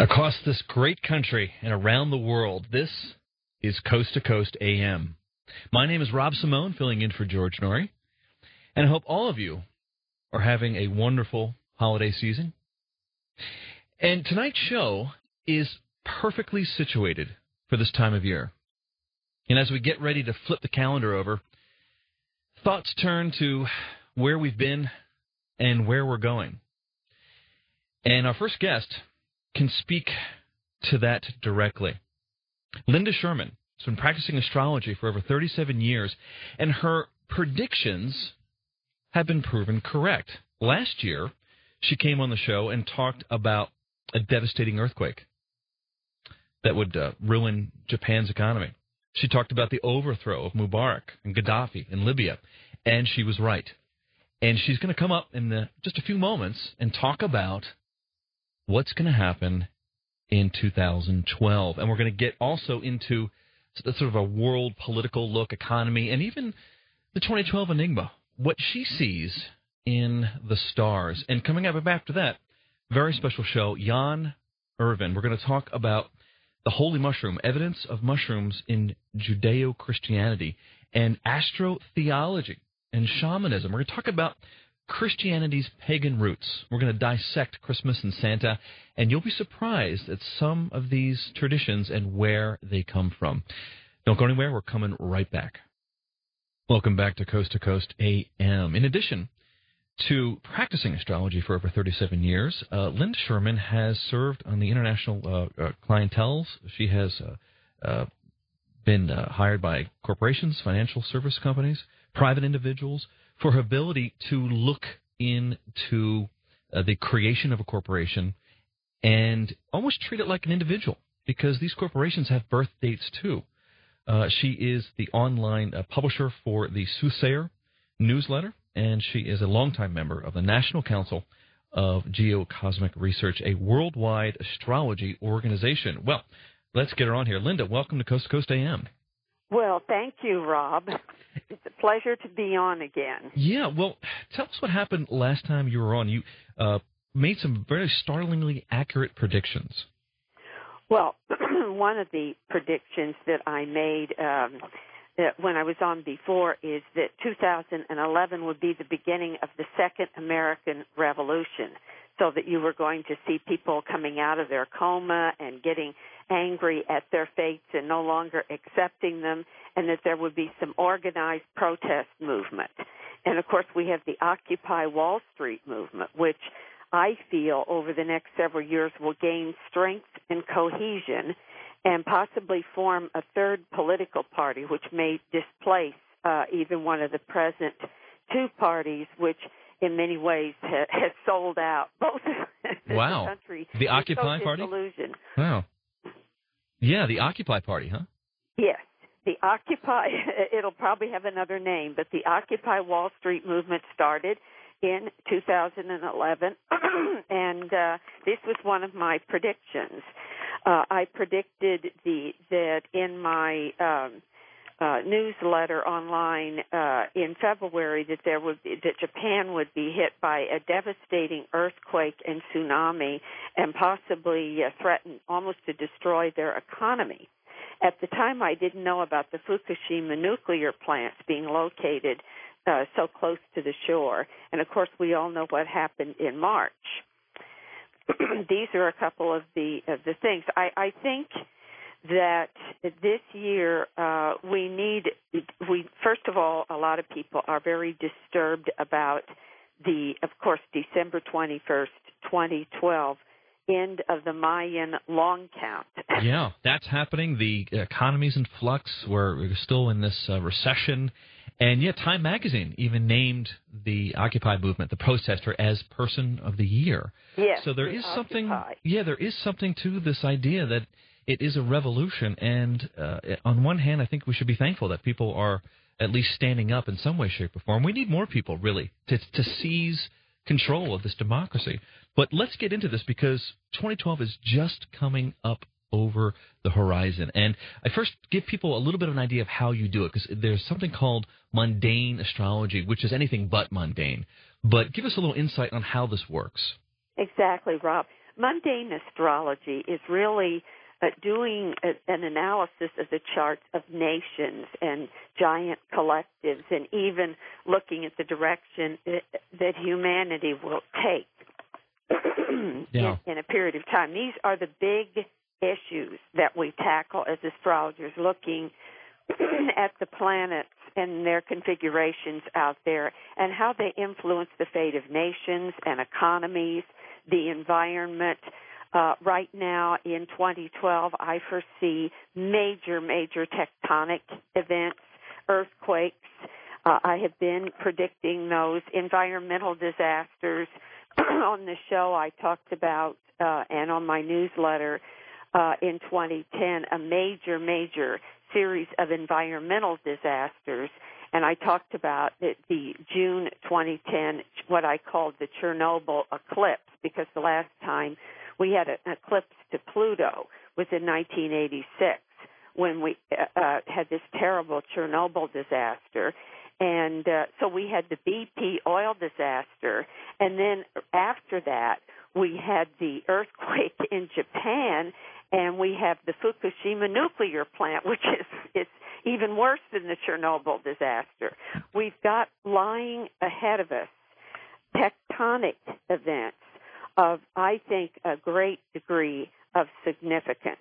Across this great country and around the world, this is Coast to Coast AM. My name is Rob Simone, filling in for George Noory, and I hope all of you are having a wonderful holiday season. And tonight's show is perfectly situated for this time of year. And as we get ready to flip the calendar over, thoughts turn to where we've been and where we're going. And our first guest can speak to that directly. Linda Schurman has been practicing astrology for over 37 years, and her predictions have been proven correct. Last year, she came on the show and talked about a devastating earthquake that would uh, ruin Japan's economy. She talked about the overthrow of Mubarak and Gaddafi in Libya, and she was right. And she's going to come up in the, just a few moments and talk about what's going to happen in 2012. And we're going to get also into sort of a world political look, economy, and even the 2012 Enigma, what she sees in the stars. And coming up after that, very special show, Jan Irvin. We're going to talk about the holy mushroom, evidence of mushrooms in Judeo Christianity, and astrotheology and shamanism. We're going to talk about Christianity's pagan roots. We're going to dissect Christmas and Santa, and you'll be surprised at some of these traditions and where they come from. Don't go anywhere. We're coming right back. Welcome back to Coast to Coast AM. In addition to practicing astrology for over 37 years, uh, Linda Schurman has served on the international uh, uh, clientels. She has uh, uh, been uh, hired by corporations, financial service companies, private individuals for her ability to look into uh, the creation of a corporation and almost treat it like an individual because these corporations have birth dates too. Uh, she is the online uh, publisher for the Soothsayer newsletter, and she is a longtime member of the National Council of Geocosmic Research, a worldwide astrology organization. Well, let's get her on here. Linda, welcome to Coast to Coast AM. Well, thank you, Rob. It's a pleasure to be on again. Yeah, well, tell us what happened last time you were on. You uh, made some very startlingly accurate predictions. Well, one of the predictions that I made um, that when I was on before is that 2011 would be the beginning of the second American Revolution so that you were going to see people coming out of their coma and getting angry at their fates and no longer accepting them, and that there would be some organized protest movement. And of course, we have the Occupy Wall Street movement, which I feel over the next several years will gain strength and cohesion and possibly form a third political party, which may displace uh, even one of the present two parties, which in many ways ha- has sold out both wow. the country. The Occupy Party? Wow. Yeah, the Occupy Party, huh? Yes. The Occupy, it'll probably have another name, but the Occupy Wall Street movement started in 2011, and uh, this was one of my predictions. Uh, I predicted the that in my um, uh, newsletter online uh, in February that there would be, that Japan would be hit by a devastating earthquake and tsunami and possibly uh, threaten almost to destroy their economy. At the time, I didn't know about the Fukushima nuclear plants being located uh, so close to the shore, and of course, we all know what happened in March. These are a couple of the of the things I, I think that this year uh, we need we first of all a lot of people are very disturbed about the of course December 21st 2012 end of the Mayan long count. yeah, that's happening. The economy's in flux. We're, still in this uh, recession, And yet, Time Magazine even named the Occupy movement, the protester, as Person of the Year. Yes. So there is Occupy. something. Yeah, there is something to this idea that it is a revolution. And uh, on one hand, I think we should be thankful that people are at least standing up in some way, shape, or form. We need more people, really, to to seize control of this democracy. But let's get into this because 2012 is just coming up over the horizon. And I first give people a little bit of an idea of how you do it because there's something called mundane astrology, which is anything but mundane. But give us a little insight on how this works. Exactly, Rob. Mundane astrology is really doing a, an analysis of the charts of nations and giant collectives and even looking at the direction that, that humanity will take yeah. in, in a period of time. These are the big issues that we tackle as astrologers looking at the planets and their configurations out there and how they influence the fate of nations and economies, the environment. Uh, right now in 2012, I foresee major, major tectonic events, earthquakes. Uh, I have been predicting those environmental disasters. on the show, I talked about, uh, and on my newsletter, uh, in 2010 a major, major series of environmental disasters. And I talked about the, the June 2010, what I called the Chernobyl eclipse, because the last time we had an eclipse to Pluto was in 1986 when we uh, uh, had this terrible Chernobyl disaster. And uh, so we had the BP oil disaster. And then after that, we had the earthquake in Japan and we have the Fukushima nuclear plant, which is is even worse than the Chernobyl disaster. We've got lying ahead of us tectonic events of, I think, a great degree of significance.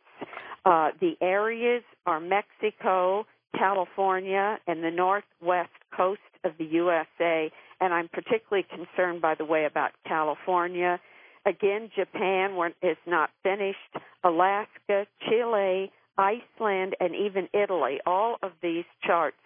Uh, the areas are Mexico, California, and the northwest coast of the USA, and I'm particularly concerned, by the way, about California Again, Japan is not finished. Alaska, Chile, Iceland, and even Italy. All of these charts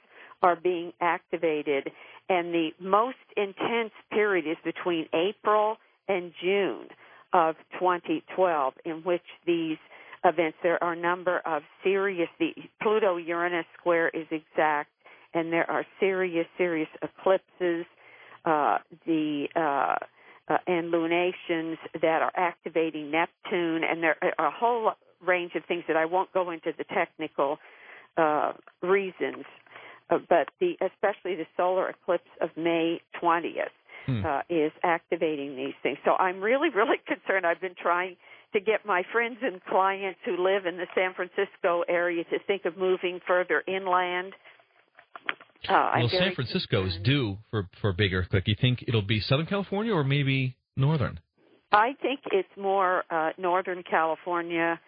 are being activated, and the most intense period is between April and June of 2012, in which these events, there are a number of serious, the Pluto Uranus square is exact, and there are serious, serious eclipses. Uh, the uh, uh, and lunations that are activating Neptune, and there are a whole range of things that I won't go into the technical uh, reasons, uh, but the especially the solar eclipse of May 20th hmm. uh, is activating these things. So I'm really, really concerned. I've been trying to get my friends and clients who live in the San Francisco area to think of moving further inland uh, well, San Francisco is due for for a big earthquake. You think it'll be Southern California or maybe Northern? I think it's more uh, Northern California,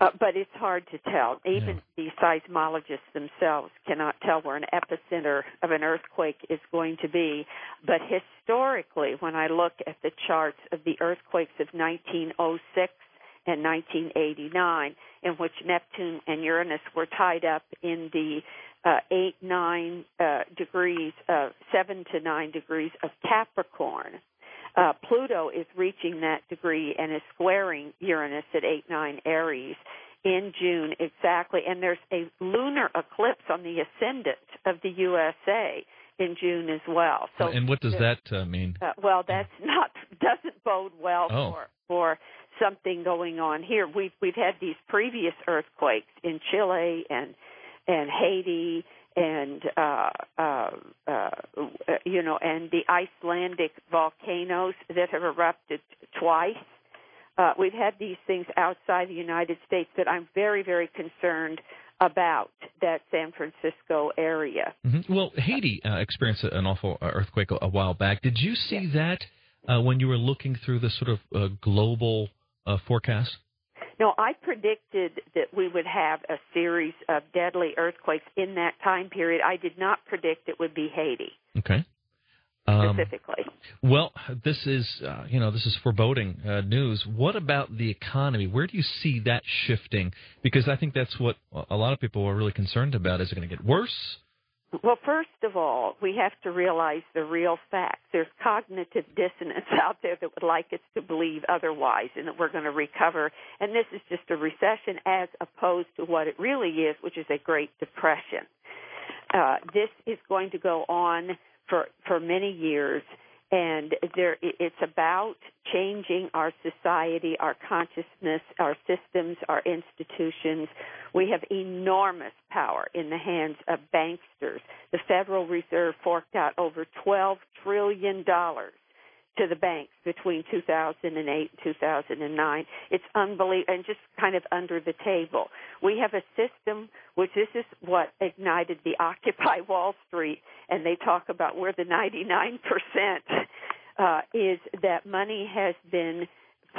uh, but it's hard to tell. Even yeah. the seismologists themselves cannot tell where an epicenter of an earthquake is going to be. But historically, when I look at the charts of the earthquakes of 1906 and 1989, in which Neptune and Uranus were tied up in the uh, eight, nine uh, degrees, uh, seven to nine degrees of Capricorn. Uh, Pluto is reaching that degree and is squaring Uranus at eight, nine Aries in June exactly. And there's a lunar eclipse on the ascendant of the USA in June as well. So, and what does that uh, mean? Uh, well, that's not doesn't bode well oh. for for something going on here. We've we've had these previous earthquakes in Chile and and Haiti and uh, uh, uh, you know, and the Icelandic volcanoes that have erupted twice. Uh, we've had these things outside the United States that I'm very, very concerned about that San Francisco area. Mm-hmm. Well, Haiti uh, experienced an awful earthquake a, while back. Did you see that uh, when you were looking through the sort of uh, global uh, forecast? No, I predicted that we would have a series of deadly earthquakes in that time period. I did not predict it would be Haiti. Okay. Um, specifically. Well, this is uh, you know this is foreboding uh, news. What about the economy? Where do you see that shifting? Because I think that's what a lot of people are really concerned about. Is it going to get worse? Well, first of all, we have to realize the real facts. There's cognitive dissonance out there that would like us to believe otherwise and that we're going to recover. And this is just a recession as opposed to what it really is, which is a Great Depression. Uh, this is going to go on for, for many years and there it's about changing our society, our consciousness, our systems, our institutions. We have enormous power in the hands of banksters. The Federal Reserve forked out over 12 trillion dollars to the banks between 2008 and 2009. It's unbelievable and just kind of under the table. We have a system which this is what ignited the Occupy Wall Street, and they talk about where the 99% uh, is that money has been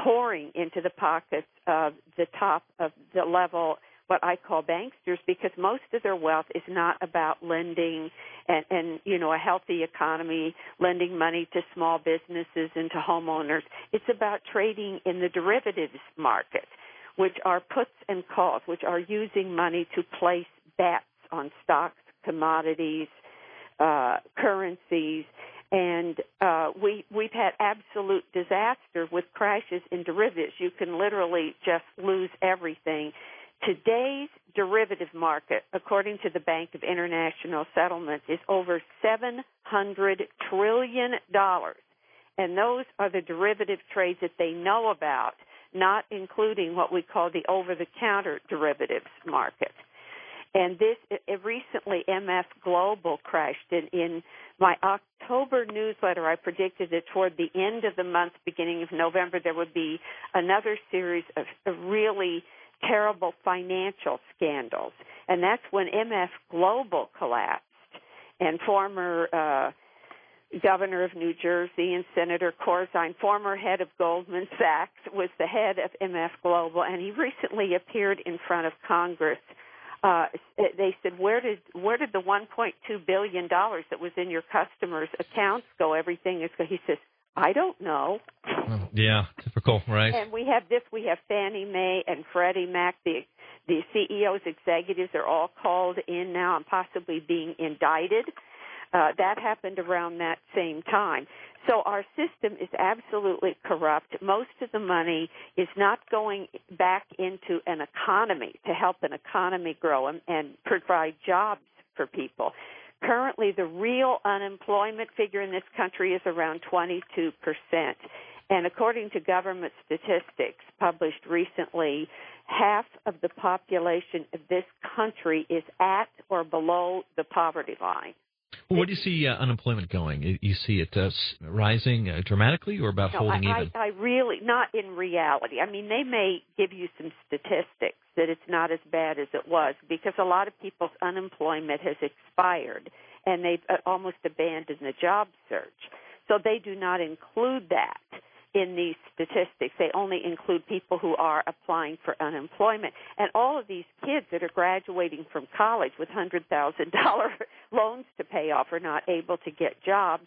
pouring into the pockets of the top of the level what I call banksters because most of their wealth is not about lending and, and you know a healthy economy, lending money to small businesses and to homeowners. It's about trading in the derivatives market, which are puts and calls, which are using money to place bets on stocks, commodities, uh, currencies, and uh, we we've had absolute disaster with crashes in derivatives. You can literally just lose everything Today's derivative market, according to the Bank of International Settlements, is over $700 trillion. And those are the derivative trades that they know about, not including what we call the over the counter derivatives market. And this recently MF Global crashed in, in my October newsletter. I predicted that toward the end of the month, beginning of November, there would be another series of really terrible financial scandals. And that's when MF Global collapsed and former uh, governor of New Jersey and Senator Corzine, former head of Goldman Sachs, was the head of MF Global, and he recently appeared in front of Congress. Uh, they said, "Where did where did the 1.2 billion dollars that was in your customers' accounts go? Everything is." He says, I don't know. Yeah, typical, right? And we have this. We have Fannie Mae and Freddie Mac. The the CEOs, executives are all called in now and possibly being indicted. Uh, that happened around that same time. So our system is absolutely corrupt. Most of the money is not going back into an economy to help an economy grow and, and provide jobs for people. Currently, the real unemployment figure in this country is around 22%. And according to government statistics published recently, half of the population of this country is at or below the poverty line. Well, where do you see uh, unemployment going? You see it uh, rising uh, dramatically or about no, holding I, even? I, I really, not in reality. I mean, they may give you some statistics that it's not as bad as it was because a lot of people's unemployment has expired and they've uh, almost abandoned the job search. So they do not include that in these statistics. They only include people who are applying for unemployment. And all of these kids that are graduating from college with $100,000 loans to pay off are not able to get jobs.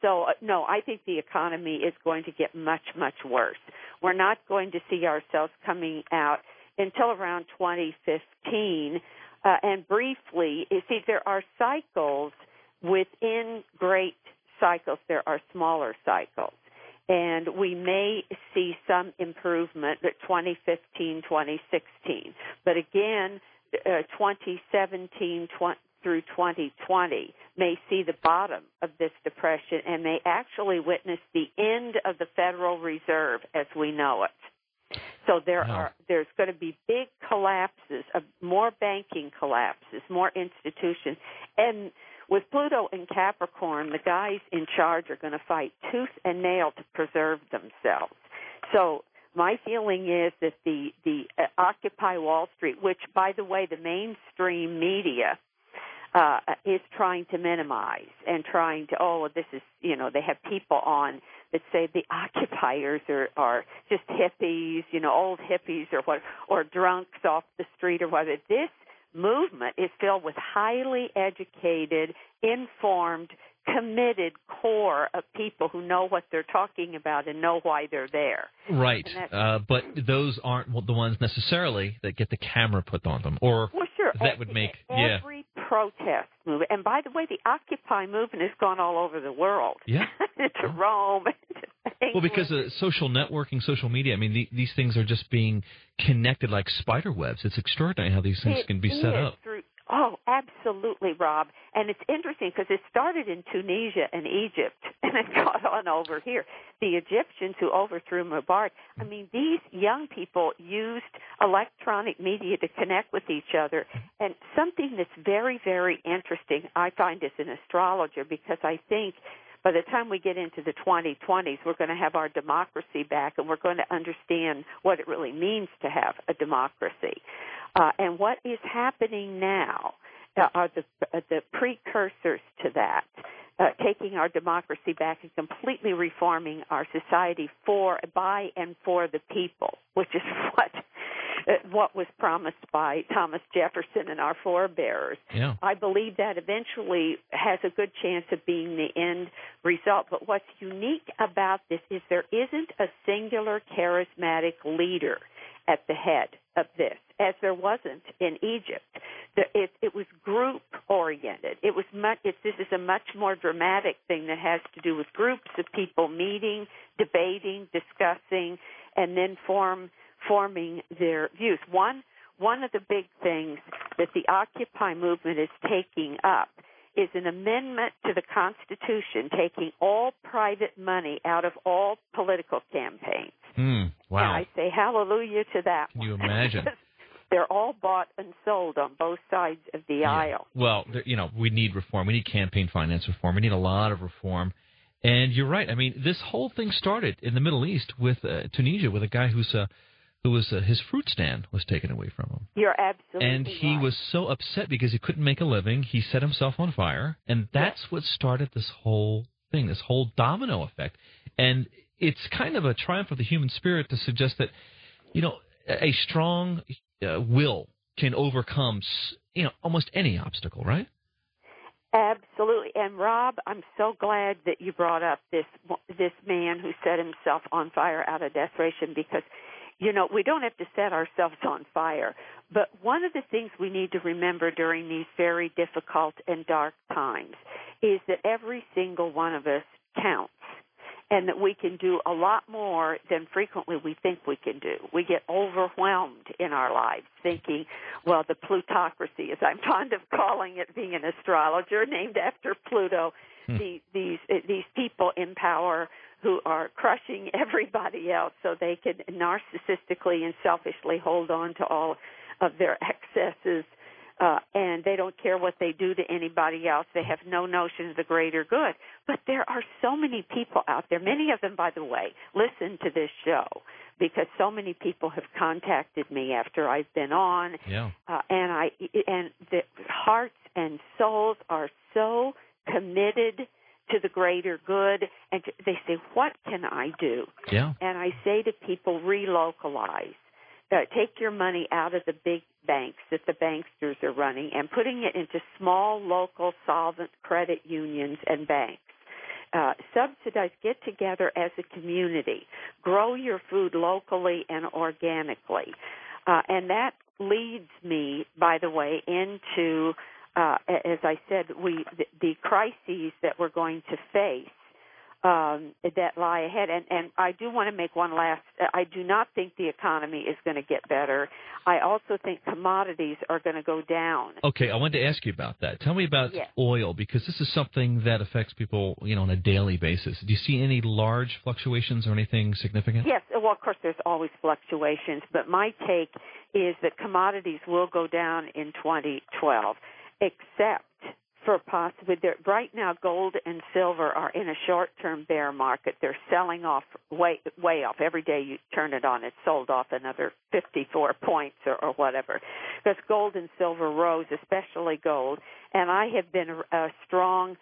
So, uh, no, I think the economy is going to get much, much worse. We're not going to see ourselves coming out until around 2015. Uh, and briefly, you see, there are cycles within great cycles, there are smaller cycles and we may see some improvement at 2015, 2016. But again, uh, 2017 20, through 2020 may see the bottom of this depression and may actually witness the end of the Federal Reserve as we know it. So there wow. are there's going to be big collapses of more banking collapses, more institutions, and with Pluto in Capricorn, the guys in charge are going to fight tooth and nail to preserve themselves. So my feeling is that the the uh, Occupy Wall Street, which by the way, the mainstream media uh, is trying to minimize and trying to oh this is you know they have people on that say the occupiers are are just hippies you know old hippies or what or drunks off the street or whatever this movement is filled with highly educated, informed, committed core of people who know what they're talking about and know why they're there. Right. Uh, but those aren't the ones necessarily that get the camera put on them, or well, sure. that would make every yeah protest movement. And by the way, the Occupy movement has gone all over the world. Yeah. to Rome. well, because of social networking, social media. I mean, the, these things are just being connected like spider webs. It's extraordinary how these things it can be set up. Oh, absolutely, Rob. And it's interesting because it started in Tunisia and Egypt, and it got on over here. The Egyptians who overthrew Mubarak. I mean, these young people used electronic media to connect with each other. And something that's very, very interesting, I find as an astrologer, because I think by the time we get into the 2020s, we're going to have our democracy back and we're going to understand what it really means to have a democracy. Uh, and what is happening now uh, are the, uh, the precursors to that. Uh, taking our democracy back and completely reforming our society for, by, and for the people, which is what uh, what was promised by Thomas Jefferson and our forebears. Yeah. I believe that eventually has a good chance of being the end result. But what's unique about this is there isn't a singular charismatic leader at the head of this, as there wasn't in Egypt. It, it was group oriented. It was much. It's, this is a much more dramatic thing that has to do with groups of people meeting, debating, discussing, and then form forming their views. One one of the big things that the Occupy movement is taking up is an amendment to the Constitution taking all private money out of all political campaigns. Mm, wow. And I say hallelujah to that. Can you imagine? They're all bought and sold on both sides of the yeah. aisle. Well, you know, we need reform. We need campaign finance reform. We need a lot of reform. And you're right. I mean, this whole thing started in the Middle East with uh, Tunisia, with a guy who's uh, who was uh, his fruit stand was taken away from him. You're absolutely And he right. was so upset because he couldn't make a living. He set himself on fire, and that's Yes. what started this whole thing, this whole domino effect. And it's kind of a triumph of the human spirit to suggest that, you know, a strong uh, will can overcome, you know, almost any obstacle, right? Absolutely. And Rob, I'm so glad that you brought up this this man who set himself on fire out of desperation because you know, we don't have to set ourselves on fire, but one of the things we need to remember during these very difficult and dark times is that every single one of us counts and that we can do a lot more than frequently we think we can do. We get overwhelmed in our lives thinking, well, the plutocracy, as I'm fond of calling it, being an astrologer named after Pluto, Hmm. the, these these people in power who are crushing everybody else so they can narcissistically and selfishly hold on to all of their excesses uh, and they don't care what they do to anybody else. They have no notion of the greater good. But there are so many people out there. Many of them, by the way, listen to this show because so many people have contacted me after I've been on, Yeah. uh, and I and the hearts and souls are so committed to the greater good, and they say, "What can I do?" Yeah. And I say to people, relocalize. Uh, take your money out of the big banks that the banksters are running and putting it into small, local, solvent credit unions and banks. Uh, subsidize, get together as a community, grow your food locally and organically. Uh, and that leads me, by the way, into, uh, as I said, we the, the crises that we're going to face um, that lie ahead. And, and I do want to make one last. I do not think the economy is going to get better. I also think commodities are going to go down. Okay, I wanted to ask you about that. Tell me about Yes. oil because this is something that affects people, you know, on a daily basis. Do you see any large fluctuations or anything significant? Yes, well, of course, there's always fluctuations, but my take is that commodities will go down in 2012, except for possibly there, right now gold and silver are in a short-term bear market. They're selling off way way off. Every day you turn it on, it's sold off another 54 points or, or whatever. Because gold and silver rose, especially gold, and I have been a, a strong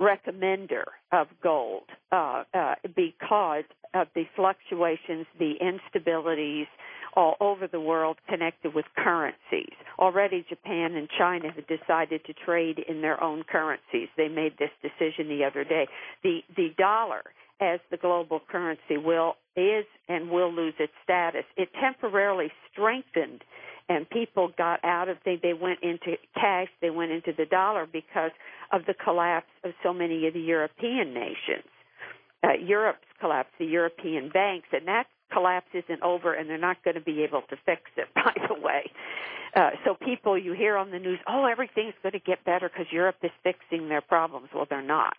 recommender of gold uh, uh, because of the fluctuations, the instabilities all over the world connected with currencies. Already Japan and China have decided to trade in their own currencies. They made this decision the other day. The the dollar as the global currency will is and will lose its status. It temporarily strengthened and people got out of they they went into cash, they went into the dollar because of the collapse of so many of the European nations. Uh, Europe's collapse, the European banks, and that collapse isn't over, and they're not going to be able to fix it. By the way, uh, so people you hear on the news, oh, everything's going to get better because Europe is fixing their problems. Well, they're not,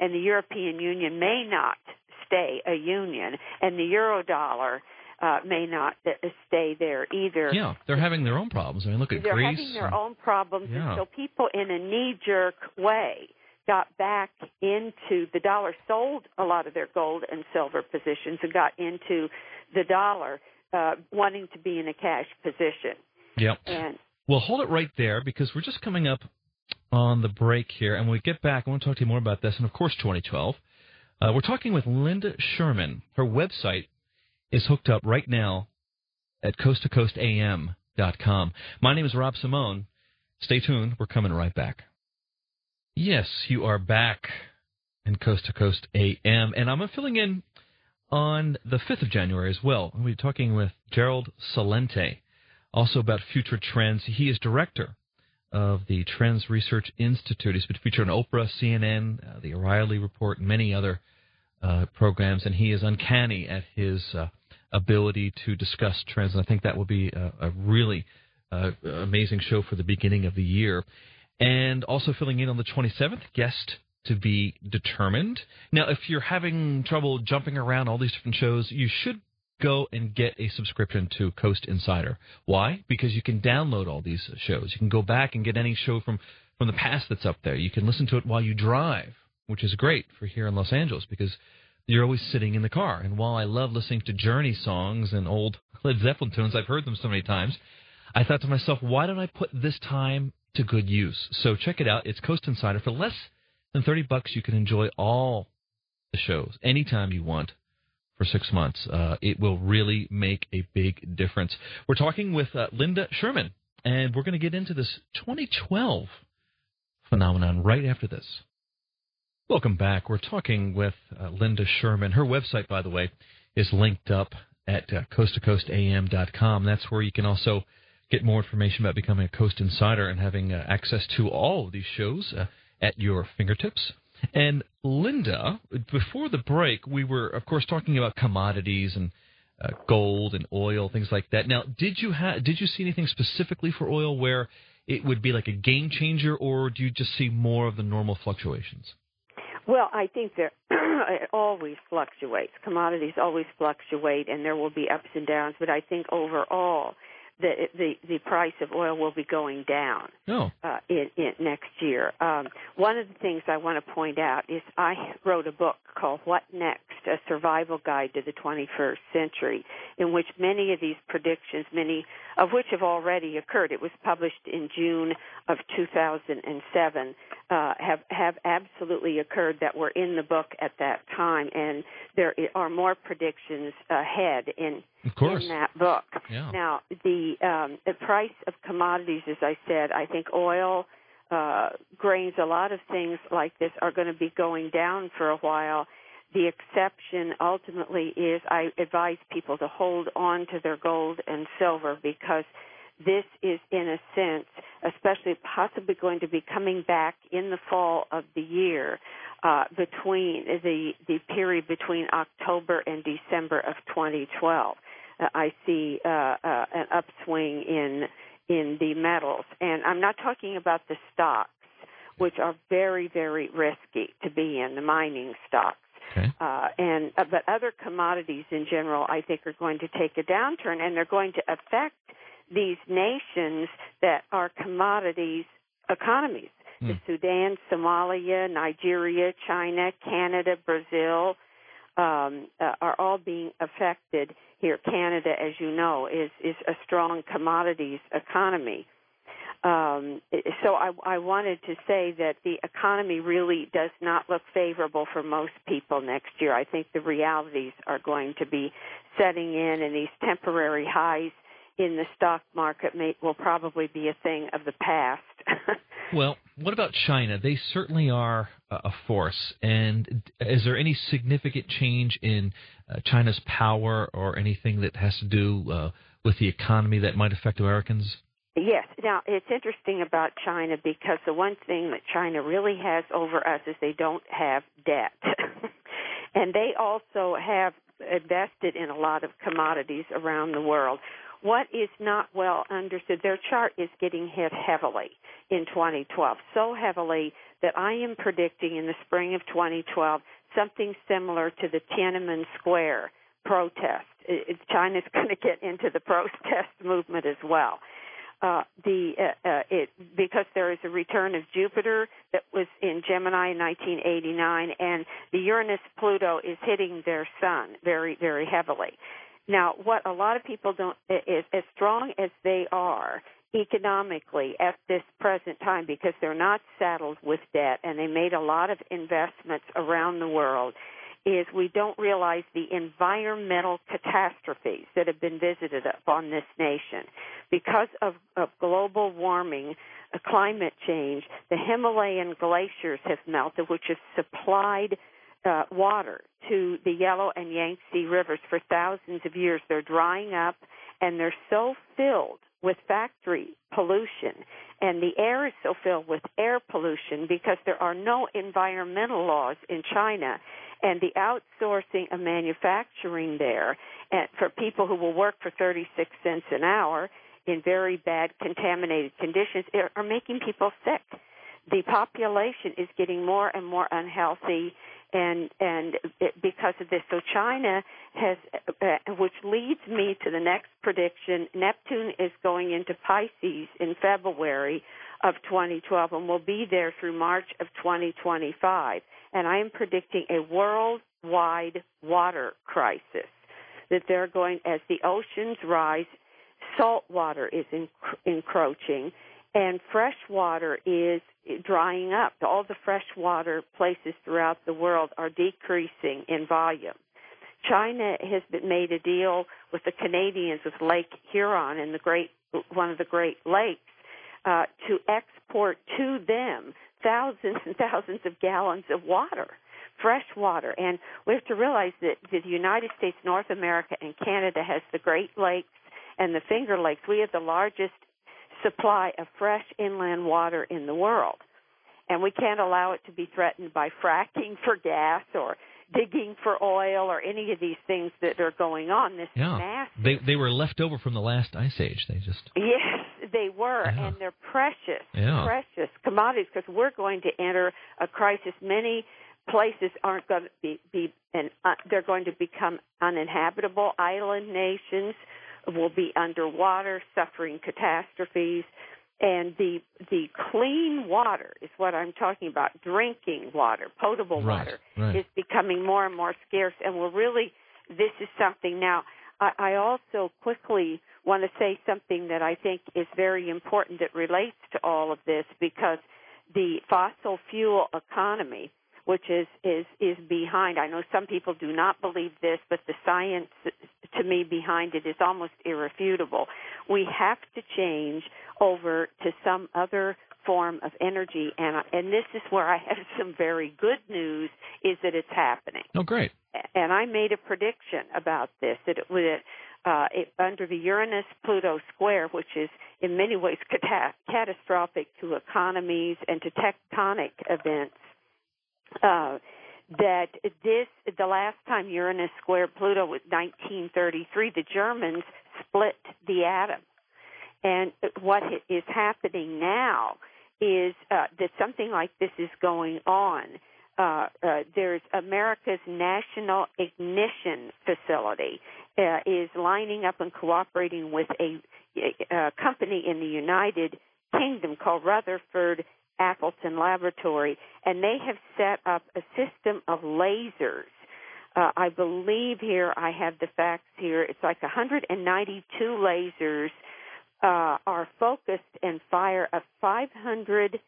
and the European Union may not stay a union, and the euro dollar uh, may not uh, stay there either. Yeah, they're having their own problems. I mean, look at Greece. they're having their and, own problems, yeah. and so people in a knee-jerk way got back into the dollar, sold a lot of their gold and silver positions, and got into the dollar, uh, wanting to be in a cash position. Yep. And well, hold it right there because we're just coming up on the break here, and when we get back, I want to talk to you more about this, and of course, 2012. Uh, we're talking with Linda Schurman. Her website is hooked up right now at coasttocoastam.com. My name is Rob Simone. Stay tuned. We're coming right back. Yes, you are back in Coast to Coast AM, and I'm filling in on the 5th of January as well. We'll be talking with Gerald Celente, also about future trends. He is director of the Trends Research Institute. He's been featured on Oprah, CNN, uh, the O'Reilly Report, and many other uh, programs, and he is uncanny at his uh, ability to discuss trends. And I think that will be a, a really uh, amazing show for the beginning of the year. And also filling in on the 27th, guest to be determined. Now, if you're having trouble jumping around all these different shows, you should go and get a subscription to Coast Insider. Why? Because you can download all these shows. You can go back and get any show from from the past that's up there. You can listen to it while you drive, which is great for here in Los Angeles because you're always sitting in the car. And while I love listening to Journey songs and old Led Zeppelin tunes, I've heard them so many times. I thought to myself, why don't I put this time to good use? So check it out. It's Coast Insider for less than 30 bucks. You can enjoy all the shows anytime you want for six months. Uh, it will really make a big difference. We're talking with uh, Linda Schurman, and we're going to get into this 2012 phenomenon right after this. Welcome back. We're talking with uh, Linda Schurman. Her website, by the way, is linked up at uh, coasttocoastam.com. That's where you can also get more information about becoming a Coast Insider and having uh, access to all of these shows uh, at your fingertips. And Linda, before the break, we were, of course, talking about commodities and uh, gold and oil, things like that. Now, did you ha- did you see anything specifically for oil where it would be like a game changer, or do you just see more of the normal fluctuations? Well, I think there it always fluctuates. Commodities always fluctuate, and there will be ups and downs. But I think overall, the the the price of oil will be going down oh. uh, in, in next year. Um, one of the things I want to point out is I wrote a book called "What Next: A Survival Guide to the 21st Century," in which many of these predictions, many of which have already occurred. It was published in June of 2007. Uh, have have absolutely occurred that were in the book at that time, and there are more predictions ahead in in that book. Yeah. Now, the um, the price of commodities, as I said, I think oil, uh, grains, a lot of things like this are going to be going down for a while. The exception ultimately is I advise people to hold on to their gold and silver because this is in a sense, especially possibly going to be coming back in the fall of the year uh, between the the period between October and December of 2012. Uh, I see uh, uh, an upswing in in the metals, and I'm not talking about the stocks, which are very very risky to be in the mining stocks. Okay. Uh, and uh, but other commodities in general, I think, are going to take a downturn, and they're going to affect these nations that are commodities economies. Hmm. The Sudan, Somalia, Nigeria, China, Canada, Brazil um, uh, are all being affected here. Canada, as you know, is is a strong commodities economy. Um, so I, I wanted to say that the economy really does not look favorable for most people next year. I think the realities are going to be setting in, and these temporary highs in the stock market may, will probably be a thing of the past. Well, what about China? They certainly are a force. And is there any significant change in uh, China's power or anything that has to do uh, with the economy that might affect Americans? Yes. Now, it's interesting about China because the one thing that China really has over us is they don't have debt. and they also have invested in a lot of commodities around the world. What is not well understood, their chart is getting hit heavily in 2012, so heavily that I am predicting in the spring of 2012 something similar to the Tiananmen Square protest. China's going to get into the protest movement as well. Uh, the uh, uh, it because there is a return of Jupiter that was in Gemini in 1989, and the Uranus Pluto is hitting their sun very very heavily. Now, what a lot of people don't is as strong as they are economically at this present time because they're not saddled with debt and they made a lot of investments around the world is we don't realize the environmental catastrophes that have been visited upon this nation. Because of, of global warming, uh, climate change, the Himalayan glaciers have melted, which has supplied uh, water to the Yellow and Yangtze rivers for thousands of years. They're drying up and they're so filled with factory pollution and the air is so filled with air pollution because there are no environmental laws in China and the outsourcing of manufacturing there and for people who will work for 36 cents an hour in very bad contaminated conditions are making people sick. The population is getting more and more unhealthy and and it, because of this. So China has, uh, which leads me to the next prediction. Neptune is going into Pisces in February of 2012 and will be there through March of 2025. And I am predicting a worldwide water crisis. That they're going as the oceans rise, salt water is enc- encroaching and fresh water is drying up. All the freshwater places throughout the world are decreasing in volume. China has made a deal with the Canadians with Lake Huron and the great one of the Great Lakes uh, to export to them thousands and thousands of gallons of water, fresh water. And we have to realize that the United States, North America, and Canada has the Great Lakes and the Finger Lakes. We have the largest supply of fresh inland water in the world. And we can't allow it to be threatened by fracking for gas or digging for oil or any of these things that are going on. This yeah. massive. They they were left over from the last ice age. They just yes, they were, yeah. and they're precious, yeah. precious commodities because we're going to enter a crisis. Many places aren't going to be be and uh, they're going to become uninhabitable island nations will be underwater, suffering catastrophes. And the the clean water is what I'm talking about. Drinking water, potable right, water, right. is becoming more and more scarce. And we're really this is something now. I, I also quickly want to say something that I think is very important that relates to all of this because the fossil fuel economy which is is is behind. I know some people do not believe this, but the science to me behind it is almost irrefutable. We have to change over to some other form of energy and and this is where I have some very good news is that it's happening. Oh great. And I made a prediction about this that it would uh, it, under the Uranus Pluto square, which is in many ways cat- catastrophic to economies and to tectonic events, uh, that this the last time Uranus squared Pluto was 1933. The Germans split the atom, and what is happening now is uh, that something like this is going on. Uh, uh, there's America's National Ignition Facility uh, is lining up and cooperating with a, a, a company in the United Kingdom called Rutherford Appleton Laboratory, and they have set up a system of lasers. Uh, I believe here I have the facts here. It's like 192 lasers uh, are focused and fire a 500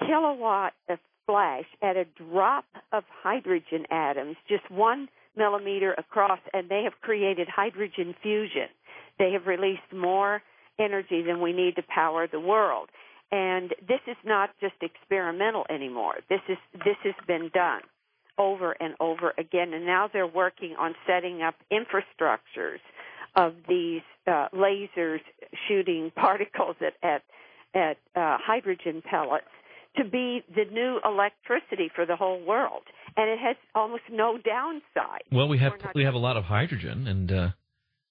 kilowatt of flash at a drop of hydrogen atoms, just one millimeter across, and they have created hydrogen fusion. They have released more energy than we need to power the world And this is not just experimental anymore. This is this has been done over and over again, and now they're working on setting up infrastructures of these uh, lasers shooting particles at at, at uh, hydrogen pellets to be the new electricity for the whole world, and it has almost no downside. Well, we have we have a lot of hydrogen, and uh,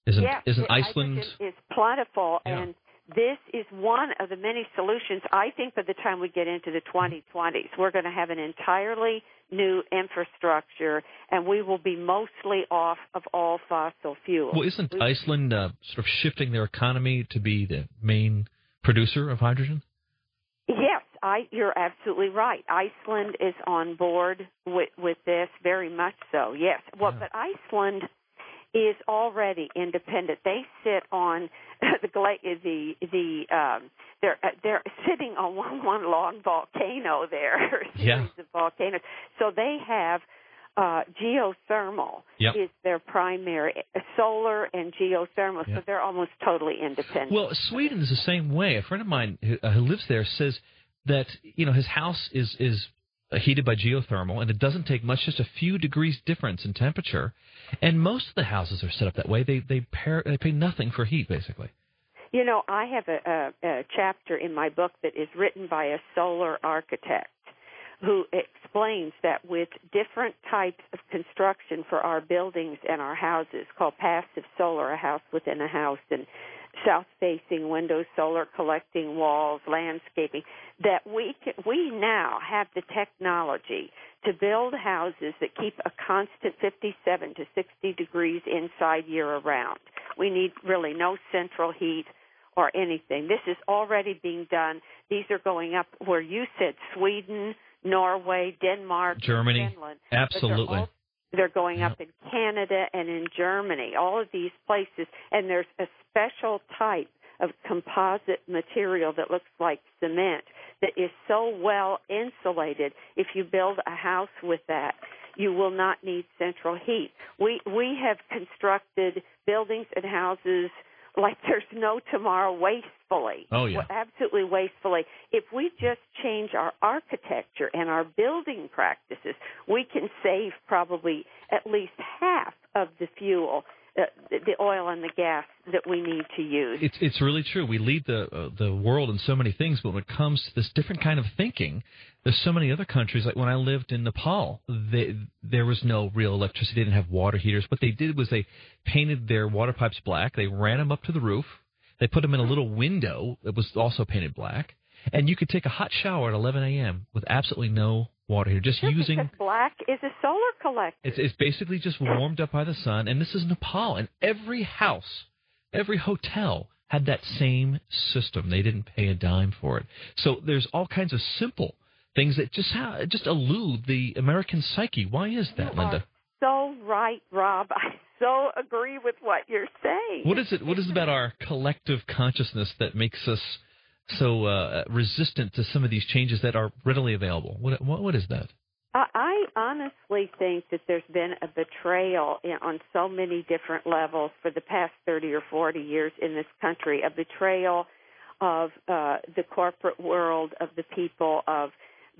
isn't yes, isn't Iceland is plentiful Yeah. and this is one of the many solutions. I think by the time we get into the 2020s, we're going to have an entirely new infrastructure, and we will be mostly off of all fossil fuels. well isn't Iceland uh, sort of shifting their economy to be the main producer of hydrogen? Yes, I, you're absolutely right. Iceland is on board with, with this very much so. Yes. Well, Yeah. but Iceland is already independent. They sit on the gla- the the um they're uh, they're sitting on one one long volcano there, series Yeah. of volcanoes. So they have uh geothermal Yep. is their primary uh, solar and geothermal. So they're almost totally independent. Well, Sweden is the same way. A friend of mine who, uh, who lives there says that you know his house is is Uh, heated by geothermal, and it doesn't take much, just a few degrees difference in temperature. And most of the houses are set up that way. They they, pair, they pay nothing for heat, basically. You know, I have a, a, a chapter in my book that is written by a solar architect who explains that with different types of construction for our buildings and our houses, called passive solar, a house within a house, and south facing windows, solar collecting walls, landscaping, that we can, we now have the technology to build houses that keep a constant 57 to 60 degrees inside year around. We need really no central heat or anything. This is already being done. These are going up where you said Sweden, Norway, Denmark, Germany. Finland. Absolutely. They're going Yep. up in Canada and in Germany, all of these places, and there's a special type of composite material that looks like cement that is so well insulated. If you build a house with that, you will not need central heat. We we have constructed buildings and houses like there's no tomorrow wastefully. Oh, yeah. Absolutely wastefully. If we just change our architecture and our building practices, we can save probably at least half of the fuel, uh, the the oil and the gas that we need to use. It's it's really true. We lead the uh, the world in so many things, but when it comes to this different kind of thinking, there's so many other countries. Like when I lived in Nepal, they, there was no real electricity. They didn't have water heaters. What they did was they painted their water pipes black. They ran them up to the roof. They put them in a little window that was also painted black, and you could take a hot shower at 11 a.m. with absolutely no water heater, just using black is a solar collector. it's, it's basically just warmed up by the sun, and this is Nepal, and every house, every hotel had that same system. They didn't pay a dime for it. So there's all kinds of simple things that just ha- just elude the American psyche. Why is that, You Linda? So right, Rob. I so agree with what you're saying. What is it? What is it about our collective consciousness that makes us so uh, resistant to some of these changes that are readily available? What what, what is that? I I honestly think that there's been a betrayal in, on so many different levels for the past 30 or 40 years in this country. A betrayal of uh, the corporate world, of the people, of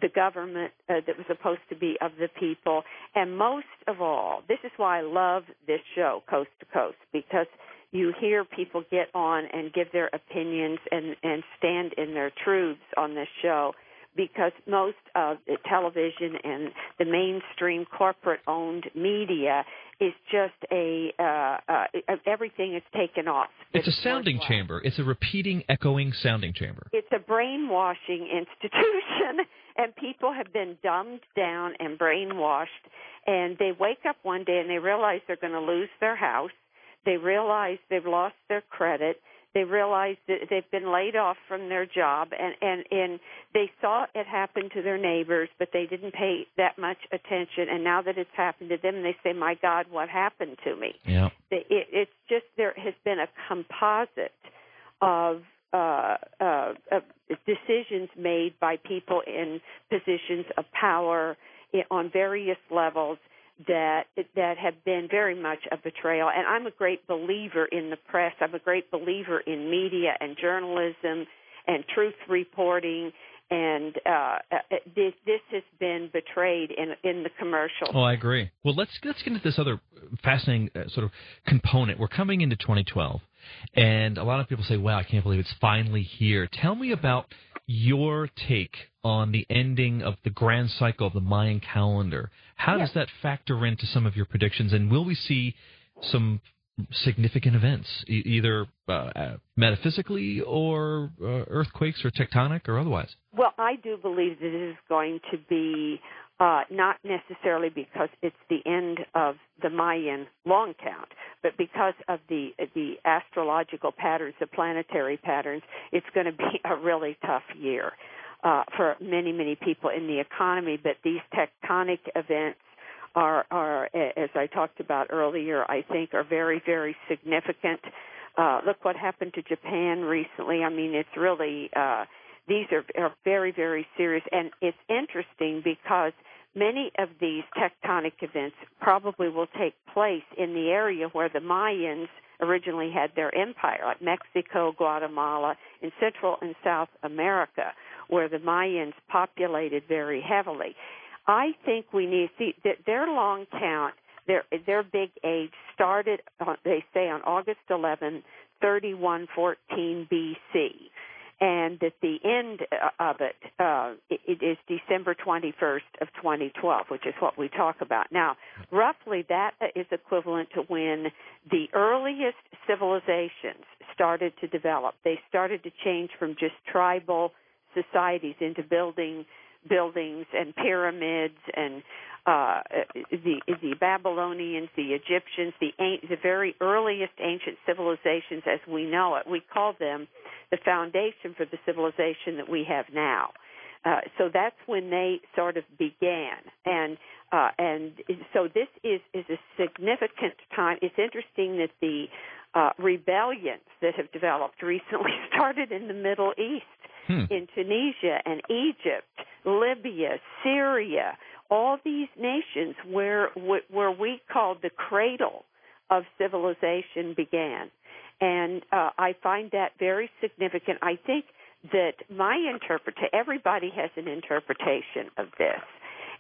the government uh, that was supposed to be of the people, and most of all, this is why I love this show, Coast to Coast, because you hear people get on and give their opinions and and stand in their truths on this show because most of the television and the mainstream corporate owned media is just a uh, uh, everything is taken off. It's a sounding worthwhile. chamber. It's a repeating, echoing sounding chamber. It's a brainwashing institution, and people have been dumbed down and brainwashed. And they wake up one day and they realize they're going to lose their house. They realize they've lost their credit. They realize that they've been laid off from their job, and and and they saw it happen to their neighbors, but they didn't pay that much attention. And now that it's happened to them, they say, "My God, what happened to me?" Yeah. it, it's just there has been a composite of uh, uh, of decisions made by people in positions of power on various levels that that have been very much a betrayal. And I'm a great believer in the press. I'm a great believer in media and journalism and truth reporting and uh, uh, this this has been betrayed in in the commercial. Oh, I agree. Well, let's let's get into this other fascinating uh, sort of component. We're coming into 2012, and a lot of people say, "Wow, I can't believe it's finally here." Tell me about your take on the ending of the grand cycle of the Mayan calendar. How yes. does that factor into some of your predictions, and will we see some significant events, e- either uh, uh, metaphysically or uh, earthquakes or tectonic or otherwise? Well, I do believe that it is going to be uh, not necessarily because it's the end of the Mayan long count, but because of the the astrological patterns, the planetary patterns. It's going to be a really tough year uh, for many many people in the economy. But these tectonic events are, are, as I talked about earlier, I think are very, very significant. Uh, look what happened to Japan recently. I mean, it's really, uh, these are, are very, very serious. And it's interesting because many of these tectonic events probably will take place in the area where the Mayans originally had their empire, like Mexico, Guatemala, in Central and South America, where the Mayans populated very heavily. I think we need see that their long count, their their big age started. They say on August 11, 3114 BC, and that the end of it, uh, it, it is December 21st of 2012, which is what we talk about now. Roughly, that is equivalent to when the earliest civilizations started to develop. They started to change from just tribal societies into building buildings and pyramids and uh, the the Babylonians, the Egyptians, the the very earliest ancient civilizations as we know it. We call them the foundation for the civilization that we have now. Uh, so that's when they sort of began, and uh, and so this is is a significant time. It's interesting that the uh, rebellions that have developed recently started in the Middle East hmm. in Tunisia and Egypt, Libya, Syria, all these nations where where we called the cradle of civilization began. And uh, I find that very significant. I think that my interpretation, everybody has an interpretation of this.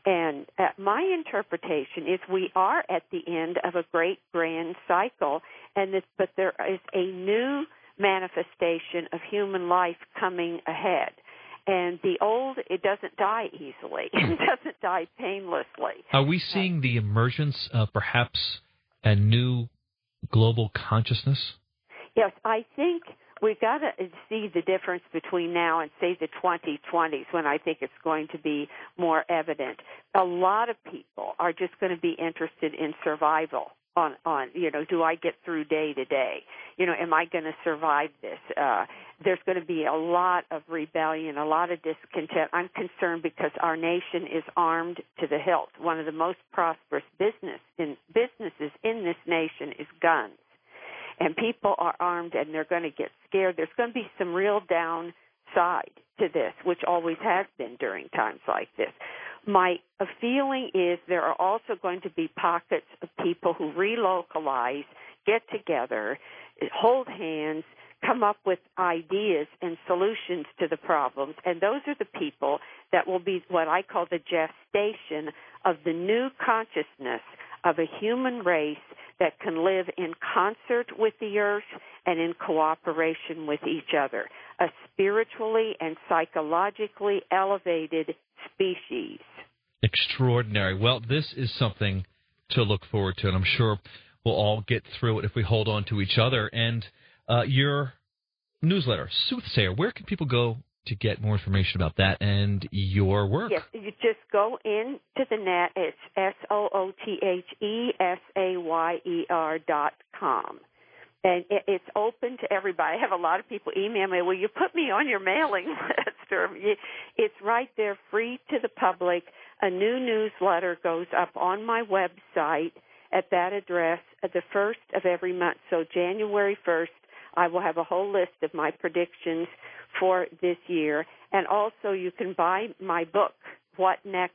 And uh, my interpretation is we are at the end of a great grand cycle, and this, but there is a new manifestation of human life coming ahead. And the old, it doesn't die easily. it doesn't die painlessly. Are we seeing the emergence of perhaps a new global consciousness? Yes, I think we've got to see the difference between now and say the 2020s when I think it's going to be more evident. A lot of people are just going to be interested in survival on on you know do i get through day to day? You know am i going to survive this? Uh there's going to be a lot of rebellion a lot of discontent. I'm concerned because our nation is armed to the hilt. One of the most prosperous business in businesses in this nation is guns. And people are armed and they're going to get scared. There's going to be some real downside to this which always has been during times like this my feeling is there are also going to be pockets of people who relocalize, get together, hold hands, come up with ideas and solutions to the problems. And those are the people that will be what I call the gestation of the new consciousness of a human race that can live in concert with the earth and in cooperation with each other. A spiritually and psychologically elevated species. Extraordinary. Well, this is something to look forward to, and I'm sure we'll all get through it if we hold on to each other. And uh, your newsletter, Soothsayer, where can people go to get more information about that and your work? Yes, you just go into the net. It's S O O T H E S A Y E R dot com and it's open to everybody. I have a lot of people email me, "Will you put me on your mailing list?" It's right there, free to the public. A new newsletter goes up on my website at that address at the first of every month. So January first, I will have a whole list of my predictions for this year, and also you can buy my book, What Next,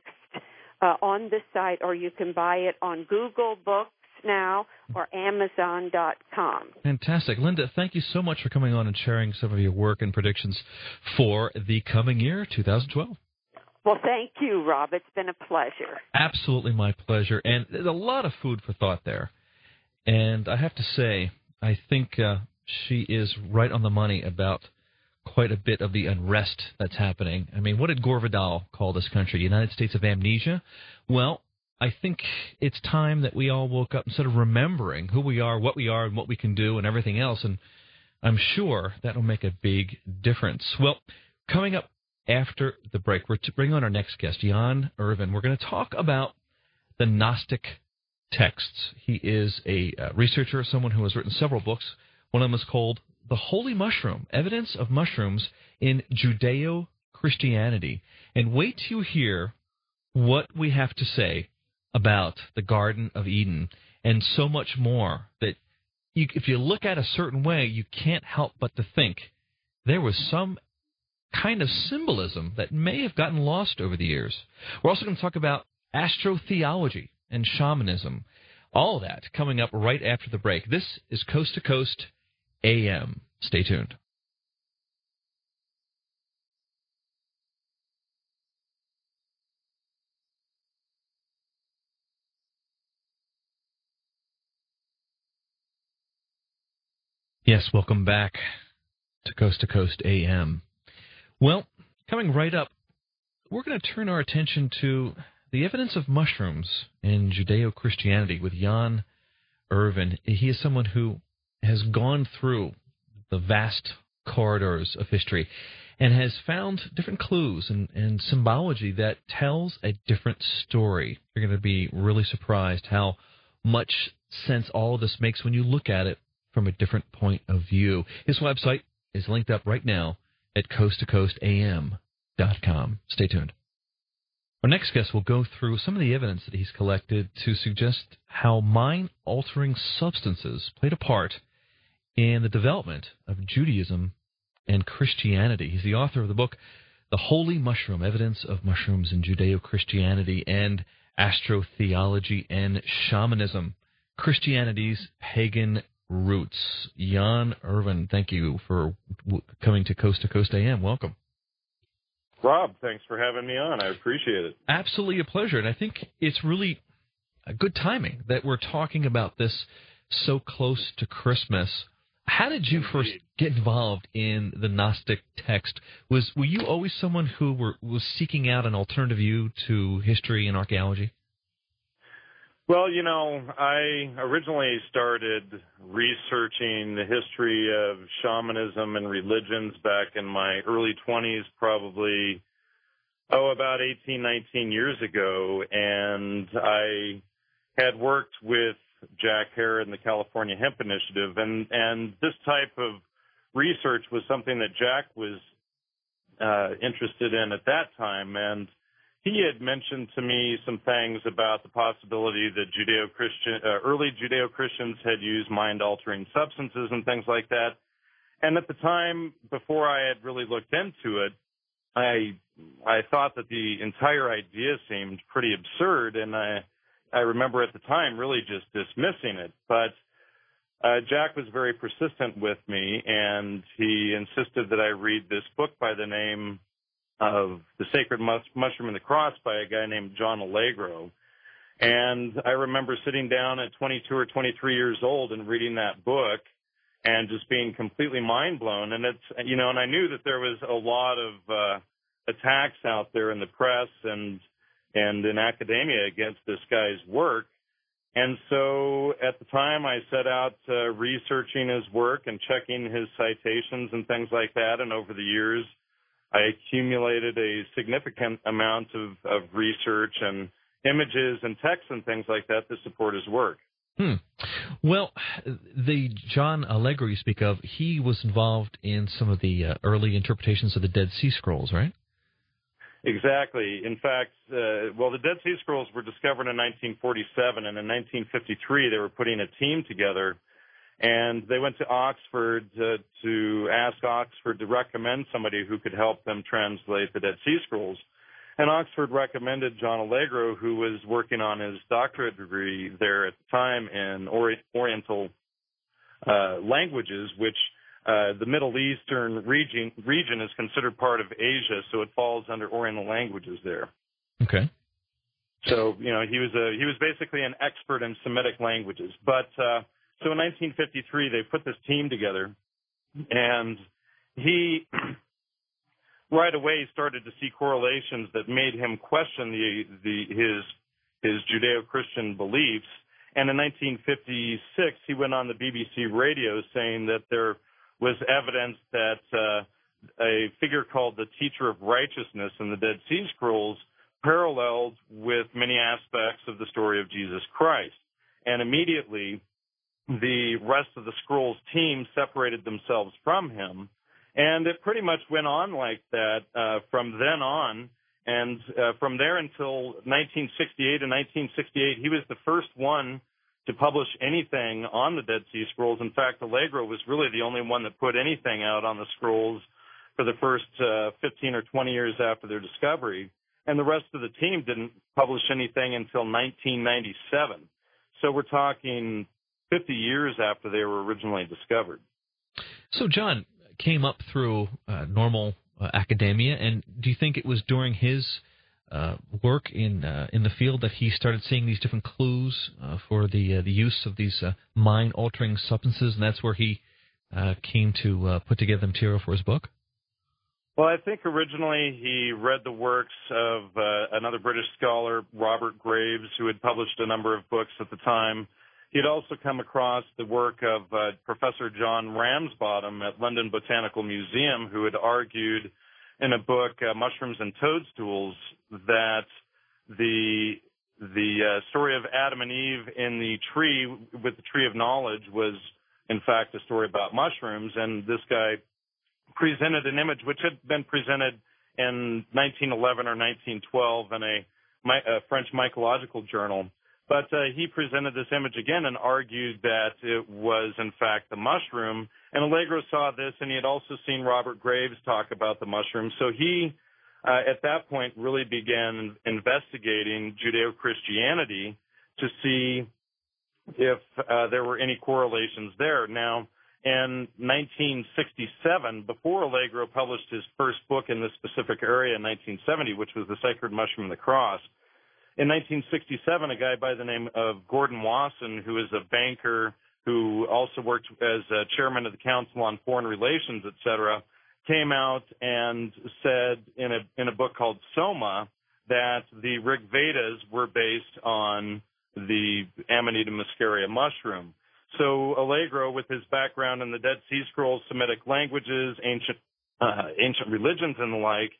uh, on the site, or you can buy it on Google Books Now or Amazon.com. Fantastic. Linda, thank you so much for coming on and sharing some of your work and predictions for the coming year, 2012. Well, thank you, Rob. It's been a pleasure. Absolutely my pleasure. And there's a lot of food for thought there. And I have to say, I think uh, she is right on the money about quite a bit of the unrest that's happening. I mean, what did Gore Vidal call this country? United States of amnesia? Well, I think it's time that we all woke up instead of remembering who we are, what we are, and what we can do, and everything else. And I'm sure that will make a big difference. Well, coming up after the break, we're to bring on our next guest, Jan Irvin. We're going to talk about the Gnostic texts. He is a uh, researcher, someone who has written several books. One of them is called The Holy Mushroom Evidence of Mushrooms in Judeo Christianity. And wait till you hear what we have to say about the Garden of Eden and so much more that you, if you look at a certain way, you can't help but to think there was some kind of symbolism that may have gotten lost over the years. We're also going to talk about astrotheology and shamanism. All that coming up right after the break. This is Coast to Coast AM. Stay tuned. Yes, welcome back to Coast to Coast AM. Well, coming right up, we're going to turn our attention to the evidence of mushrooms in Judeo Christianity with Jan Irvin. He is someone who has gone through the vast corridors of history and has found different clues and, and symbology that tells a different story. You're going to be really surprised how much sense all of this makes when you look at it from a different point of view. His website is linked up right now at coasttocoastam.com. Stay tuned. Our next guest will go through some of the evidence that he's collected to suggest how mind altering substances played a part in the development of Judaism and Christianity. He's the author of the book, The Holy Mushroom Evidence of Mushrooms in Judeo Christianity and Astrotheology and Shamanism Christianity's Pagan Roots. Jan Irvin, thank you for coming to Coast to Coast AM. Welcome. Rob, thanks for having me on. I appreciate it. Absolutely a pleasure. And I think it's really a good timing that we're talking about this so close to Christmas. How did you first get involved in the Gnostic text? Was were you always someone who were, was seeking out an alternative view to history and archaeology? Well, you know, I originally started researching the history of shamanism and religions back in my early 20s, probably, oh, about 18, 19 years ago. And I had worked with Jack Herer and the California Hemp Initiative. And, and this type of research was something that Jack was uh, interested in at that time. And he had mentioned to me some things about the possibility that Judeo-Christian, uh, early Judeo-Christians had used mind-altering substances and things like that. And at the time, before I had really looked into it, I I thought that the entire idea seemed pretty absurd, and I I remember at the time really just dismissing it. But uh, Jack was very persistent with me, and he insisted that I read this book by the name of the sacred mus- mushroom and the cross by a guy named John Allegro. And I remember sitting down at 22 or 23 years old and reading that book and just being completely mind blown. And it's, you know, and I knew that there was a lot of, uh, attacks out there in the press and, and in academia against this guy's work. And so at the time I set out uh, researching his work and checking his citations and things like that. And over the years, I accumulated a significant amount of, of research and images and texts and things like that to support his work. Hmm. Well, the John Allegro you speak of, he was involved in some of the uh, early interpretations of the Dead Sea Scrolls, right? Exactly. In fact, uh, well, the Dead Sea Scrolls were discovered in 1947, and in 1953 they were putting a team together and they went to Oxford to, to ask Oxford to recommend somebody who could help them translate the Dead Sea Scrolls. And Oxford recommended John Allegro, who was working on his doctorate degree there at the time in Oriental uh, languages, which uh, the Middle Eastern region region is considered part of Asia, so it falls under Oriental languages there. Okay. So you know he was a he was basically an expert in Semitic languages. But uh, so in 1953 they put this team together, and he right away started to see correlations that made him question the the his his Judeo-Christian beliefs. And in 1956 he went on the BBC radio saying that there was evidence that uh, a figure called the Teacher of Righteousness in the Dead Sea Scrolls paralleled with many aspects of the story of Jesus Christ. And immediately, the rest of the Scrolls team separated themselves from him. And it pretty much went on like that uh, from then on. And uh, from there until 1968 and 1968, he was the first one to publish anything on the Dead Sea Scrolls. In fact, Allegro was really the only one that put anything out on the scrolls for the first uh, 15 or 20 years after their discovery. And the rest of the team didn't publish anything until 1997. So we're talking 50 years after they were originally discovered. So John came up through uh, normal uh, academia, and do you think it was during his uh, work in uh, in the field that he started seeing these different clues uh, for the uh, the use of these uh, mind altering substances, and that's where he uh, came to put together the material for his book. Well, I think originally he read the works of another British scholar, Robert Graves, who had published a number of books at the time. He had also come across the work of Professor John Ramsbottom at London Botanical Museum, who had argued in a book, uh, Mushrooms and Toadstools, that the the uh, story of Adam and Eve in the tree with the tree of knowledge was in fact a story about mushrooms, and this guy presented an image which had been presented in 1911 or 1912 in a, a French mycological journal. But uh, he presented this image again and argued that it was, in fact, the mushroom. And Allegro saw this, and he had also seen Robert Graves talk about the mushroom. So he, uh, at that point, really began investigating Judeo Christianity to see if uh, there were any correlations there. Now, in 1967, before Allegro published his first book in this specific area in 1970, which was The Sacred Mushroom and the Cross, in 1967, a guy by the name of Gordon Wasson, who is a banker who also worked as chairman of the Council on Foreign Relations, et cetera, came out and said in a in a book called Soma that the Rig Vedas were based on the Amanita muscaria mushroom. So Allegro, with his background in the Dead Sea Scrolls, Semitic languages, ancient uh, ancient religions, and the like,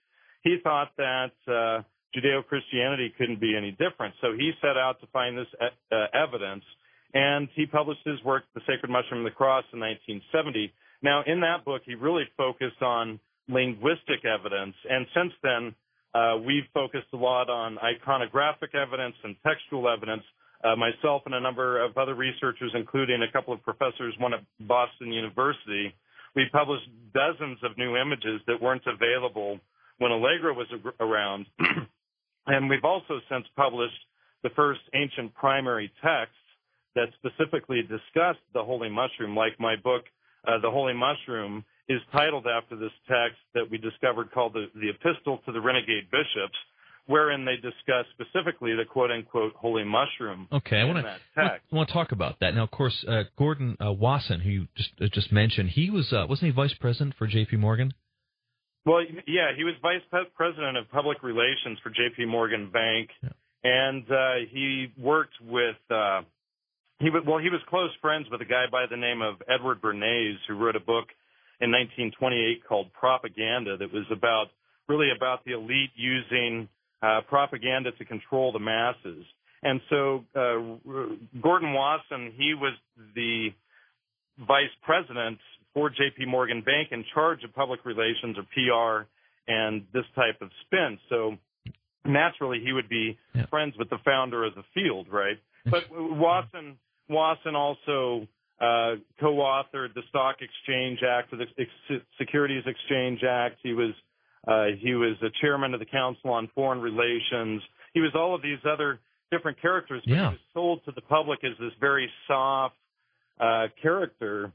he thought that uh, Judeo Christianity couldn't be any different. So he set out to find this uh, evidence, and he published his work, The Sacred Mushroom and the Cross, in 1970. Now, in that book, he really focused on linguistic evidence, and since then, uh, we've focused a lot on iconographic evidence and textual evidence. Uh, myself and a number of other researchers, including a couple of professors, one at Boston University, we published dozens of new images that weren't available when Allegro was around. And we've also since published the first ancient primary text that specifically discussed the holy mushroom, like my book, uh, The Holy Mushroom, is titled after this text that we discovered called the, the Epistle to the Renegade Bishops, wherein they discuss specifically the quote unquote holy mushroom. Okay, I want to I want to talk about that now. Of course, uh, Gordon uh, Wasson, who you just uh, just mentioned, he was uh, wasn't he vice president for J.P. Morgan? Well, yeah, he was vice president of public relations for J.P. Morgan Bank, yeah. and uh, he worked with. Uh, he was, well, he was close friends with a guy by the name of Edward Bernays, who wrote a book in 1928 called Propaganda, that was about really about the elite using uh, propaganda to control the masses. And so, uh, Gordon Wasson, he was the vice president for JP Morgan Bank in charge of public relations or PR and this type of spin. So naturally he would be yeah. friends with the founder of the field, right? But Wasson Wasson also uh, co-authored the Stock Exchange Act, the Securities Exchange Act. He was Uh, he was a chairman of the Council on Foreign Relations. He was all of these other different characters, but yeah. he was sold to the public as this very soft uh, character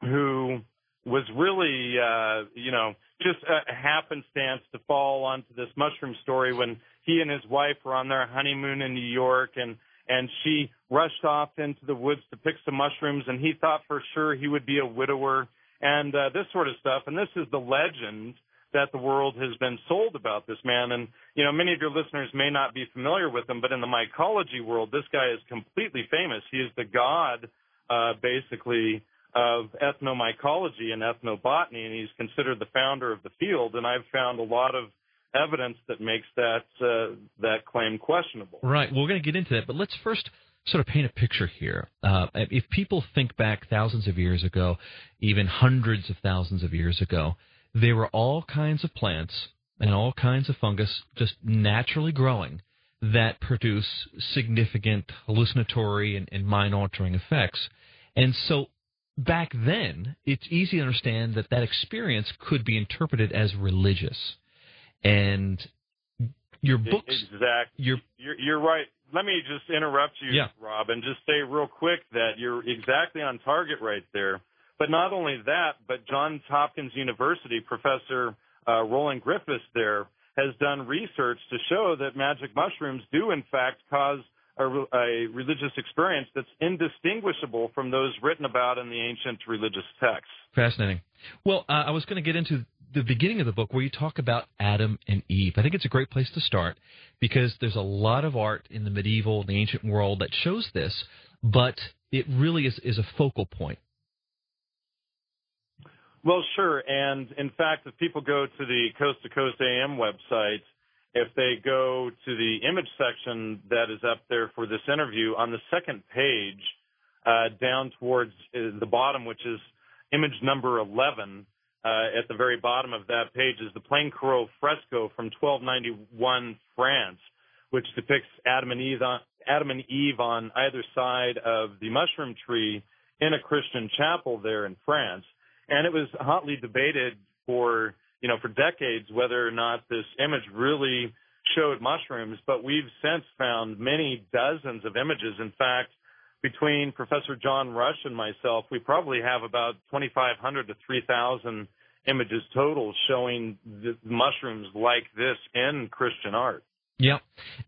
who was really, uh, you know, just a happenstance to fall onto this mushroom story when he and his wife were on their honeymoon in New York and and she rushed off into the woods to pick some mushrooms and he thought for sure he would be a widower and uh, this sort of stuff. And this is the legend that the world has been sold about this man. And you know many of your listeners may not be familiar with him but in the mycology world this guy is completely famous. He is the god uh basically of ethnomycology and ethnobotany, and he's considered the founder of the field. And I've found a lot of evidence that makes that uh, that claim questionable. Right. Well, we're going to get into that, but let's first sort of paint a picture here. Uh, if people think back thousands of years ago, even hundreds of thousands of years ago, there were all kinds of plants and all kinds of fungus just naturally growing that produce significant hallucinatory and, and mind altering effects. And so back then, it's easy to understand that that experience could be interpreted as religious. And your books, exactly. Your, you're, you're right. Let me just interrupt you, yeah. Rob, and just say real quick that you're exactly on target right there. But not only that, but Johns Hopkins University professor uh, Roland Griffiths there has done research to show that magic mushrooms do in fact cause a, a religious experience that's indistinguishable from those written about in the ancient religious texts. Fascinating. Well, uh, I was going to get into the beginning of the book where you talk about Adam and Eve. I think it's a great place to start because there's a lot of art in the medieval, and the ancient world that shows this, but it really is, is a focal point. Well, sure. And in fact, if people go to the Coast to Coast AM website, if they go to the image section that is up there for this interview, on the second page, uh, down towards uh, the bottom, which is image number 11, uh, at the very bottom of that page is the Plaincourault fresco from 1291 France, which depicts Adam and Eve on, Adam and Eve on either side of the mushroom tree in a Christian chapel there in France. And it was hotly debated for you know, for decades whether or not this image really showed mushrooms, but we've since found many dozens of images. In fact, between Professor John Rush and myself, we probably have about 2,500 to 3,000 images total showing mushrooms like this in Christian art. Yeah,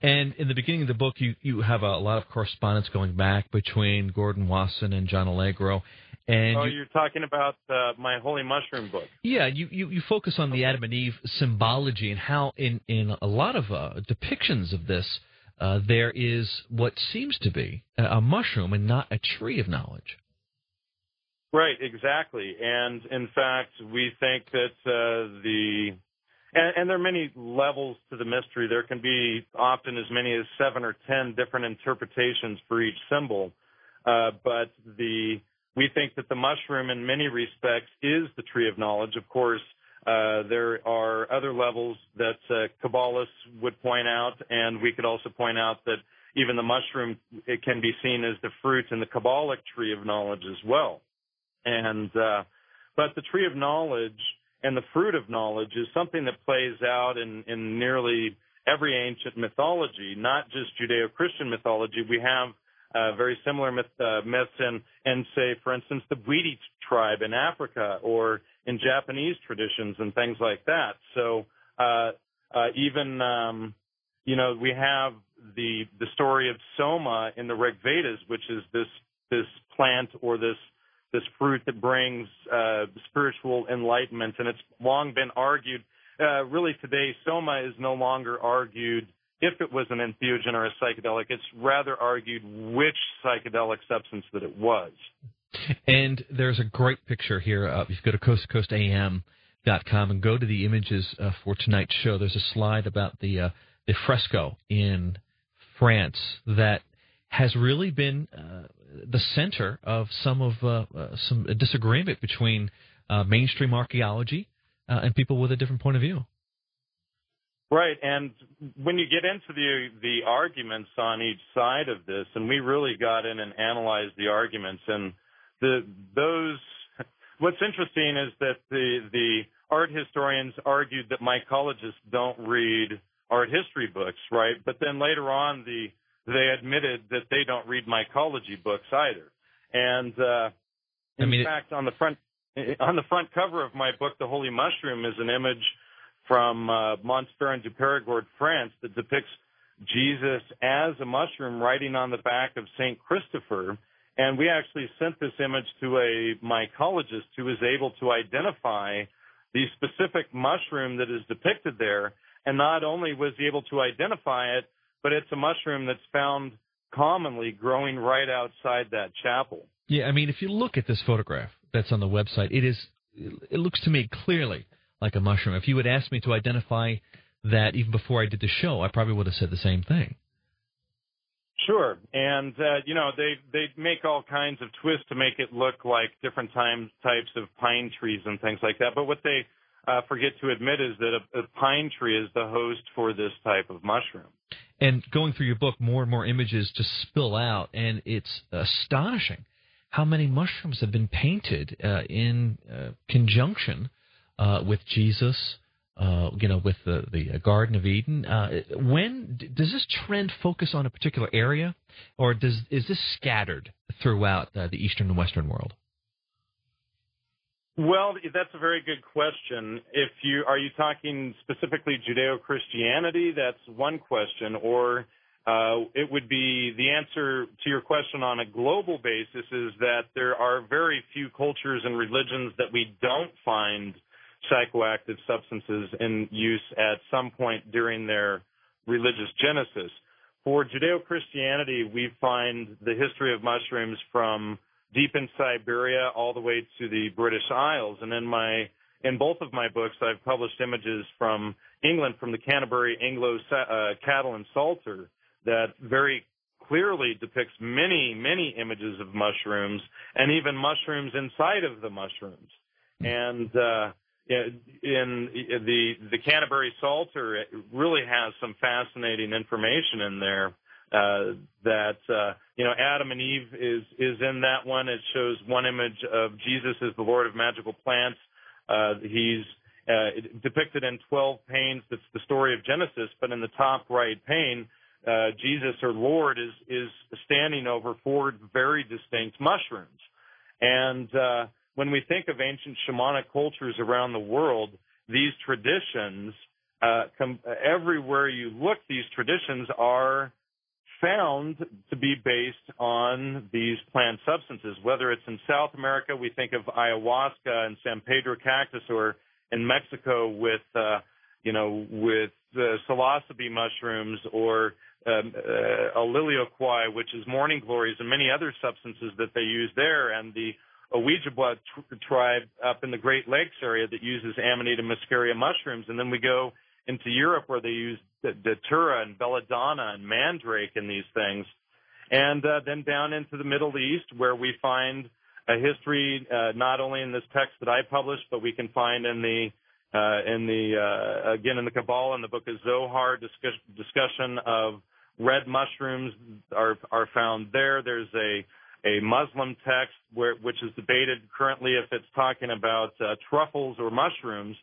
and in the beginning of the book, you you have a lot of correspondence going back between Gordon Wasson and John Allegro, and oh, you, are talking about uh, my Holy Mushroom book. Yeah, you, you, you focus on the Adam and Eve symbology and how in in a lot of uh, depictions of this, uh, there is what seems to be a, a mushroom and not a tree of knowledge. Right, exactly, and in fact, we think that uh, the and, and there are many levels to the mystery. There can be often as many as seven or ten different interpretations for each symbol. Uh, but the we think that the mushroom, in many respects, is the tree of knowledge. Of course, uh, there are other levels that uh, Kabbalists would point out, and we could also point out that even the mushroom it can be seen as the fruit in the Kabbalic tree of knowledge as well. And uh, but the tree of knowledge and the fruit of knowledge is something that plays out in, in nearly every ancient mythology, not just Judeo-Christian mythology. We have uh, very similar myth, uh, in, say, for instance, the Bwiti tribe in Africa or in Japanese traditions and things like that. So uh, uh, even, um, you know, we have the the story of Soma in the Rig Vedas, which is this this plant or this this fruit that brings uh, spiritual enlightenment, and it's long been argued. Uh, really, today, soma is no longer argued if it was an entheogen or a psychedelic. It's rather argued which psychedelic substance that it was. And there's a great picture here. Uh, if you go to coasttocoastam.com and go to the images uh, for tonight's show, there's a slide about the uh, the fresco in France that has really been uh, the center of some of uh, uh, some disagreement between uh, mainstream archaeology uh, and people with a different point of view. Right, and when you get into the the arguments on each side of this, and we really got in and analyzed the arguments, and the those. What's interesting is that the the art historians argued that mycologists don't read art history books, right? But then later on, the they admitted that they don't read mycology books either. And uh, in I mean, fact, on the front on the front cover of my book, The Holy Mushroom, is an image from uh, Montferrand du Perigord, France, that depicts Jesus as a mushroom riding on the back of Saint Christopher. And we actually sent this image to a mycologist who was able to identify the specific mushroom that is depicted there. And not only was he able to identify it, but it's a mushroom that's found commonly growing right outside that chapel. Yeah, I mean, if you look at this photograph that's on the website, it is it looks to me clearly like a mushroom. If you would ask me to identify that even before I did the show, I probably would have said the same thing. Sure, and uh, you know they they make all kinds of twists to make it look like different times types of pine trees and things like that. But what they uh, forget to admit is that a, a pine tree is the host for this type of mushroom. And going through your book, more and more images just spill out, and it's astonishing how many mushrooms have been painted uh, in uh, conjunction uh, with Jesus, uh, you know, with the the Garden of Eden. Uh, when does this trend focus on a particular area, or does is this scattered throughout uh, the Eastern and Western world? Well, that's a very good question. If you are you talking specifically Judeo-Christianity, that's one question, or uh, it would be the answer to your question on a global basis is that there are very few cultures and religions that we don't find psychoactive substances in use at some point during their religious genesis. For Judeo Christianity, we find the history of mushrooms from deep in Siberia all the way to the British Isles. And in my in both of my books, I've published images from England, from the Canterbury Anglo uh, Catalan Psalter, that very clearly depicts many, many images of mushrooms and even mushrooms inside of the mushrooms. And uh, in the the Canterbury Psalter really has some fascinating information in there uh, that uh, you know Adam and Eve is is in that one. It shows one image of Jesus as the Lord of magical plants. Uh, he's uh, depicted in 12 panes. That's the story of Genesis. But in the top right pane, uh, Jesus or Lord is is standing over four very distinct mushrooms, and uh, when we think of ancient shamanic cultures around the world, these traditions, uh, com- everywhere you look, these traditions are found to be based on these plant substances. Whether it's in South America, we think of ayahuasca and San Pedro cactus, or in Mexico with, uh, you know, with uh, psilocybe mushrooms or um, uh, which is morning glories, and many other substances that they use there, and the Ojibwa tr- tribe up in the Great Lakes area that uses Amanita muscaria mushrooms, and then we go into Europe where they use datura and belladonna and mandrake and these things, and uh, then down into the Middle East where we find a history uh, not only in this text that I published, but we can find in the uh, in the uh, again in the Kabbalah in the book of Zohar discuss, discussion of red mushrooms are are found there. There's a a Muslim text where, which is debated currently if it's talking about uh, truffles or mushrooms.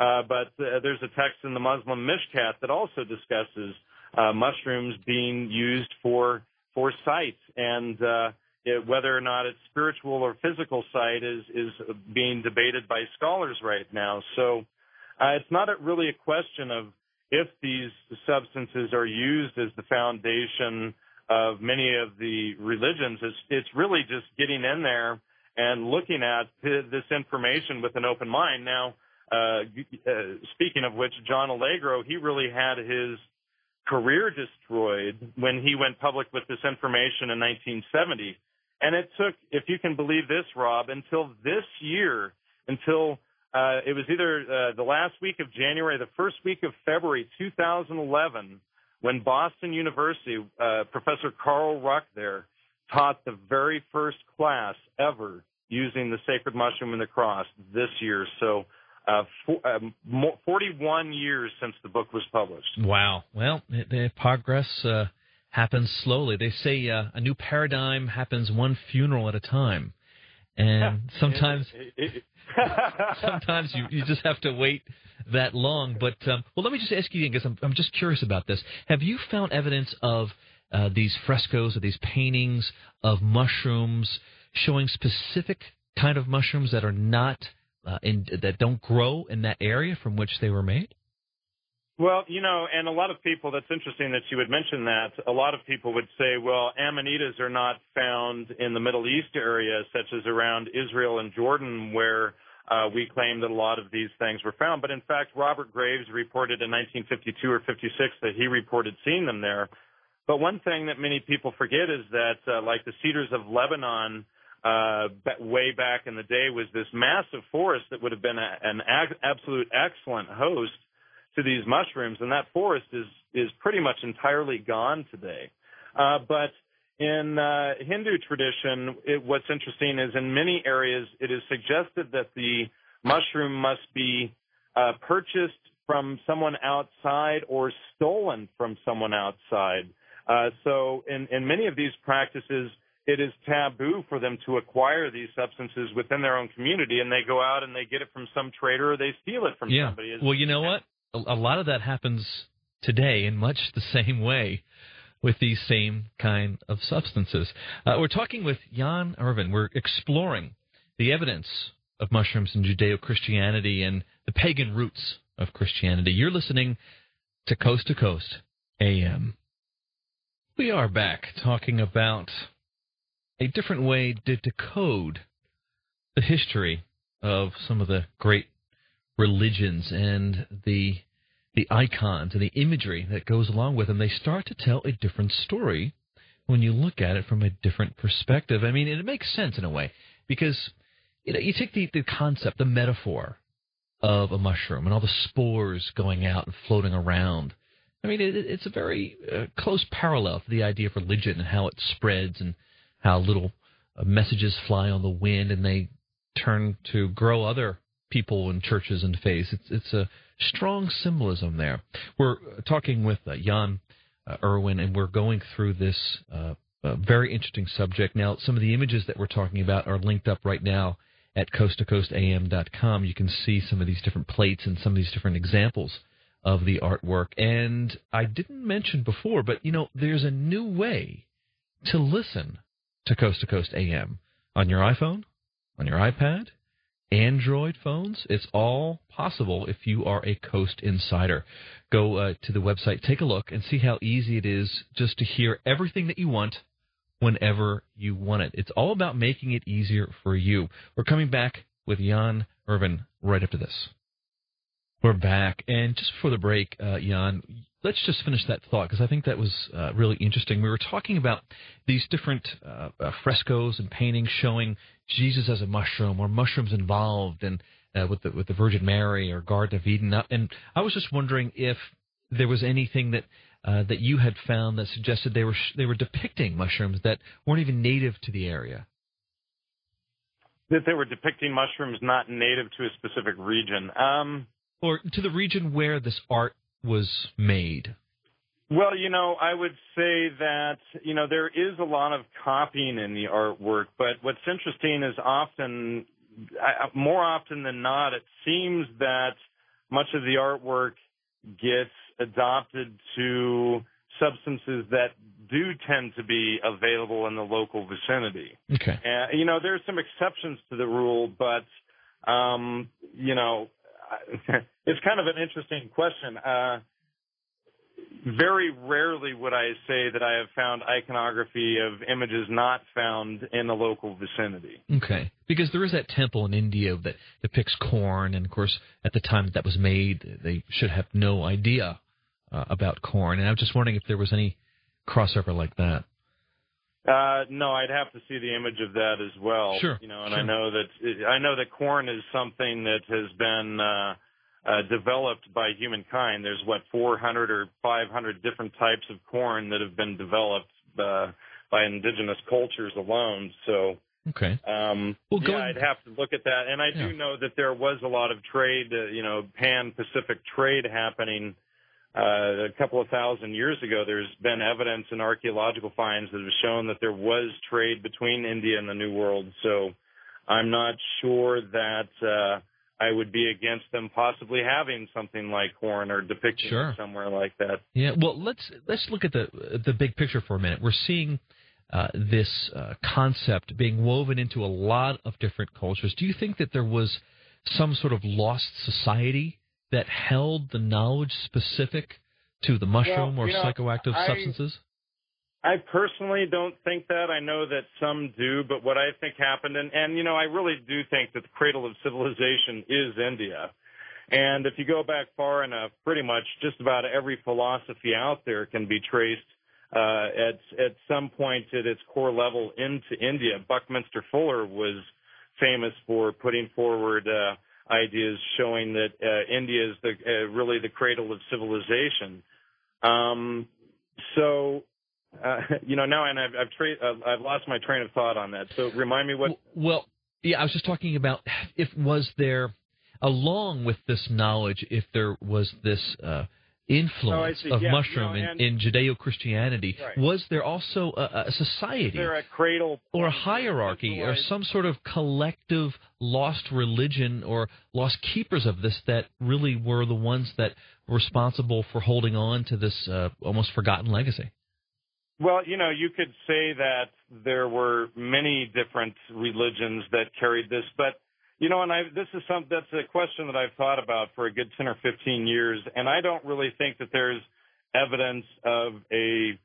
Uh, but uh, there's a text in the Muslim Mishkat that also discusses uh, mushrooms being used for for sight and uh, it, whether or not it's spiritual or physical sight is is being debated by scholars right now. So uh, it's not a, really a question of if these substances are used as the foundation of many of the religions. It's, it's really just getting in there and looking at this information with an open mind. Now, uh, uh, speaking of which, John Allegro, he really had his career destroyed when he went public with this information in 1970. And it took, if you can believe this, Rob, until this year, until uh, it was either uh, the last week of January, the first week of February 2011, when Boston University, uh, Professor Carl Ruck there taught the very first class ever using the sacred mushroom and the cross this year. So, uh, for, uh, 41 years since the book was published. Wow. Well, the progress uh, happens slowly. They say uh, a new paradigm happens one funeral at a time. And sometimes sometimes you you just have to wait that long. But um, well, let me just ask you again because I'm I'm just curious about this. Have you found evidence of uh, these frescoes or these paintings of mushrooms showing specific kind of mushrooms that are not uh, in, that don't grow in that area from which they were made? Well, you know, and a lot of people, that's interesting that you would mention that. A lot of people would say, well, amanitas are not found in the Middle East area, such as around Israel and Jordan, where uh, we claim that a lot of these things were found. But in fact, Robert Graves reported in 1952 or 56 that he reported seeing them there. But one thing that many people forget is that, uh, like the cedars of Lebanon, uh, way back in the day, was this massive forest that would have been a, an ag- absolute excellent host to these mushrooms, and that forest is is pretty much entirely gone today. Uh, but in uh, Hindu tradition, it, what's interesting is in many areas it is suggested that the mushroom must be uh, purchased from someone outside or stolen from someone outside. Uh, so in, in many of these practices, it is taboo for them to acquire these substances within their own community, and they go out and they get it from some trader or they steal it from yeah. somebody. Well, you know what? A, lot of that happens today in much the same way with these same kind of substances. Uh, we're talking with Jan Irvin. We're exploring the evidence of mushrooms in Judeo Christianity and the pagan roots of Christianity. You're listening to Coast to Coast AM. We are back talking about a different way to decode the history of some of the great religions and the the icons and the imagery that goes along with them. They start to tell a different story when you look at it from a different perspective. I mean, it makes sense in a way because you know you take the, the concept, the metaphor of a mushroom and all the spores going out and floating around I mean, it, it's a very uh, close parallel to the idea of religion and how it spreads and how little uh, messages fly on the wind and they turn to grow other people and churches and faiths. It's, it's a strong symbolism there. We're talking with uh, Jan uh, Irvin and we're going through this uh, very interesting subject. Now, some of the images that we're talking about are linked up right now at coasttocoastam.com. You can see some of these different plates and some of these different examples of the artwork. And I didn't mention before, but you know, there's a new way to listen to Coast to Coast AM on your iPhone, on your iPad, Android phones. It's all possible if you are a Coast insider. Go uh, to the website, take a look, and see how easy it is just to hear everything that you want whenever you want it. It's all about making it easier for you. We're coming back with Jan Irvin right after this. We're back, and just before the break, uh, Jan, let's just finish that thought because I think that was uh, really interesting. We were talking about these different uh, uh frescoes and paintings showing Jesus as a mushroom or mushrooms involved, and uh, with the with the Virgin Mary or Garden of Eden. Uh, and I was just wondering if there was anything that that you had found that suggested they were sh- they were depicting mushrooms that weren't even native to the area. That they were depicting mushrooms not native to a specific region. Um, or to the region where this art was made? Well, you know, I would say that, you know, there is a lot of copying in the artwork, but what's interesting is often, more often than not, it seems that much of the artwork gets adopted to substances that do tend to be available in the local vicinity. Okay. And, you know, there are some exceptions to the rule, but, um, you know, it's kind of an interesting question. Uh, very rarely would I say that I have found iconography of images not found in the local vicinity. Okay, because there is that temple in India that depicts corn, and of course, at the time that, that was made, they should have no idea uh, about corn. And I'm just wondering if there was any crossover like that. Uh, no, I'd have to see the image of that as well. Sure. You know, and sure. I know that I know that corn is something that has been uh, uh, developed by humankind. There's what 400 or 500 different types of corn that have been developed uh, by indigenous cultures alone. So. Okay. Um, well, yeah, I'd have to look at that, and I yeah. do know that there was a lot of trade, uh, you know, pan-Pacific trade happening uh, a couple of thousand years ago, there's been evidence in archaeological finds that have shown that there was trade between India and the New World. So I'm not sure that uh, I would be against them possibly having something like corn or depicting sure. somewhere like that. Yeah. Well, let's let's look at the the big picture for a minute. We're seeing. Uh, this uh, concept being woven into a lot of different cultures. Do you think that there was some sort of lost society that held the knowledge specific to the mushroom well, or know, psychoactive I, substances? I personally don't think that. I know that some do, but what I think happened, and, and you know, I really do think that the cradle of civilization is India. And if you go back far enough, pretty much just about every philosophy out there can be traced uh, at at some point at its core level into India. Buckminster Fuller was famous for putting forward uh, ideas showing that uh, India is the uh, really the cradle of civilization. Um, so, uh, you know, now and I've I've, tra- uh, I've lost my train of thought on that. So remind me what. Well, yeah, I was just talking about if was there, along with this knowledge, if there was this uh, influence oh, of yeah, mushroom you know, in, in Judeo Christianity, right. was there also a, a society? There a cradle or a hierarchy or some sort of collective lost religion or lost keepers of this that really were the ones that were responsible for holding on to this uh, almost forgotten legacy. Well, you know, you could say that there were many different religions that carried this, but you know, and I this is some that's a question that I've thought about for a good 10 or 15 years, and I don't really think that there's evidence of a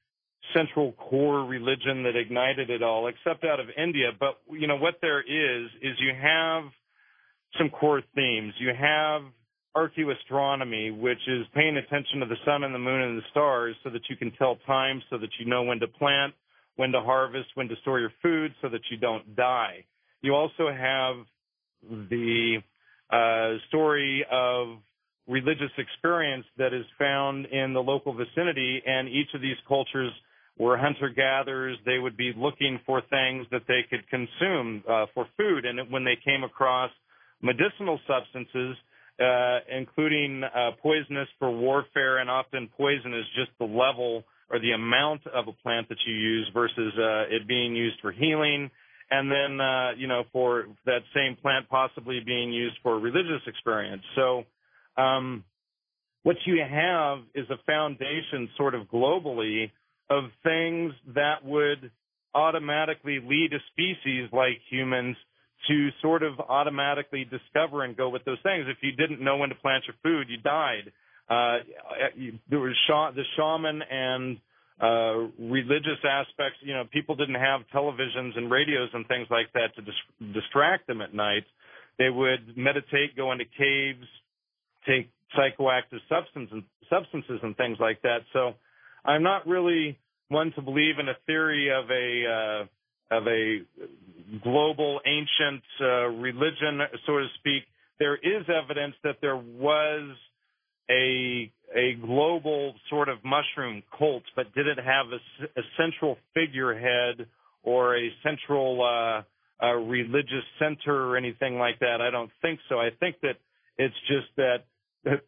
central core religion that ignited it all, except out of India. But you know what there is is you have some core themes. You have archaeoastronomy, which is paying attention to the sun and the moon and the stars, so that you can tell time, so that you know when to plant, when to harvest, when to store your food, so that you don't die. You also have the uh, story of religious experience that is found in the local vicinity, and each of these cultures were hunter gatherers. They would be looking for things that they could consume uh, for food, and when they came across medicinal substances, uh, including uh, poisonous for warfare, and often poison is just the level or the amount of a plant that you use versus uh, it being used for healing and then uh, you know for that same plant possibly being used for religious experience. So um, what you have is a foundation sort of globally of things that would automatically lead a species like humans to sort of automatically discover and go with those things. If you didn't know when to plant your food, you died. Uh, there was the shaman and uh, religious aspects. You know, people didn't have televisions and radios and things like that to dis- distract them at night. They would meditate, go into caves, take psychoactive substance and, substances and things like that. So I'm not really one to believe in a theory of a uh, of a global ancient uh, religion, so to speak. There is evidence that there was a a global sort of mushroom cult, but did it have a, a central figurehead or a central uh, a religious center or anything like that? I don't think so. I think that it's just that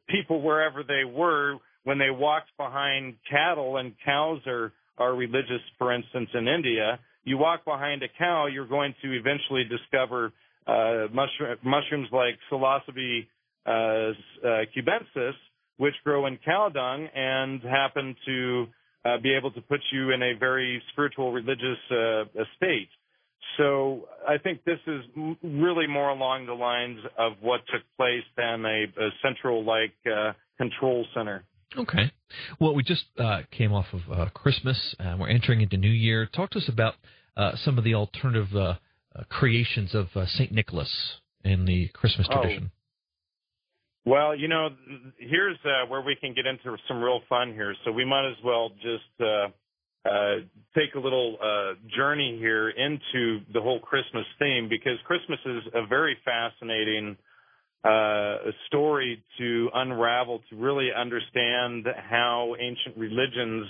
people wherever they were when they walked behind cattle and cows are are religious for instance in India you walk behind a cow you're going to eventually discover uh, mushroom, mushrooms like psilocybe uh, uh, cubensis which grow in cow dung and happen to uh, be able to put you in a very spiritual religious uh, state. So I think this is really more along the lines of what took place than a, a central like uh, control center. Okay. Well, we just uh, came off of uh, Christmas. And we're entering into New Year. Talk to us about uh, some of the alternative uh, uh, creations of Saint Nicholas in the Christmas oh, tradition. Well, you know, here's uh, where we can get into some real fun here. So we might as well just uh, uh, take a little uh, journey here into the whole Christmas theme because Christmas is a very fascinating uh, story to unravel to really understand how ancient religions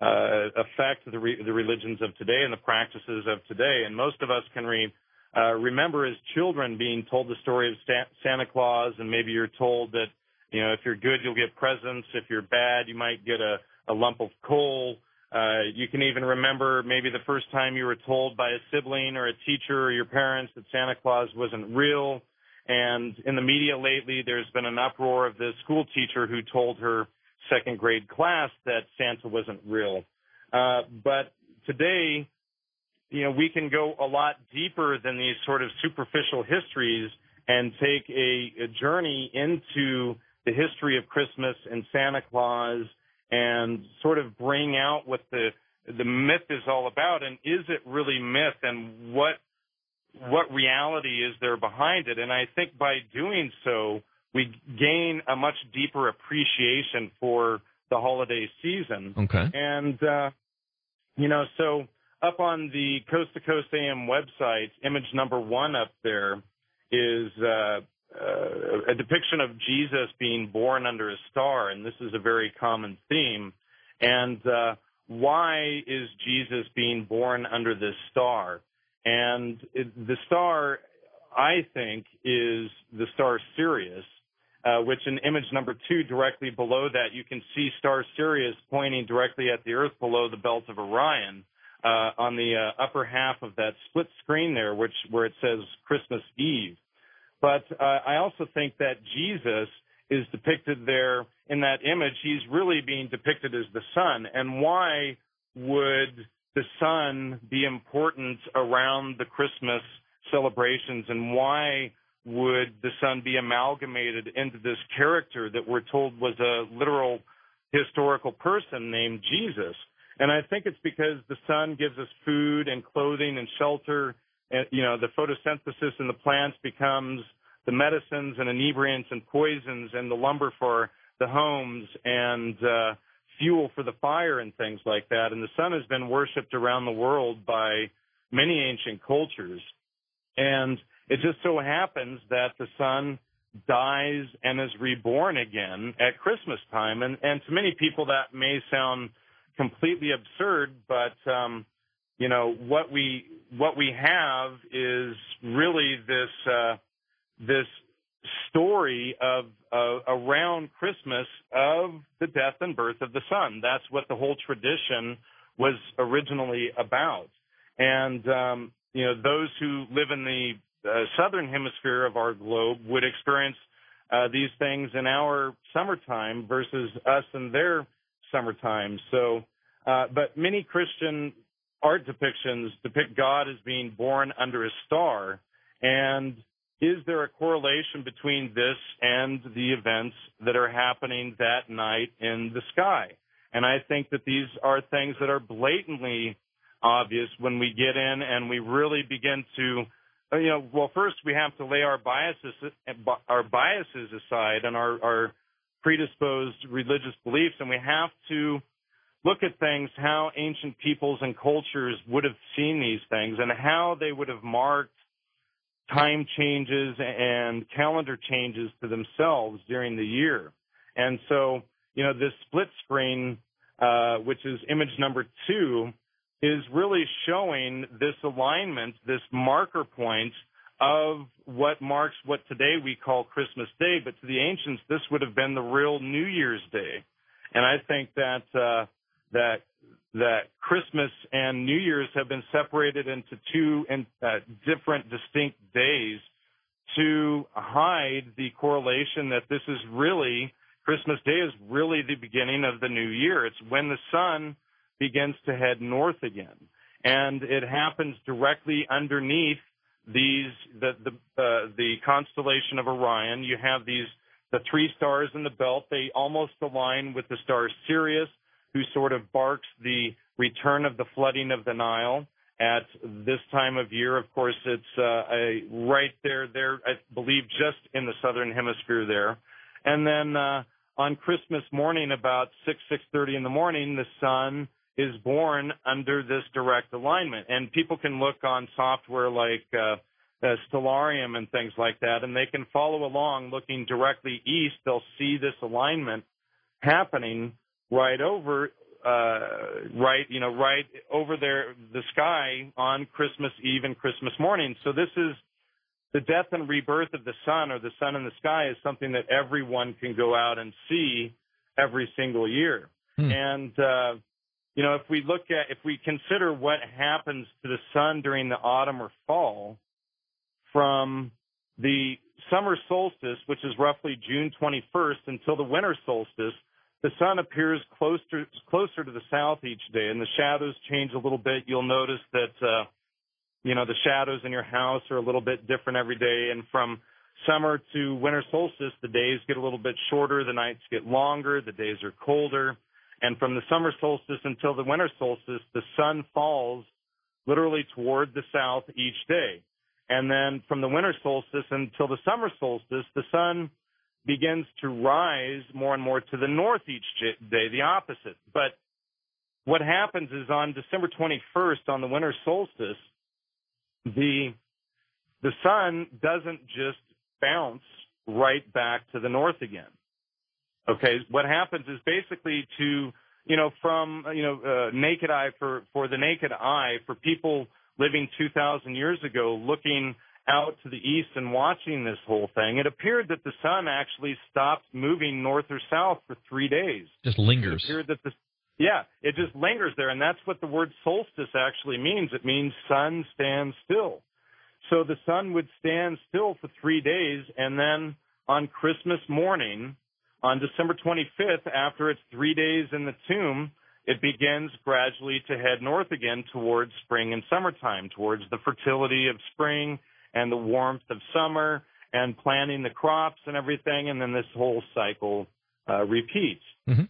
uh, affect the, re- the religions of today and the practices of today. And most of us can read uh, remember as children being told the story of Santa Claus, and maybe you're told that, you know, if you're good, you'll get presents. If you're bad, you might get a, a lump of coal. Uh, you can even remember maybe the first time you were told by a sibling or a teacher or your parents that Santa Claus wasn't real. And in the media lately, there's been an uproar of this school teacher who told her second grade class that Santa wasn't real. Uh, but today, you know, we can go a lot deeper than these sort of superficial histories and take a, a journey into the history of Christmas and Santa Claus and sort of bring out what the the myth is all about and is it really myth and what what reality is there behind it? And i think by doing so we gain a much deeper appreciation for the holiday season. Okay. And uh you know so up on the coast to coast am website image number one up there is uh uh, a depiction of Jesus being born under a star, and this is a very common theme. And uh, why is Jesus being born under this star? And it, the star, I think, is the star Sirius, uh, which in image number two, directly below that, you can see star Sirius pointing directly at the Earth below the belt of Orion. Uh, on the uh, upper half of that split screen there, which where it says Christmas Eve. But uh, I also think that Jesus is depicted there in that image. He's really being depicted as the sun. And why would the sun be important around the Christmas celebrations? And why would the sun be amalgamated into this character that we're told was a literal historical person named Jesus? And I think it's because the sun gives us food and clothing and shelter And, you know, the photosynthesis in the plants becomes the medicines and inebriants and poisons and the lumber for the homes and uh, fuel for the fire and things like that. And the sun has been worshipped around the world by many ancient cultures. And it just so happens that the sun dies and is reborn again at Christmas time. And, and to many people that may sound completely absurd, but um, you know what we what we have is really this uh, this story of uh, around Christmas of the death and birth of the Son. That's what the whole tradition was originally about. And um, you know, those who live in the uh, southern hemisphere of our globe would experience uh, these things in our summertime versus us in their summertime. So, uh, but many Christian art depictions depict God as being born under a star. And is there a correlation between this and the events that are happening that night in the sky? And I think that these are things that are blatantly obvious when we get in and we really begin to, you know, well, first we have to lay our biases, our biases aside and our, our predisposed religious beliefs, and we have to look at things how ancient peoples and cultures would have seen these things and how they would have marked time changes and calendar changes to themselves during the year. And so, you know, this split screen, uh, which is image number two, is really showing this alignment, this marker point of what marks what today we call Christmas Day, but to the ancients, this would have been the real New Year's Day. And I think that, uh, that that Christmas and New Year's have been separated into two in, uh, different distinct days to hide the correlation that this is really Christmas Day is really the beginning of the new year. It's when the sun begins to head north again, and it happens directly underneath these the the uh, the constellation of Orion. You have these the three stars in the belt. They almost align with the star Sirius who sort of barks the return of the flooding of the Nile at this time of year. Of course, it's uh, a, right there, there, I believe, just in the southern hemisphere there. And then uh, on Christmas morning, about six six thirty in the morning, the sun is born under this direct alignment. And people can look on software like uh, uh, Stellarium and things like that, and they can follow along looking directly east. They'll see this alignment happening right over uh right you know right over there the sky on christmas eve and christmas morning so this is the death and rebirth of the sun or the sun in the sky is something that everyone can go out and see every single year hmm. and uh you know, if we look at, if we consider what happens to the sun during the autumn or fall from the summer solstice, which is roughly June 21st, until the winter solstice, the sun appears closer closer to the south each day, and the shadows change a little bit. You'll notice that uh, you know the shadows in your house are a little bit different every day, and from summer to winter solstice, the days get a little bit shorter, the nights get longer, the days are colder, and from the summer solstice until the winter solstice, the sun falls literally toward the south each day. And then from the winter solstice until the summer solstice, the sun begins to rise more and more to the north each day, the opposite. But what happens is on December 21st, on the winter solstice, the the sun doesn't just bounce right back to the north again. Okay, what happens is basically to you know from you know uh, naked eye for for the naked eye for people living 2,000 years ago, looking out to the east and watching this whole thing, it appeared that the sun actually stopped moving north or south for three days. Just lingers. It appeared that the yeah, it just lingers there, and that's what the word solstice actually means. It means sun stands still. So the sun would stand still for three days, and then on Christmas morning, on December 25th, after it's three days in the tomb, it begins gradually to head north again towards spring and summertime, towards the fertility of spring and the warmth of summer and planting the crops and everything, and then this whole cycle uh, repeats. Mm-hmm.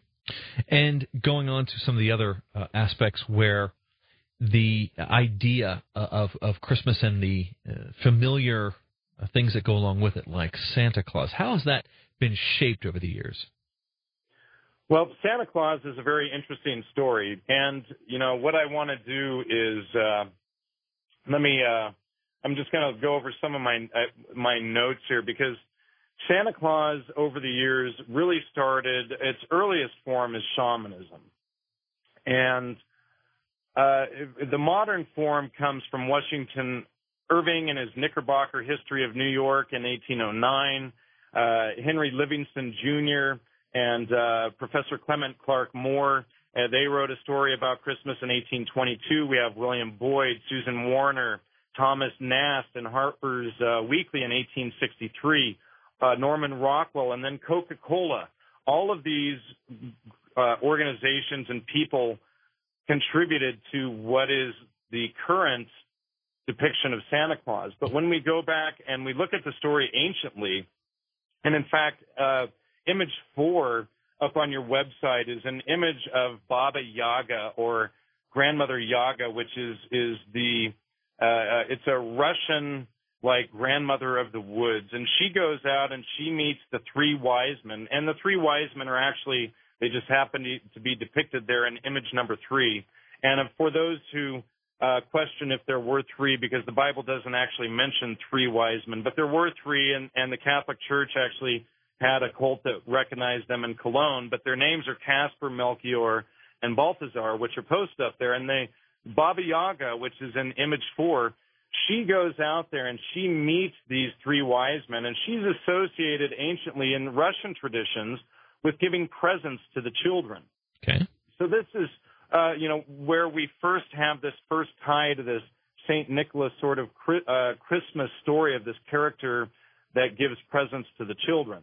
And going on to some of the other uh, aspects where the idea of, of Christmas and the uh, familiar uh, things that go along with it, like Santa Claus, how has that been shaped over the years? Well, Santa Claus is a very interesting story, and you know what I want to do is uh, let me. I'm just going to go over some of my uh, my notes here because Santa Claus over the years really started. Its earliest form is shamanism, and uh, the modern form comes from Washington Irving in his Knickerbocker History of New York in 1809. Uh, Henry Livingston Jr and uh, Professor Clement Clarke Moore. Uh, they wrote a story about Christmas in 1822. We have William Boyd, Susan Warner, Thomas Nast, and Harper's uh, Weekly in 1863. Uh, Norman Rockwell, and then Coca-Cola. All of these uh, organizations and people contributed to what is the current depiction of Santa Claus. But when we go back and we look at the story anciently, and in fact, uh, image four up on your website is an image of Baba Yaga or Grandmother Yaga, which is is the uh, it's a Russian like grandmother of the woods, and she goes out and she meets the three wise men, and the three wise men are actually they just happen to, to be depicted there in image number three. And for those who uh, question if there were three, because the Bible doesn't actually mention three wise men, but there were three, and, and the Catholic Church actually had a cult that recognized them in Cologne, but their names are Caspar, Melchior, and Balthazar, which are posted up there. And they, Baba Yaga, which is in image four, she goes out there and she meets these three wise men, and she's associated anciently in Russian traditions with giving presents to the children. Okay. So this is, uh, you know, where we first have this first tie to this Saint Nicholas sort of uh, Christmas story of this character that gives presents to the children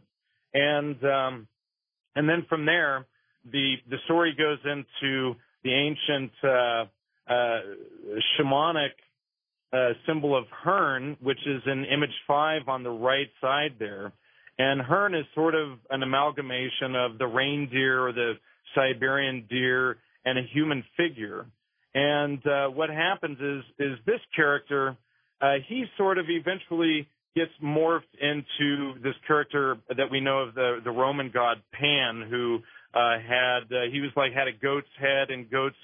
and um, and then from there, the the story goes into the ancient uh, uh, shamanic uh, symbol of Herne, which is in image five on the right side there. And Herne is sort of an amalgamation of the reindeer or the Siberian deer and a human figure. And uh, what happens is is this character, uh, he sort of eventually gets morphed into this character that we know of the the Roman god Pan, who uh, had uh, he was like had a goat's head and goat's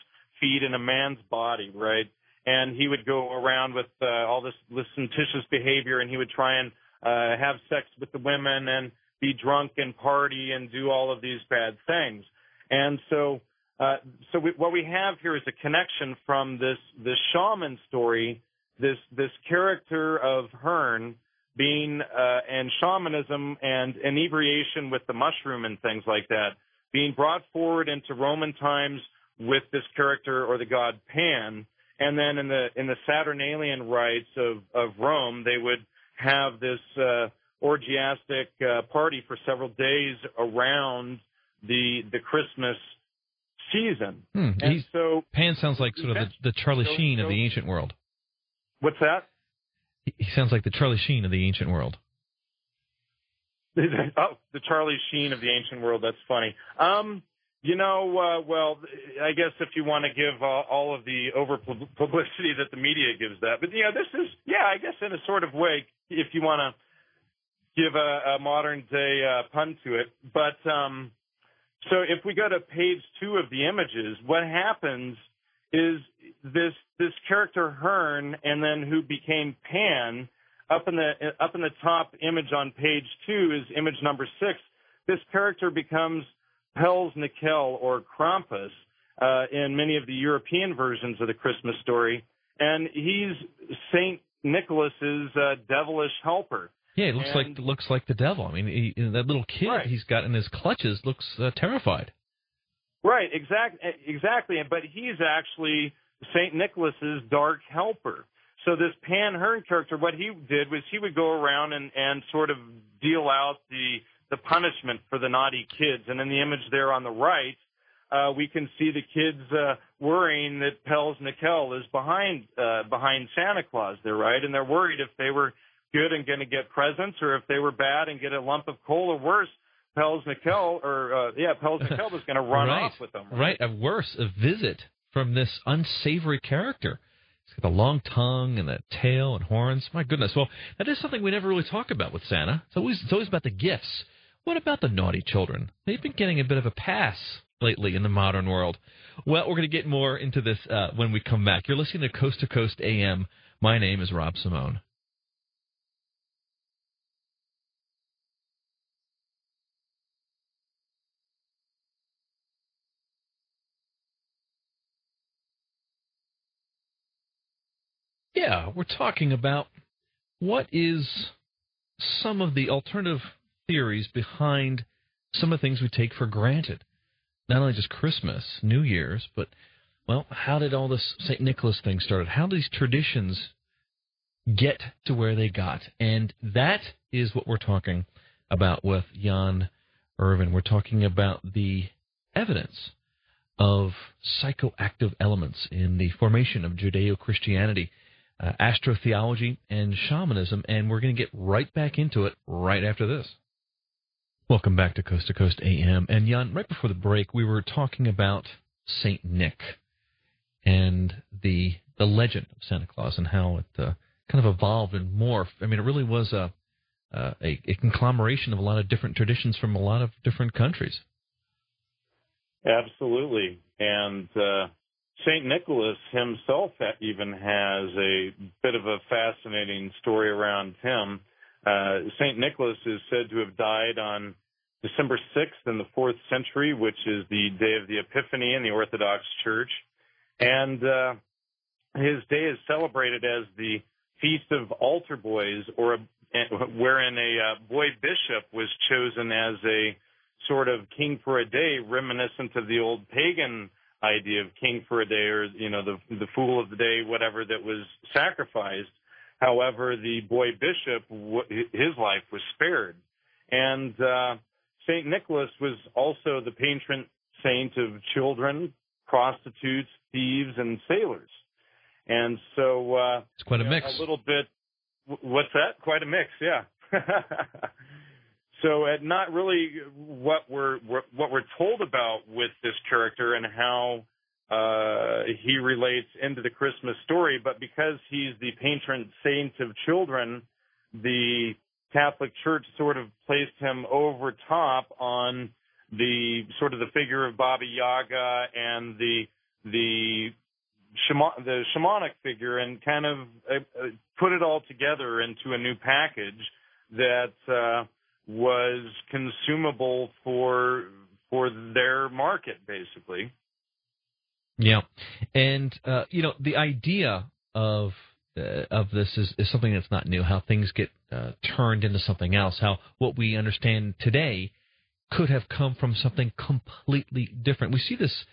feet in a man's body, right? And he would go around with uh, all this licentious behavior, and he would try and uh, have sex with the women and be drunk and party and do all of these bad things. And so, uh, so we, what we have here is a connection from this this shaman story, this this character of Herne being uh, and shamanism and inebriation with the mushroom and things like that being brought forward into Roman times with this character or the god Pan. And then in the in the Saturnalian rites of of Rome, they would have this uh, orgiastic uh, party for several days around the the Christmas season. Hmm. And He's- so, Pan sounds like sort of the, the Charlie So- Sheen of so- the ancient world. what's that? He, he sounds like the Charlie Sheen of the ancient world. oh, the Charlie Sheen of the ancient world. That's funny. Um, you know, uh, well, I guess if you want to give uh, all of the over publicity that the media gives that, but you know, this is, yeah, I guess in a sort of way, if you want to give a, a modern day uh, pun to it. But um, so if we go to page two of the images, what happens is this this character Herne, and then who became Pan, up in the up in the top image on page two is image number six. This character becomes Pels Nickel or Krampus uh, in many of the European versions of the Christmas story, and he's Saint Nicholas's uh, devilish helper. Yeah, it looks And- like looks like the devil. I mean, he, that little kid Right. he's got in his clutches looks uh, terrified. Right, exact, exactly. But he's actually Saint Nicholas's dark helper. So this Pan Herne character, what he did was he would go around and, and sort of deal out the the punishment for the naughty kids. And in the image there on the right, uh, we can see the kids uh, worrying that Pels Nickel is behind uh, behind Santa Claus. There, right, and they're worried if they were good and going to get presents, or if they were bad and get a lump of coal, or worse, Pels Nickel, or uh, yeah, Pels Nickel was going to run right. off with them. Right, a worse, a visit from this unsavory character. He's got the long tongue and the tail and horns. My goodness. Well, that is something we never really talk about with Santa. It's always it's always about the gifts. What about the naughty children? They've been getting a bit of a pass lately in the modern world. Well, we're going to get more into this uh, when we come back. You're listening to Coast to Coast AM. My name is Rob Simone. Yeah, we're talking about what is some of the alternative theories behind some of the things we take for granted. Not only just Christmas, New Year's, but, well, how did all this St. Nicholas thing start? How did these traditions get to where they got? And that is what we're talking about with Jan Irvin. We're talking about the evidence of psychoactive elements in the formation of Judeo Christianity, uh, astrotheology, and shamanism. And we're going to get right back into it right after this. Welcome back to Coast to Coast AM. And Jan, right before the break, we were talking about Saint Nick and the the legend of Santa Claus and how it uh, kind of evolved and morphed. I mean, it really was a, uh, a a conglomeration of a lot of different traditions from a lot of different countries. Absolutely. And uh, St. Nicholas himself even has a bit of a fascinating story around him. Uh, St. Nicholas is said to have died on December 6th in the 4th century, which is the day of the Epiphany in the Orthodox Church. And uh, his day is celebrated as the Feast of Altar Boys, or a, wherein a uh, boy bishop was chosen as a sort of king for a day, reminiscent of the old pagan idea of king for a day, or you know, the the fool of the day, whatever that was sacrificed. However, the boy bishop, his life was spared, and uh, Saint Nicholas was also the patron saint of children, prostitutes, thieves, and sailors. And so uh, It's quite a you know, mix. A little bit. What's that? Quite a mix, yeah. so, uh, not really what we're what we're told about with this character and how uh, he relates into the Christmas story, but because he's the patron saint of children, the Catholic Church sort of placed him over top on the sort of the figure of Baba Yaga and the the shama- the shamanic figure and kind of uh, uh, put it all together into a new package that uh, was consumable for for their market basically. Yeah, and uh, you know the idea of uh, of this is, is something that's not new. How things get uh, turned into something else. How what we understand today could have come from something completely different. We see this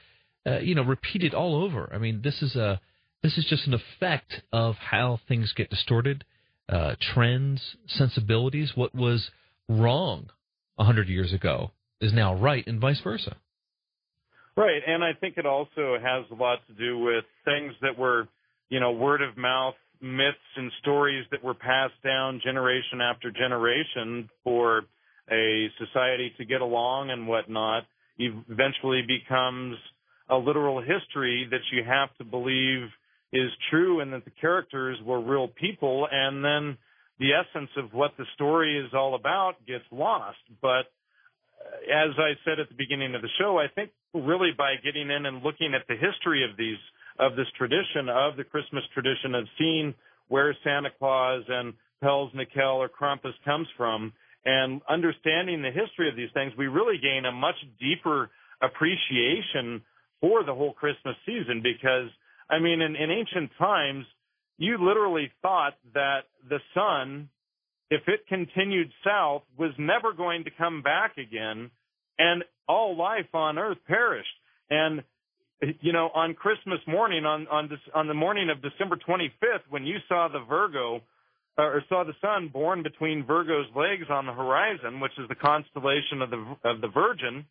uh, you know, repeated all over. I mean, this is a this is just an effect of how things get distorted, uh, trends, sensibilities. What was wrong hundred years ago is now right, and vice versa. Right, and I think it also has a lot to do with things that were, you know, word of mouth myths and stories that were passed down generation after generation for a society to get along and whatnot eventually becomes a literal history that you have to believe is true and that the characters were real people and then the essence of what the story is all about gets lost. But as i said at the beginning of the show i think really by getting in and looking at the history of these of this tradition of the christmas tradition of seeing where santa claus and Pels Nickel or Krampus comes from and understanding the history of these things, we really gain a much deeper appreciation for the whole Christmas season because, I mean, in, in ancient times, you literally thought that the sun, if it continued south, was never going to come back again, and all life on earth perished. And you know, on Christmas morning, on on this, on the morning of December 25th, when you saw the Virgo or saw the sun born between Virgo's legs on the horizon, which is the constellation of the of the Virgin,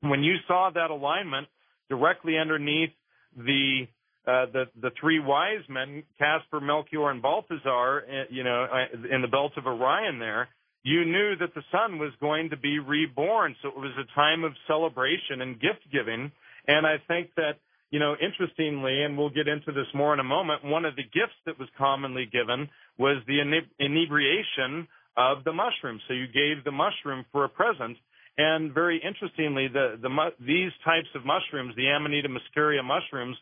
when you saw that alignment directly underneath the uh, the the three wise men, Castor, Melchior, and Balthazar, uh, you know, uh, in the belt of Orion, there, you knew that the sun was going to be reborn. So it was a time of celebration and gift giving. And I think that you know, interestingly, and we'll get into this more in a moment, one of the gifts that was commonly given was the inebriation of the mushroom. So you gave the mushroom for a present. And very interestingly, the, the, these types of mushrooms, the Amanita muscaria mushrooms,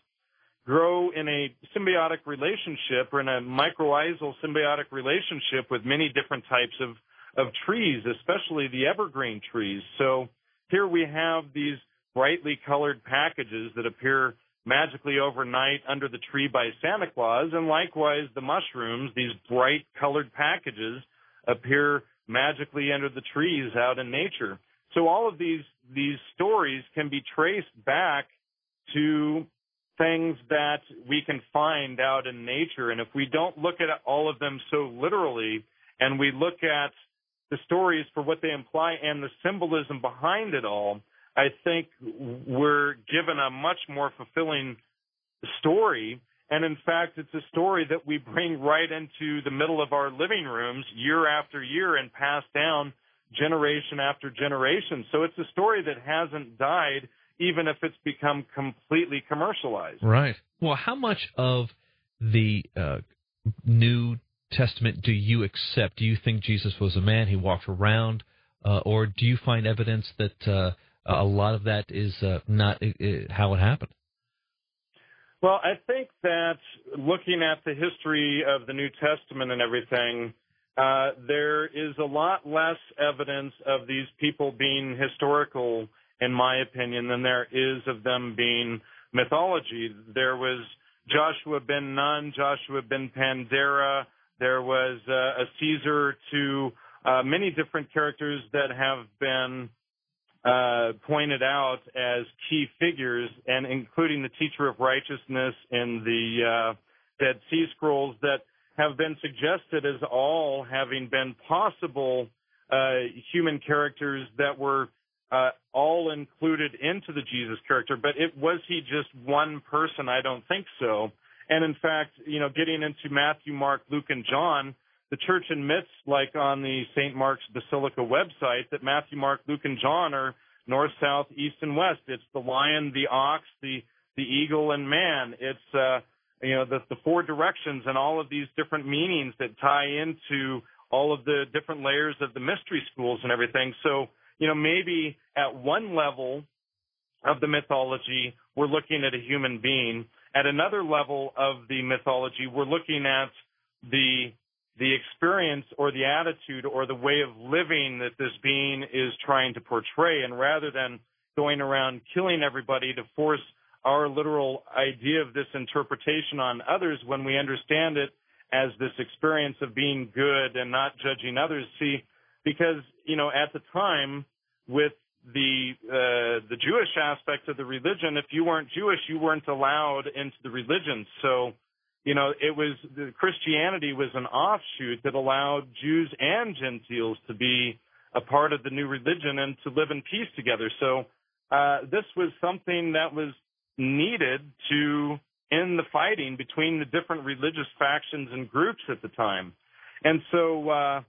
grow in a symbiotic relationship or in a mycorrhizal symbiotic relationship with many different types of, of trees, especially the evergreen trees. So here we have these brightly colored packages that appear magically overnight under the tree by Santa Claus, and likewise the mushrooms, these bright colored packages, appear magically under the trees out in nature. So all of these these stories can be traced back to things that we can find out in nature. And if we don't look at all of them so literally, and we look at the stories for what they imply and the symbolism behind it all, I think we're given a much more fulfilling story. And in fact, it's a story that we bring right into the middle of our living rooms year after year and pass down generation after generation. So it's a story that hasn't died, even if it's become completely commercialized. Right. Well, how much of the uh, New Testament do you accept? Do you think Jesus was a man? He walked around, uh, or do you find evidence that uh, a lot of that is uh, not how it happened. Well, I think that looking at the history of the New Testament and everything, uh, there is a lot less evidence of these people being historical, in my opinion, than there is of them being mythology. There was Joshua ben Nun, Joshua ben Pandera. There was uh, a Caesar to uh, many different characters that have been uh, pointed out as key figures, and including the teacher of righteousness in the uh, Dead Sea Scrolls that have been suggested as all having been possible uh, human characters that were uh, all included into the Jesus character. But it was he just one person? I don't think so. And in fact, you know, getting into Matthew, Mark, Luke, and John, the church admits, like on the St. Mark's Basilica website, that Matthew, Mark, Luke, and John are north, south, east, and west. It's the lion, the ox, the the eagle, and man. It's uh, you know the the four directions and all of these different meanings that tie into all of the different layers of the mystery schools and everything. So you know maybe at one level of the mythology, we're looking at a human being. At another level of the mythology, we're looking at the the experience or the attitude or the way of living that this being is trying to portray. And rather than going around killing everybody to force our literal idea of this interpretation on others when we understand it as this experience of being good and not judging others. See, because, you know, at the time with the uh, the Jewish aspect of the religion. If you weren't Jewish, you weren't allowed into the religion. So, you know, it was the Christianity was an offshoot that allowed Jews and Gentiles to be a part of the new religion and to live in peace together. So, uh, this was something that was needed to end the fighting between the different religious factions and groups at the time. And so, uh,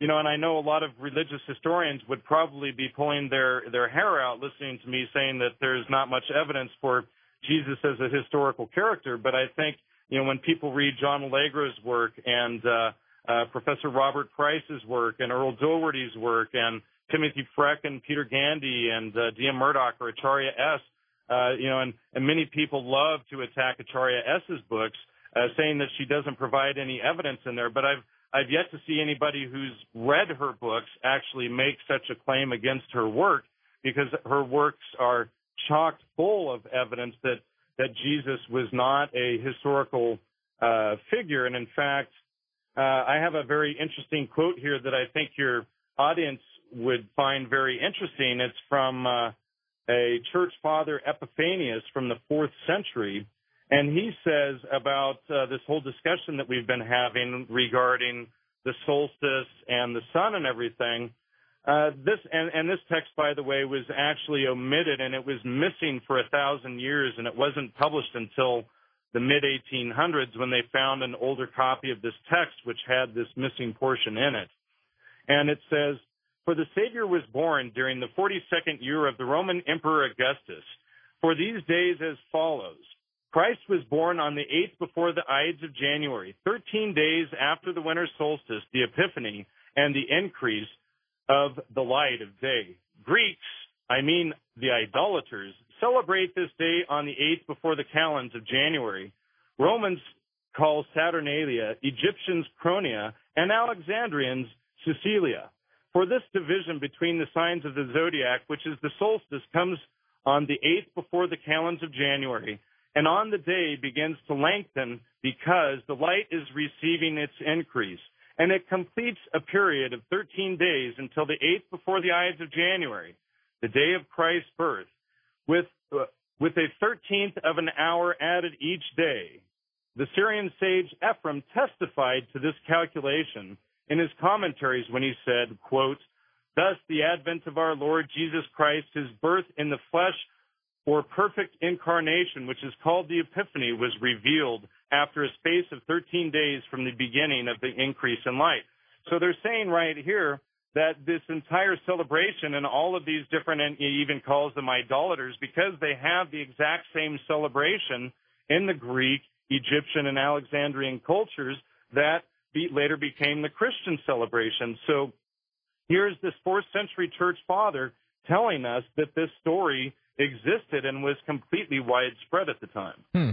you know, and I know a lot of religious historians would probably be pulling their their hair out listening to me saying that there's not much evidence for Jesus as a historical character. But I think, you know, when people read John Allegro's work and uh, uh, Professor Robert Price's work and Earl Doherty's work and Timothy Freke and Peter Gandy and uh, D.M. Murdock or Acharya S. Uh, you know, and, and many people love to attack Acharya S.'s books, uh, saying that she doesn't provide any evidence in there. But I've I've yet to see anybody who's read her books actually make such a claim against her work because her works are chock full of evidence that that Jesus was not a historical uh, figure, and in fact, uh, I have a very interesting quote here that I think your audience would find very interesting. It's from uh, a church father Epiphanius from the fourth century, and he says about uh, this whole discussion that we've been having regarding the solstice and the sun and everything. Uh, this and, and this text, by the way, was actually omitted and it was missing for a thousand years, and it wasn't published until the mid 1800s when they found an older copy of this text which had this missing portion in it. And it says, "For the Savior was born during the 42nd year of the Roman Emperor Augustus. For these days as follows." Christ was born on the 8th before the Ides of January, 13 days after the winter solstice, the Epiphany, and the increase of the light of day. Greeks, I mean the idolaters, celebrate this day on the 8th before the calends of January. Romans call Saturnalia, Egyptians Chronia, and Alexandrians Cecilia. For this division between the signs of the zodiac, which is the solstice, comes on the 8th before the calends of January and on the day begins to lengthen because the light is receiving its increase. And it completes a period of 13 days until the 8th before the Ides of January, the day of Christ's birth, with, uh, with a 13th of an hour added each day. The Syrian sage Ephraim testified to this calculation in his commentaries when he said, quote, Thus the advent of our Lord Jesus Christ, his birth in the flesh or perfect incarnation, which is called the Epiphany, was revealed after a space of 13 days from the beginning of the increase in light. So they're saying right here that this entire celebration and all of these different, and he even calls them idolaters, because they have the exact same celebration in the Greek, Egyptian, and Alexandrian cultures that later became the Christian celebration. So here's this fourth century church father telling us that this story existed and was completely widespread at the time. Hmm.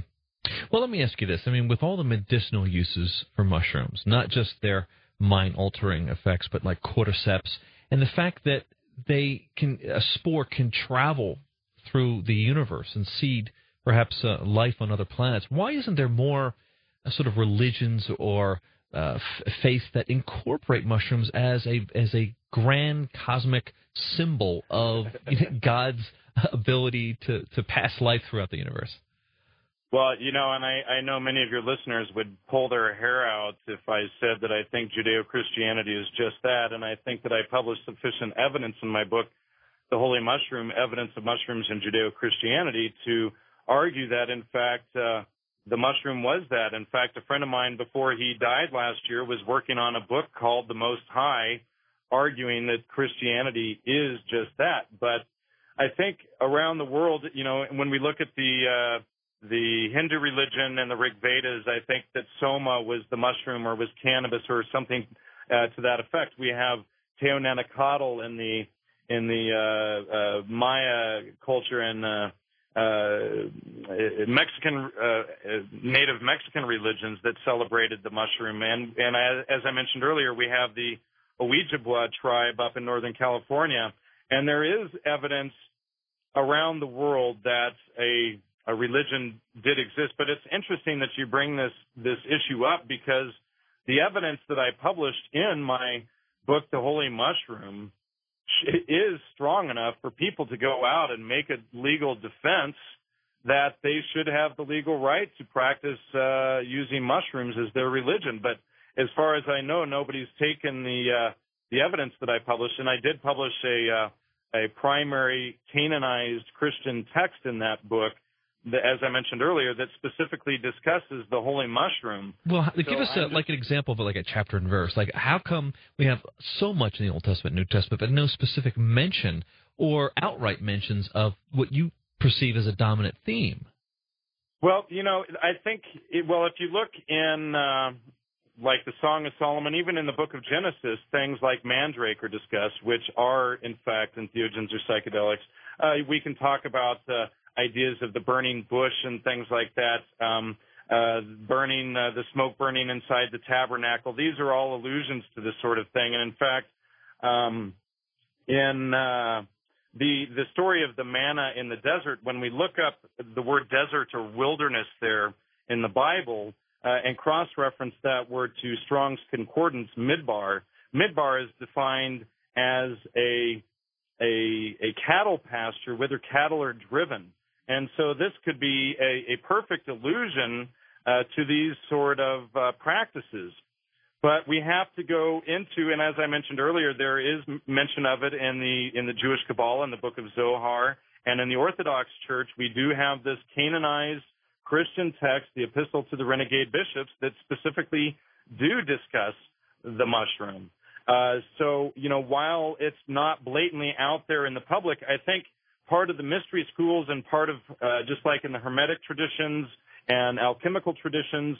Well, let me ask you this. I mean, with all the medicinal uses for mushrooms, not just their mind altering effects, but like cordyceps, and the fact that they can, a spore can travel through the universe and seed perhaps uh, life on other planets, why isn't there more uh, sort of religions or uh, f- faiths that incorporate mushrooms as a as a grand cosmic symbol of God's ability to, to pass life throughout the universe. Well, you know, and I, I know many of your listeners would pull their hair out if I said that I think Judeo Christianity is just that, and I think that I published sufficient evidence in my book, The Holy Mushroom Evidence of Mushrooms in Judeo Christianity, to argue that, in fact, uh, the mushroom was that. In fact, a friend of mine before he died last year was working on a book called The Most High, arguing that Christianity is just that. But I think around the world, you know, when we look at the uh, the Hindu religion and the Rig Vedas, I think that soma was the mushroom or was cannabis or something uh, to that effect. We have Teonanacatl in the in the uh, uh, Maya culture and uh, uh, Mexican uh, native Mexican religions that celebrated the mushroom. And and as, as I mentioned earlier, we have the Ojibwa tribe up in Northern California, and there is evidence around the world that a a religion did exist. But it's interesting that you bring this this issue up because the evidence that I published in my book, The Holy Mushroom, is strong enough for people to go out and make a legal defense that they should have the legal right to practice uh, using mushrooms as their religion. But as far as I know, nobody's taken the uh, the evidence that I published, and I did publish a uh, a primary canonized Christian text in that book as I mentioned earlier, that specifically discusses the holy mushroom. Well, so give us a, like an example of like a chapter and verse. Like, how come we have so much in the Old Testament, New Testament, but no specific mention or outright mentions of what you perceive as a dominant theme? Well, you know, I think it, well, if you look in uh, like the Song of Solomon, even in the Book of Genesis, things like mandrake are discussed, which are in fact entheogens or psychedelics. Uh, we can talk about uh, ideas of the burning bush and things like that. Um, uh, burning uh, the smoke burning inside the tabernacle. These are all allusions to this sort of thing. And in fact, um, in uh, the the story of the manna in the desert, when we look up the word desert or wilderness there in the Bible and cross-reference that word to Strong's Concordance, midbar, midbar is defined as a a, a cattle pasture, whether cattle are driven. And so this could be a, a perfect allusion uh, to these sort of uh, practices. But we have to go into, and as I mentioned earlier, there is mention of it in the in the Jewish Kabbalah, in the Book of Zohar, and in the Orthodox Church, we do have this canonized Christian text, the Epistle to the Renegade Bishops, that specifically do discuss the mushroom. Uh, so, you know, while it's not blatantly out there in the public, I think part of the mystery schools and part of uh, just like in the Hermetic traditions and alchemical traditions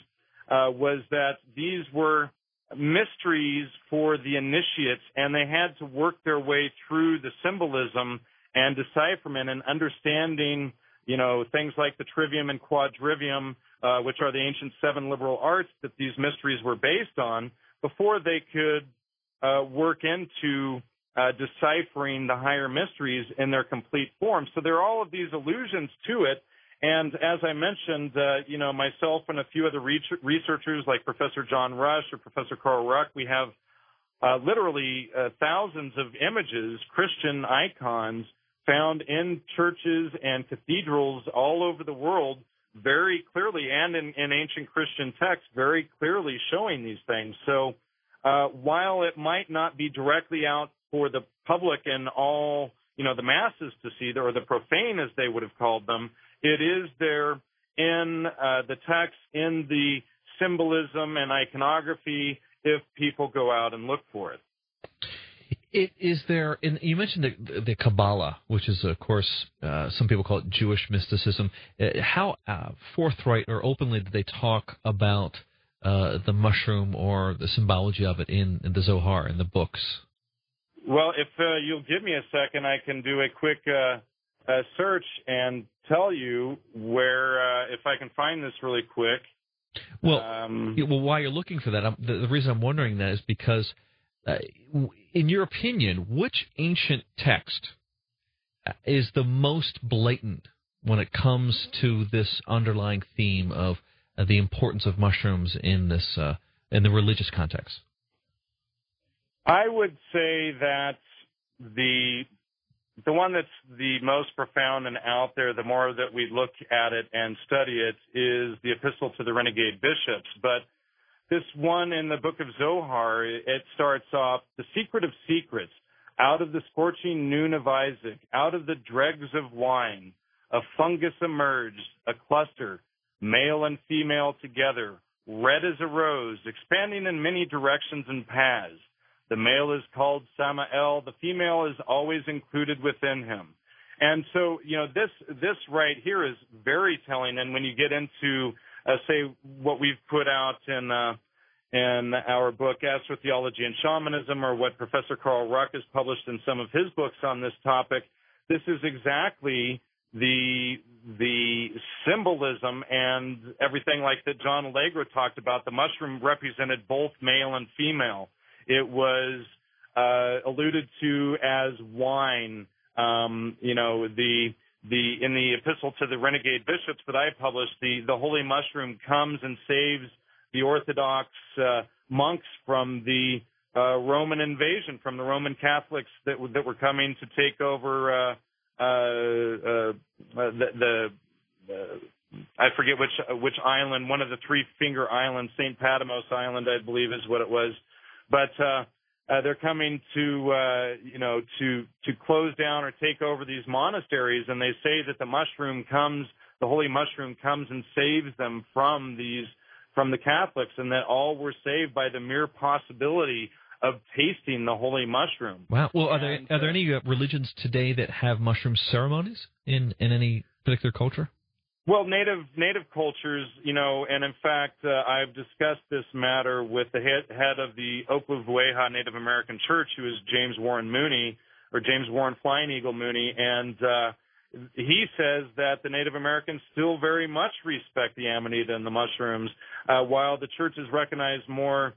uh, was that these were mysteries for the initiates, and they had to work their way through the symbolism and decipherment and understanding, you know, things like the trivium and quadrivium, uh, which are the ancient seven liberal arts that these mysteries were based on, before they could uh, work into uh, deciphering the higher mysteries in their complete form. So there are all of these allusions to it. And as I mentioned, uh, you know, myself and a few other researchers like Professor John Rush or Professor Carl Ruck, we have uh, literally uh, thousands of images, Christian icons found in churches and cathedrals all over the world very clearly and in, in ancient Christian texts very clearly showing these things. So uh, while it might not be directly out for the public and all, you know, the masses to see, or the profane as they would have called them. It is there in uh, the text, in the symbolism and iconography, if people go out and look for it. It, is there? In, you mentioned the, the Kabbalah, which is, of course, uh, some people call it Jewish mysticism. Uh, how uh, forthright or openly do they talk about uh, the mushroom or the symbology of it in, in the Zohar in the books? Well, if uh, you'll give me a second, I can do a quick uh, uh, search and tell you where, uh, if I can find this really quick. Well, um, well, while you're looking for that, the, the, reason I'm wondering that is because, uh, in your opinion, which ancient text uh, is the most blatant when it comes to this underlying theme of the importance of mushrooms in this in the religious context? I would say that the the one that's the most profound and out there, the more that we look at it and study it, is the Epistle to the Renegade Bishops. But this one in the book of Zohar, it starts off the secret of secrets. Out of the scorching noon of Isaac, out of the dregs of wine, a fungus emerged, a cluster, male and female together, red as a rose, expanding in many directions and paths. The male is called Samael. The female is always included within him. And so, you know, this this right here is very telling. And when you get into, say, what we've put out in uh, in our book Astrotheology and Shamanism, or what Professor Carl Ruck has published in some of his books on this topic, this is exactly the the symbolism and everything like that John Allegro talked about. The mushroom represented both male and female. It was uh, alluded to as wine. Um, you know, the the in the epistle to the renegade bishops that I published, the the holy mushroom comes and saves the Orthodox uh, monks from the uh, Roman invasion from the Roman Catholics that that were coming to take over uh, uh, uh, the, the I forget which which island, one of the three finger islands, Saint Patmos Island, I believe is what it was, but. Uh, uh, they're coming to uh, you know to to close down or take over these monasteries, and they say that the mushroom comes, the holy mushroom comes and saves them from these from the Catholics, and that all were saved by the mere possibility of tasting the holy mushroom. Wow. Well, are there are there any uh, religions today that have mushroom ceremonies in in any particular culture? Well, native native cultures, you know, and in fact, uh, I've discussed this matter with the head, head of the Oklevueha Native American Church, who is James Warren Mooney, or James Warren Flying Eagle Mooney, and uh, he says that the Native Americans still very much respect the amanita and the mushrooms, uh, while the church is recognized more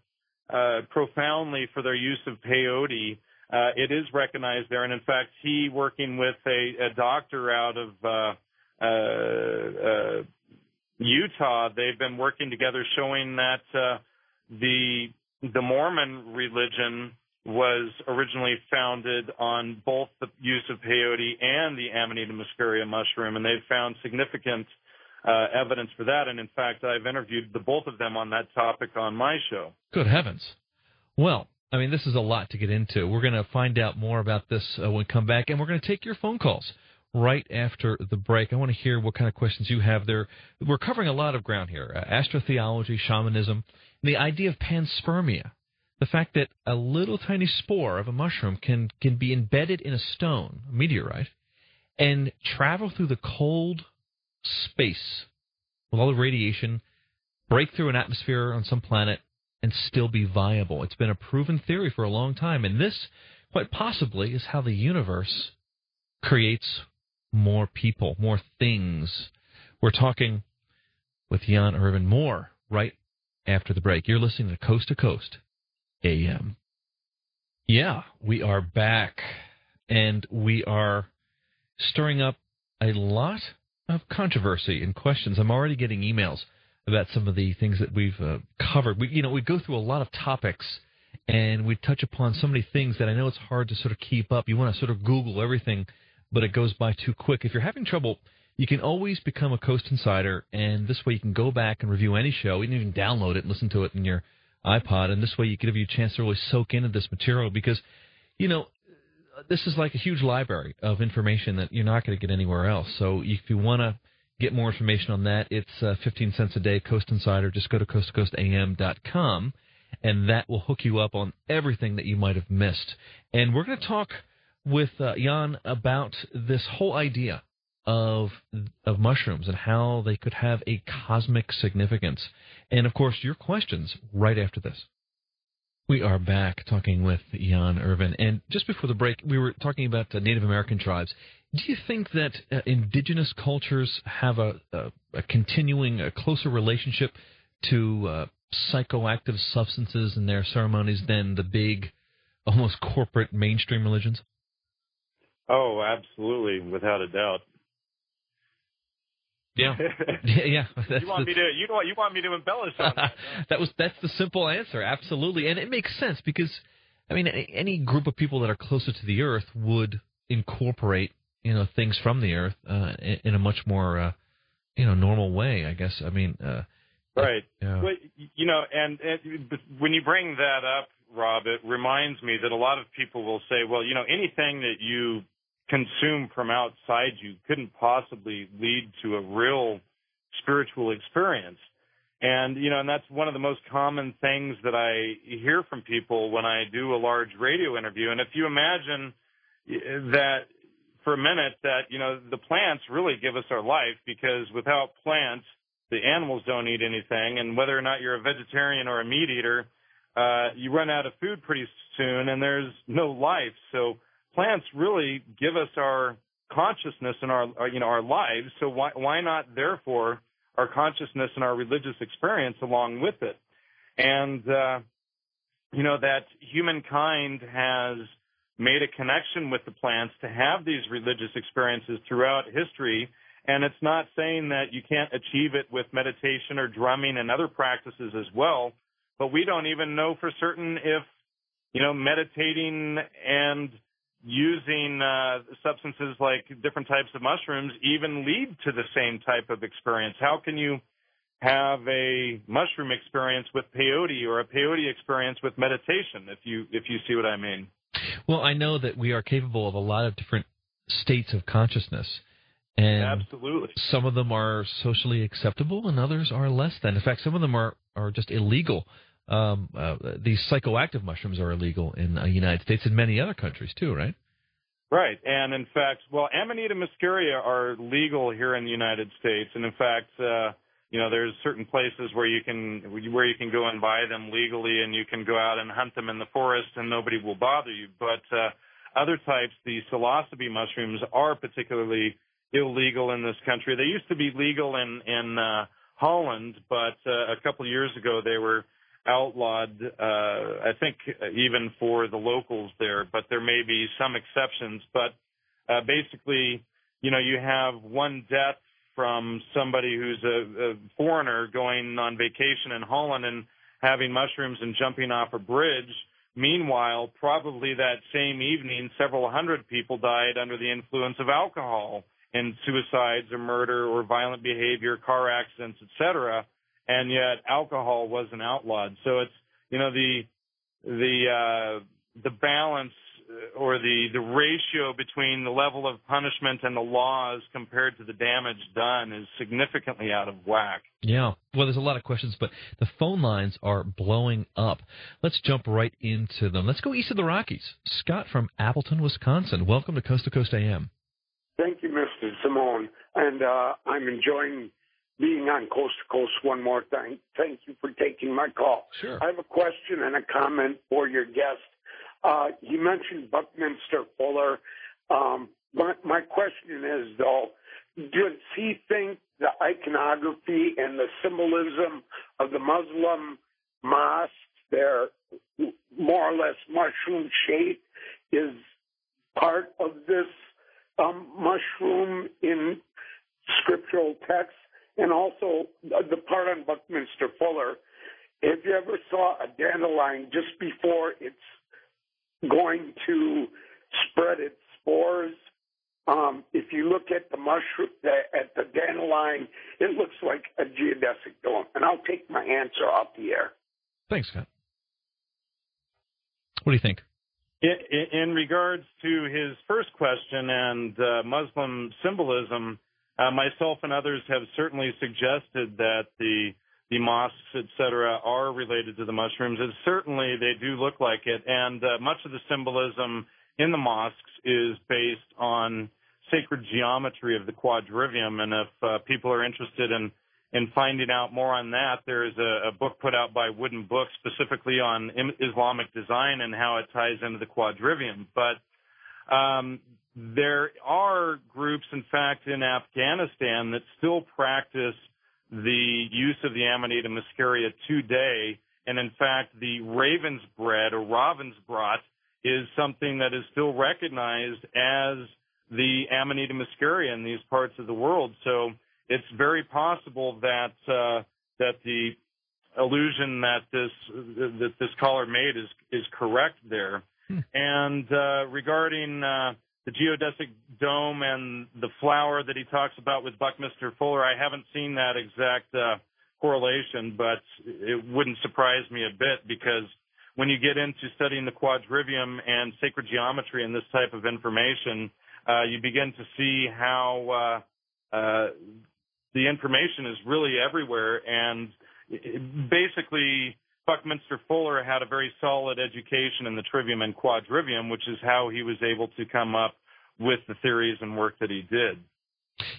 uh, profoundly for their use of peyote. Uh, it is recognized there, and in fact, he working with a, a doctor out of uh, uh, Utah, they've been working together, showing that uh, the the Mormon religion was originally founded on both the use of peyote and the Amanita muscaria mushroom, and they've found significant uh, evidence for that. And in fact, I've interviewed the both of them on that topic on my show. Good heavens! Well, I mean, this is a lot to get into. We're going to find out more about this uh, when we come back, and we're going to take your phone calls right after the break. I want to hear what kind of questions you have there. We're covering a lot of ground here uh, astrotheology, shamanism, the idea of panspermia. The fact that a little tiny spore of a mushroom can, can be embedded in a stone, a meteorite, and travel through the cold space with all the radiation, break through an atmosphere on some planet, and still be viable. It's been a proven theory for a long time, and this, quite possibly, is how the universe creates more people, more things. We're talking with Jan Irvin more right after the break. You're listening to Coast to Coast AM. Yeah, we are back and we are stirring up a lot of controversy and questions. I'm already getting emails about some of the things that we've uh, covered. We, you know, we go through a lot of topics and we touch upon so many things that I know it's hard to sort of keep up. You want to sort of Google everything but it goes by too quick. If you're having trouble, you can always become a Coast Insider, and this way you can go back and review any show. You can even download it and listen to it in your iPod, and this way you give you a chance to really soak into this material because, you know, this is like a huge library of information that you're not going to get anywhere else. So if you want to get more information on that, it's uh, 15 cents a day, Coast Insider. Just go to coasttocoastam.com, and that will hook you up on everything that you might have missed. And we're going to talk – with uh, Jan about this whole idea of of mushrooms and how they could have a cosmic significance. And of course, your questions right after this. We are back talking with Jan Irvin, and just before the break, we were talking about uh, Native American tribes. Do you think that uh, indigenous cultures have a, a, a continuing, a closer relationship to uh, psychoactive substances in their ceremonies than the big, almost corporate mainstream religions? Oh, absolutely, without a doubt. Yeah, yeah. you want me to you want you want me to embellish on that? that was that's the simple answer, absolutely, and it makes sense because I mean any group of people that are closer to the Earth would incorporate you know things from the Earth uh, in, in, a much more uh, you know normal way, I guess. I mean, uh, right. Yeah. But you know, and, and when you bring that up, Rob, it reminds me that a lot of people will say, well, you know, anything that you consume from outside you couldn't possibly lead to a real spiritual experience. And, you know, and that's one of the most common things that I hear from people when I do a large radio interview. And if you imagine that for a minute that, you know, the plants really give us our life because without plants, the animals don't eat anything. And whether or not you're a vegetarian or a meat eater, uh, you run out of food pretty soon and there's no life. So, plants really give us our consciousness and our, our you know our lives. So why why not therefore our consciousness and our religious experience along with it? And uh, you know that humankind has made a connection with the plants to have these religious experiences throughout history. And it's not saying that you can't achieve it with meditation or drumming and other practices as well, but we don't even know for certain if you know, meditating and using uh, substances like different types of mushrooms even lead to the same type of experience? How can you have a mushroom experience with peyote or a peyote experience with meditation? If you if you see what I mean. Well, I know that we are capable of a lot of different states of consciousness. And Absolutely. Some of them are socially acceptable, and others are less than. In fact, some of them are, are just illegal. Um, uh, these psychoactive mushrooms are illegal in the United States and many other countries too, right? Right, and in fact, well, Amanita muscaria are legal here in the United States, and in fact, uh, you know, there's certain places where you can where you can go and buy them legally, and you can go out and hunt them in the forest, and nobody will bother you. But uh, other types, the psilocybe mushrooms, are particularly illegal in this country. They used to be legal in in uh, Holland, but uh, a couple years ago they were outlawed. Uh, I think even for the locals there, but there may be some exceptions. But uh, basically, you know, you have one death from somebody who's a, a foreigner going on vacation in Holland and having mushrooms and jumping off a bridge. Meanwhile, probably that same evening, several hundred people died under the influence of alcohol in suicides or murder or violent behavior, car accidents, etc. And yet alcohol wasn't outlawed. So it's you know the the uh, the balance uh, or the the ratio between the level of punishment and the laws compared to the damage done is significantly out of whack. Yeah. Well, there's a lot of questions, but the phone lines are blowing up. Let's jump right into them. Let's go east of the Rockies. Scott from Appleton, Wisconsin. Welcome to Coast to Coast AM. Thank you, Mr. Simone, and uh, I'm enjoying being on Coast to Coast one more time. Thank you for taking my call. Sure. I have a question and a comment for your guest. Uh, you mentioned Buckminster Fuller. Um, my, my question is, though, does he think the iconography and the symbolism of the Muslim mosques, they're more or less mushroom shape, is part of this um, mushroom in scriptural texts? And also, the part on Buckminster Fuller, if you ever saw a dandelion just before it's going to spread its spores. Um, if you look at the mushroom, at the dandelion, it looks like a geodesic dome. And I'll take my answer off the air. Thanks, Scott. What do you think? In, in regards to his first question and uh, Muslim symbolism, uh, myself and others have certainly suggested that the the mosques, et cetera, are related to the mushrooms. And certainly they do look like it. And uh, much of the symbolism in the mosques is based on sacred geometry of the quadrivium. And if uh, people are interested in in finding out more on that, there is a, a book put out by Wooden Books specifically on Islamic design and how it ties into the quadrivium. But um, there are groups, in fact, in Afghanistan that still practice the use of the Amanita muscaria today. And in fact, the raven's bread or Ravensbrot is something that is still recognized as the Amanita muscaria in these parts of the world. So it's very possible that uh, that the illusion that this that this caller made is is correct there. And uh, regarding uh, the geodesic dome and the flower that he talks about with Buckminster Fuller. I haven't seen that exact uh, correlation, but it wouldn't surprise me a bit because when you get into studying the quadrivium and sacred geometry and this type of information, uh, you begin to see how uh, uh, the information is really everywhere. And basically, Buckminster Fuller had a very solid education in the trivium and quadrivium, which is how he was able to come up with the theories and work that he did.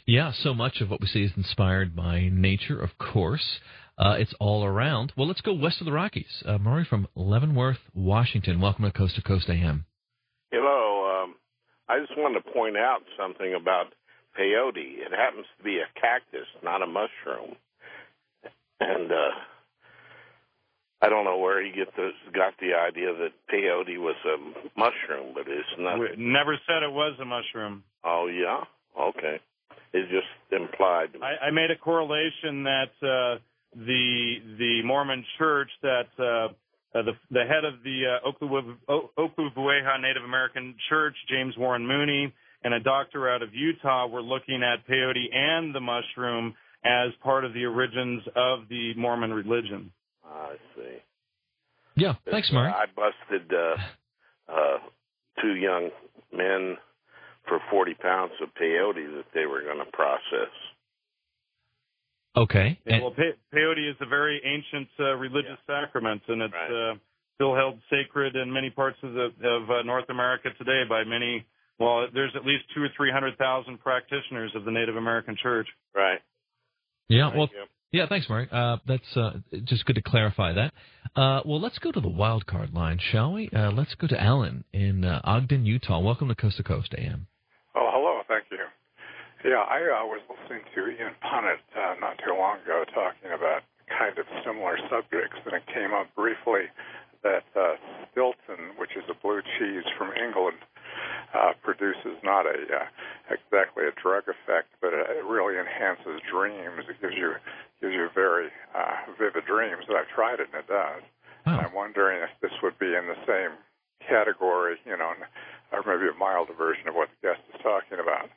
Yeah, so much of what we see is inspired by nature, of course. Uh, it's all around. Well, let's go west of the Rockies. Uh, Murray from Leavenworth, Washington. Welcome to Coast to Coast AM. Hello. Um, I just wanted to point out something about peyote. It happens to be a cactus, not a mushroom. And uh, I don't know where he get the, got the idea that peyote was a mushroom, but it's not. We never said it was a mushroom. Oh yeah, okay. It's just implied. I, I made a correlation that uh, the the Mormon Church that uh, uh, the, the head of the uh, Oklevueha Native American Church, James Warren Mooney, and a doctor out of Utah were looking at peyote and the mushroom as part of the origins of the Mormon religion. I see. Yeah, thanks, Mark. I busted uh, uh, two young men for 40 pounds of peyote that they were going to process. Okay. Yeah, well, pe- peyote is a very ancient uh, religious yeah. sacrament, and it's right. uh, still held sacred in many parts of the of uh, North America today by many. Well, there's at least two or three hundred thousand practitioners of the Native American Church. Right. Yeah. Well. Yeah, thanks, Mark. Uh, that's uh, just good to clarify that. Uh, well, let's go to the wild card line, shall we? Uh, let's go to Alan in uh, Ogden, Utah. Welcome to Coast to Coast AM. Oh, hello. Thank you. Yeah, I uh, was listening to Ian Punnett not too long ago talking about kind of similar subjects, and it came up briefly that Stilton, which is a blue cheese from England, uh, produces not a uh, exactly a drug effect, but it really enhances dreams. It gives you gives you very uh, vivid dreams. And I've tried it, and it does. Oh. And I'm wondering if this would be in the same category, you know, or maybe a milder version of what the guest is talking about.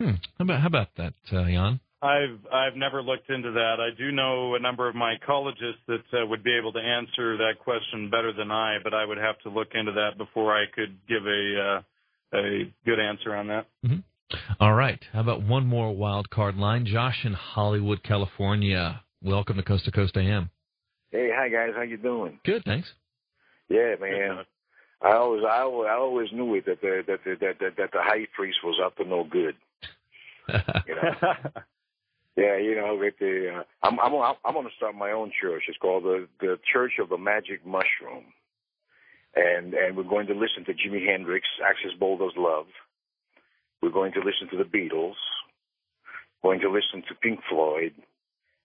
Hmm. How about how about that, uh, Jan? I've I've never looked into that. I do know a number of mycologists that uh, would be able to answer that question better than I, but I would have to look into that before I could give a uh, a good answer on that. Mm-hmm. All right. How about one more wild card line? Josh in Hollywood, California. Welcome to Coast to Coast AM. Hey, hi guys. How you doing? Good, thanks. Yeah, man. I always, I always, I always knew it that the that the, that, that, that the high priest was up to no good you know. yeah, you know, with the uh, I'm I'm I'm going to start my own church. It's called the the Church of the Magic Mushroom, and and we're going to listen to Jimi Hendrix, Axis Bold as Love. We're going to listen to the Beatles. Going to listen to Pink Floyd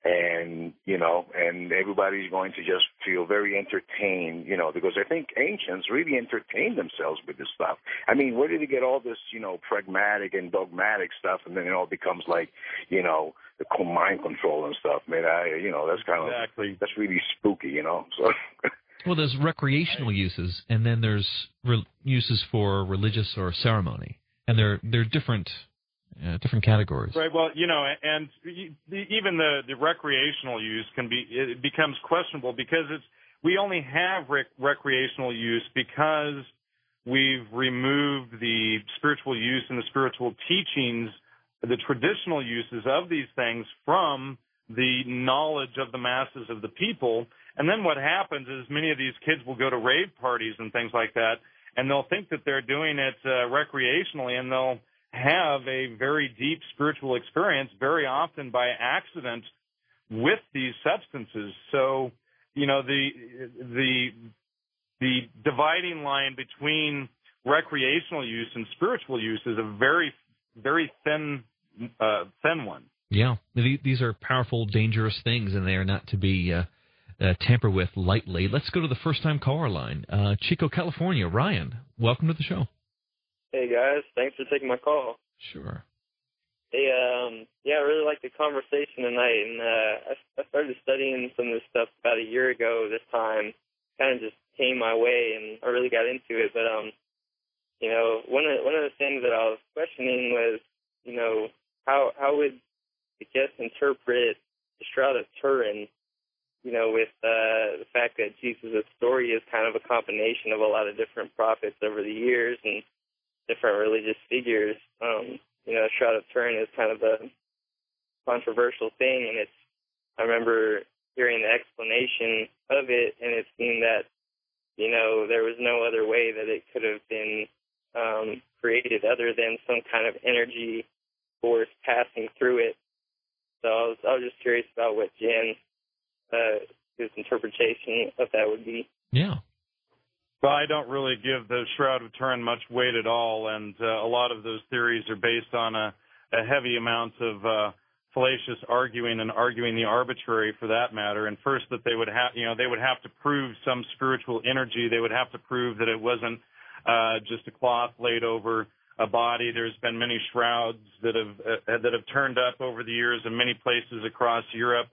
and you know, and everybody's going to just feel very entertained, you know, because I think ancients really entertained themselves with this stuff. I mean, where did they get all this, you know, pragmatic and dogmatic stuff, and then it all becomes like, you know, the mind control and stuff? Man, I, you know, that's kind of exactly. of that's really spooky, you know. So. well, there's recreational uses, and then there's re- uses for religious or ceremony, and they're they're different uh, different categories. Right. Well, you know, and even the the recreational use can be it becomes questionable because it's we only have rec- recreational use because we've removed the spiritual use and the spiritual teachings, the traditional uses of these things from the knowledge of the masses of the people. And then what happens is many of these kids will go to rave parties and things like that, and they'll think that they're doing it uh, recreationally, and they'll have a very deep spiritual experience very often by accident with these substances. So, you know, the the the dividing line between recreational use and spiritual use is a very very thin uh, thin one. Yeah, these are powerful, dangerous things, and they are not to be uh, uh, tampered with lightly. Let's go to the first time caller line. Uh, Chico, California. Ryan, welcome to the show. Hey guys, thanks for taking my call. Sure. Hey, um, yeah, I really liked the conversation tonight, and uh, I, I started studying some of this stuff about a year ago. This time, kind of just came my way, and I really got into it. But um, you know, one of one of the things that I was questioning was, you know, how how would the guests interpret the Shroud of Turin? You know, with uh, the fact that Jesus' story is kind of a combination of a lot of different prophets over the years, and different religious figures. Um, you know, a Shroud of Turin is kind of a controversial thing, and it's. I remember hearing the explanation of it, and it seemed that you know there was no other way that it could have been um, created other than some kind of energy force passing through it. So I was I was just curious about what Jen uh, his interpretation of that would be. Yeah. Well, I don't really give the Shroud of Turin much weight at all, and uh, a lot of those theories are based on a, a heavy amount of uh, fallacious arguing and arguing the arbitrary for that matter. And first, that they would have, you know, they would have to prove some spiritual energy. They would have to prove that it wasn't uh, just a cloth laid over a body. There's been many shrouds that have uh, that have turned up over the years in many places across Europe,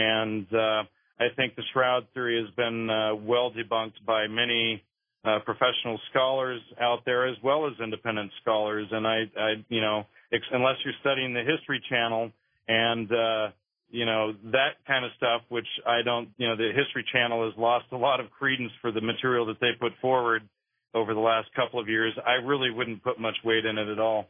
and uh, I think the shroud theory has been uh, well debunked by many uh, professional scholars out there as well as independent scholars. And I, I you know, ex- unless you're studying the History Channel and uh, you know that kind of stuff, which I don't, you know, the History Channel has lost a lot of credence for the material that they put forward over the last couple of years. I really wouldn't put much weight in it at all.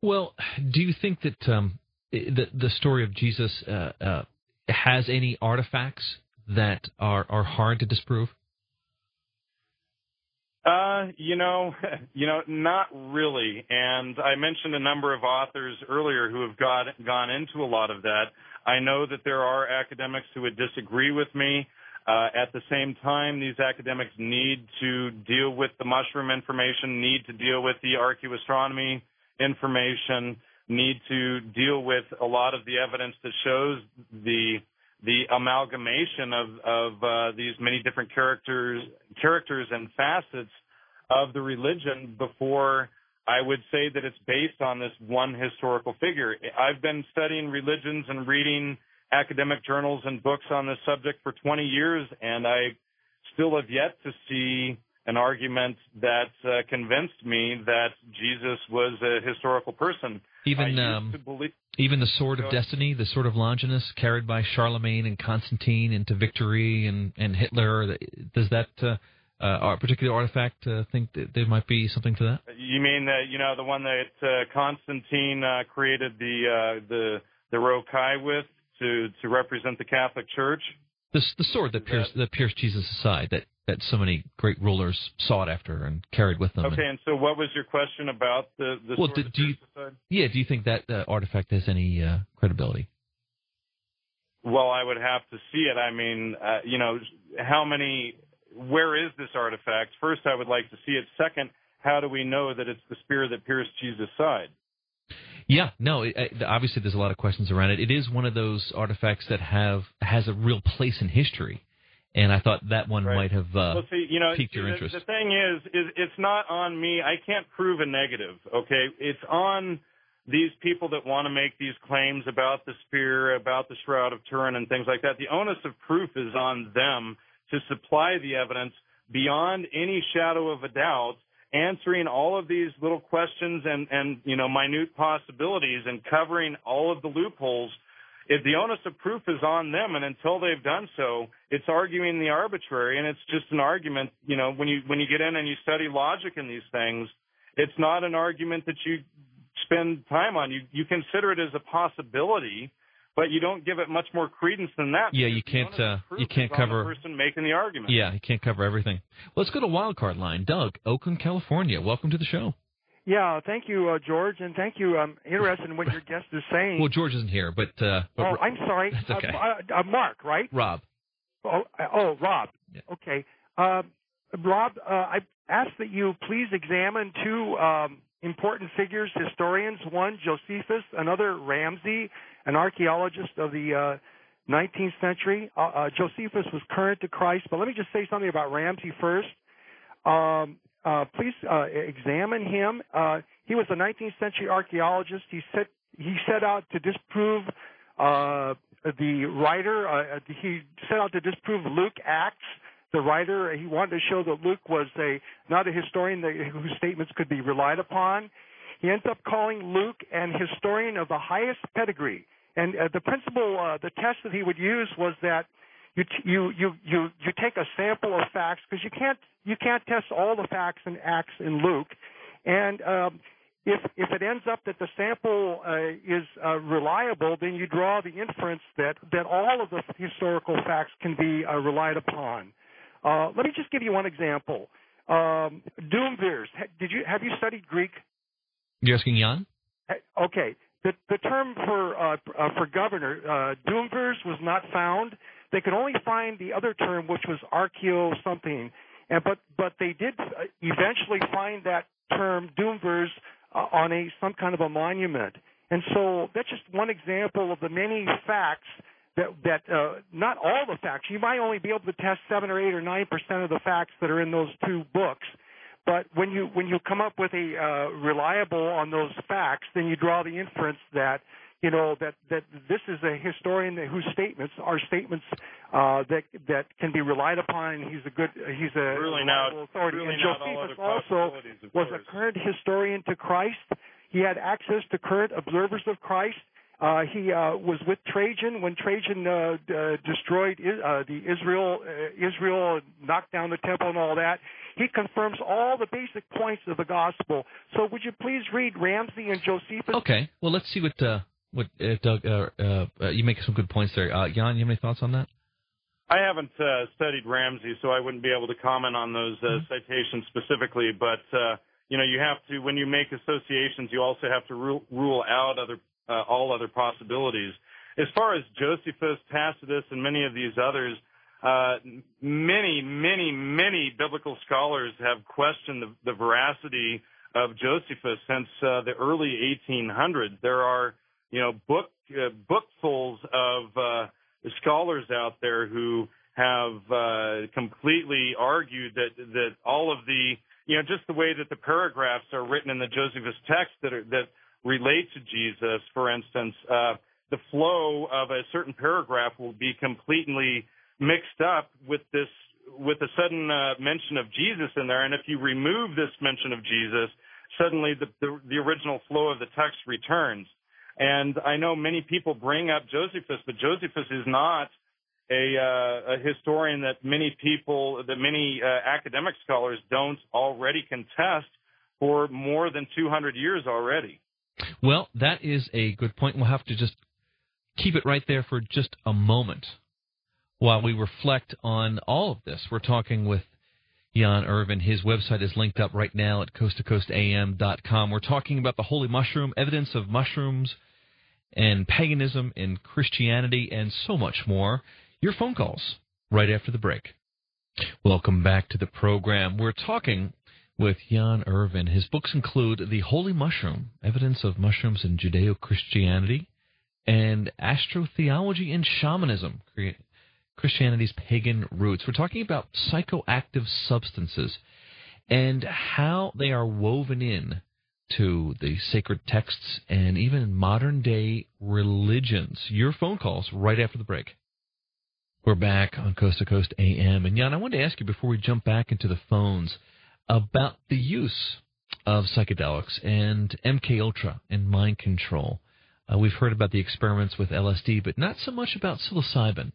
Well, do you think that um, the the story of Jesus uh, uh, has any artifacts that are are hard to disprove? Uh, you know, you know, not really. And I mentioned a number of authors earlier who have got gone into a lot of that. I know that there are academics who would disagree with me. Uh, at the same time, these academics need to deal with the mushroom information, need to deal with the archaeoastronomy information, need to deal with a lot of the evidence that shows the the amalgamation of of uh, these many different characters characters and facets of the religion before I would say that it's based on this one historical figure. I've been studying religions and reading academic journals and books on this subject for 20 years, and I still have yet to see an argument that uh, convinced me that Jesus was a historical person. Even um, believe, even the sword of destiny, the sword of Longinus, carried by Charlemagne and Constantine into victory, and and Hitler. Does that uh, uh, particular artifact uh, think that there might be something to that? You mean that you know the one that uh, Constantine uh, created the uh, the the rocaille with to to represent the Catholic Church? The the sword that pierced that, that pierced Jesus' side that that so many great rulers sought after and carried with them. Okay, and, and so what was your question about the the well, do, do you, Yeah, do you think that uh, artifact has any uh, credibility? Well, I would have to see it. I mean, uh, you know, how many? Where is this artifact? First, I would like to see it. Second, how do we know that it's the spear that pierced Jesus' side? Yeah, no. It, obviously, there's a lot of questions around it. It is one of those artifacts that have has a real place in history and I thought that one right. might have uh, well, see, you know, piqued your the, interest. The thing is, is it's not on me. I can't prove a negative. Okay, it's on these people that want to make these claims about the spear, about the shroud of Turin, and things like that. The onus of proof is on them to supply the evidence beyond any shadow of a doubt answering all of these little questions and, and you know minute possibilities and covering all of the loopholes if the onus of proof is on them and until they've done so it's arguing the arbitrary and it's just an argument you know when you when you get in and you study logic in these things it's not an argument that you spend time on you you consider it as a possibility but you don't give it much more credence than that. Yeah, you can't. Uh, you can't cover the person making the argument. Yeah, you can't cover everything. Let's go to wildcard line. Doug, Oakland, California. Welcome to the show. Yeah, thank you, uh, George, and thank you. I'm interested in what your guest is saying. Well, George isn't here, but. Uh, but oh, I'm sorry. That's okay. Uh, uh, Mark, right? Rob. Oh, uh, oh Rob. Yeah. Okay. Uh, Rob, uh, I ask that you please examine two um, important figures, historians. One, Josephus, another, Ramsay, an archaeologist of the 19th century. Josephus was current to Christ, but let me just say something about Ramsay first. Um, uh, please uh, examine him. Uh, he was a 19th century archaeologist. He set he set out to disprove uh, the writer. Uh, he set out to disprove Luke Acts. The writer he wanted to show that Luke was a not a historian that, whose statements could be relied upon. He ends up calling Luke an historian of the highest pedigree. And uh, the principle, uh, the test that he would use was that you you you you you take a sample of facts because you can't you can't test all the facts and acts in Luke, and um, if if it ends up that the sample uh, is uh, reliable, then you draw the inference that that all of the historical facts can be uh, relied upon. Uh, let me just give you one example. Um, Duumvirs. Did you have you studied Greek? You're asking Jan? Okay. The the term for uh, uh, for governor uh, Duumvirs was not found. They could only find the other term, which was archeo something. And but but they did uh, eventually find that term Duumvirs uh, on a some kind of a monument. And so that's just one example of the many facts that that uh, not all the facts. You might only be able to test seven or eight or nine percent of the facts that are in those two books. But when you when you come up with a uh, reliable on those facts, then you draw the inference that you know that that this is a historian whose statements are statements uh, that that can be relied upon. He's a good he's a really reliable authority. Really and Josephus also was a current historian to Christ. He had access to current observers of Christ. Uh, he uh, was with Trajan when Trajan uh, d- destroyed uh, the Israel. Uh, Israel knocked down the temple and all that. He confirms all the basic points of the gospel. So, would you please read Ramsay and Josephus? Okay. Well, let's see what uh, what uh, Doug. Uh, uh, you make some good points there. Uh, Jan, you have any thoughts on that? I haven't uh, studied Ramsay, so I wouldn't be able to comment on those uh, mm-hmm. citations specifically. But uh, you know, you have to when you make associations, you also have to rule, rule out other uh, all other possibilities. As far as Josephus, Tacitus, and many of these others, uh, many, many, many biblical scholars have questioned the, the veracity of Josephus since uh, the early 1800s. There are, you know, book uh, bookfuls of uh, scholars out there who have uh, completely argued that that all of the, you know, just the way that the paragraphs are written in the Josephus text that are, that relate to Jesus, for instance, uh, the flow of a certain paragraph will be completely mixed up with this with a sudden uh, mention of Jesus in there. And if you remove this mention of Jesus, suddenly the, the, the original flow of the text returns. And I know many people bring up Josephus, but Josephus is not a, uh, a historian that many people, that many uh, academic scholars don't already contest for more than 200 years already. Well, that is a good point. We'll have to just keep it right there for just a moment while we reflect on all of this. We're talking with Jan Irvin. His website is linked up right now at coasttocoastam.com. We're talking about the holy mushroom, evidence of mushrooms and paganism in Christianity, and so much more. Your phone calls right after the break. Welcome back to the program. We're talking with Jan Irvin. His books include The Holy Mushroom, Evidence of Mushrooms in Judeo Christianity, and Astrotheology and Shamanism, Christianity's Pagan Roots. We're talking about psychoactive substances and how they are woven in to the sacred texts and even modern day religions. Your phone calls right after the break. We're back on Coast to Coast AM. And Jan, I wanted to ask you before we jump back into the phones about the use of psychedelics and MK Ultra and mind control. Uh, we've heard about the experiments with LSD, but not so much about psilocybin.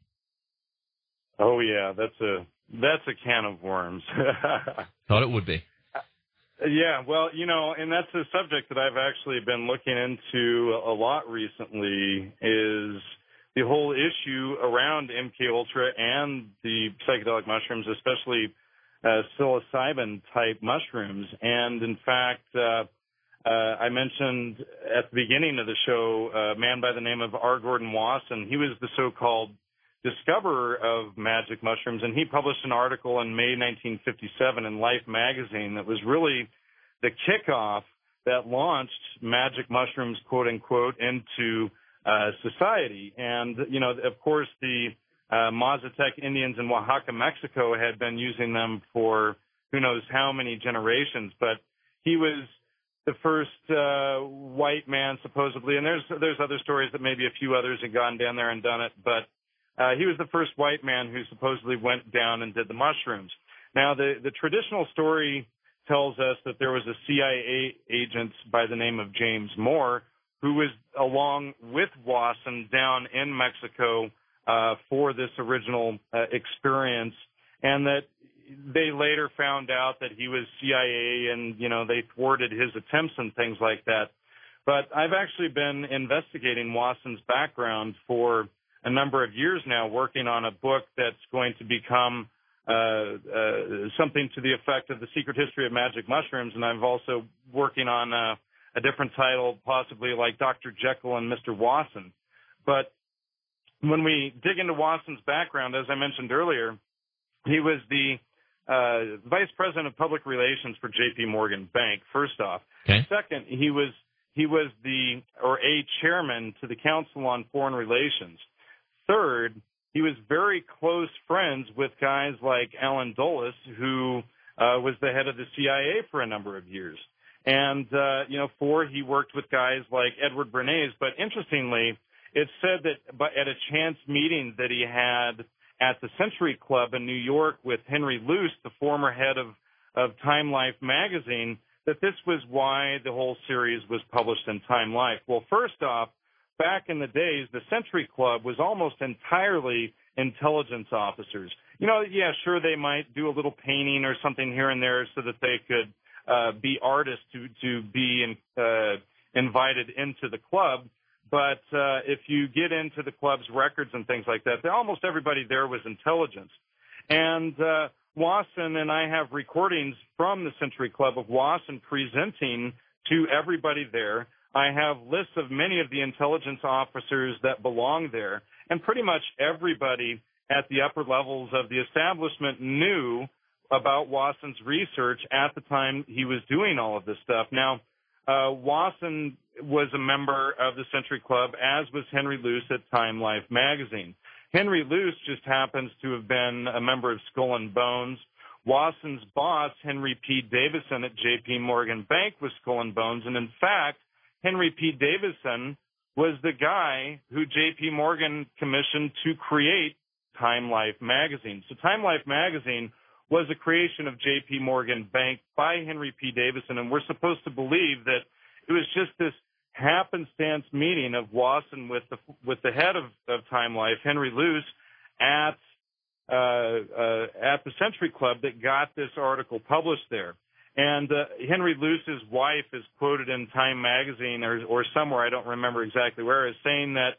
Oh yeah, that's a that's a can of worms. Thought it would be. Yeah, well, you know, and that's a subject that I've actually been looking into a lot recently is the whole issue around MK Ultra and the psychedelic mushrooms, especially uh, psilocybin type mushrooms. And in fact, uh, uh, I mentioned at the beginning of the show a man by the name of R. Gordon Wasson. He was the so-called discoverer of magic mushrooms, and he published an article in May 1957 in Life magazine that was really the kickoff that launched magic mushrooms, quote unquote, into uh, society. And you know, of course, the uh, Mazatec Indians in Oaxaca, Mexico, had been using them for who knows how many generations. But he was the first uh, white man, supposedly, and there's there's other stories that maybe a few others had gone down there and done it, but uh, he was the first white man who supposedly went down and did the mushrooms. Now, the the traditional story tells us that there was a CIA agent by the name of James Moore who was along with Wasson down in Mexico uh, for this original uh, experience, and that they later found out that he was CIA, and you know they thwarted his attempts and things like that. But I've actually been investigating Wasson's background for a number of years now, working on a book that's going to become uh, uh, something to the effect of the secret history of magic mushrooms, and I'm also working on uh, a different title, possibly like Dr. Jekyll and Mr. Wasson. But when we dig into Wasson's background, as I mentioned earlier, he was the uh, vice president of public relations for J.P. Morgan Bank. First off, okay. second, he was he was the or a chairman to the Council on Foreign Relations. Third, he was very close friends with guys like Allen Dulles, who uh, was the head of the CIA for a number of years. And uh, you know, four he worked with guys like Edward Bernays. But interestingly, it's said that but at a chance meeting that he had at the Century Club in New York with Henry Luce, the former head of of Time Life magazine, that this was why the whole series was published in Time Life. Well, first off, back in the days, the Century Club was almost entirely intelligence officers. You know, yeah, sure, they might do a little painting or something here and there so that they could uh, be artists to to be in, uh, invited into the club. But uh, if you get into the club's records and things like that, almost everybody there was intelligence. And uh, Wasson and I have recordings from the Century Club of Wasson presenting to everybody there. I have lists of many of the intelligence officers that belong there, and pretty much everybody at the upper levels of the establishment knew about Wasson's research at the time he was doing all of this stuff. Now, uh, Wasson was a member of the Century Club, as was Henry Luce at Time Life magazine. Henry Luce just happens to have been a member of Skull and Bones. Wasson's boss, Henry P. Davison at J.P. Morgan Bank, was Skull and Bones, and in fact, Henry P. Davison was the guy who J.P. Morgan commissioned to create Time Life magazine. So Time Life magazine was a creation of J.P. Morgan Bank by Henry P. Davison, and we're supposed to believe that it was just this happenstance meeting of Wasson with the with the head of, of Time Life, Henry Luce, at uh, uh, at the Century Club that got this article published there. And uh, Henry Luce's wife is quoted in Time magazine or, or somewhere, I don't remember exactly where, as saying that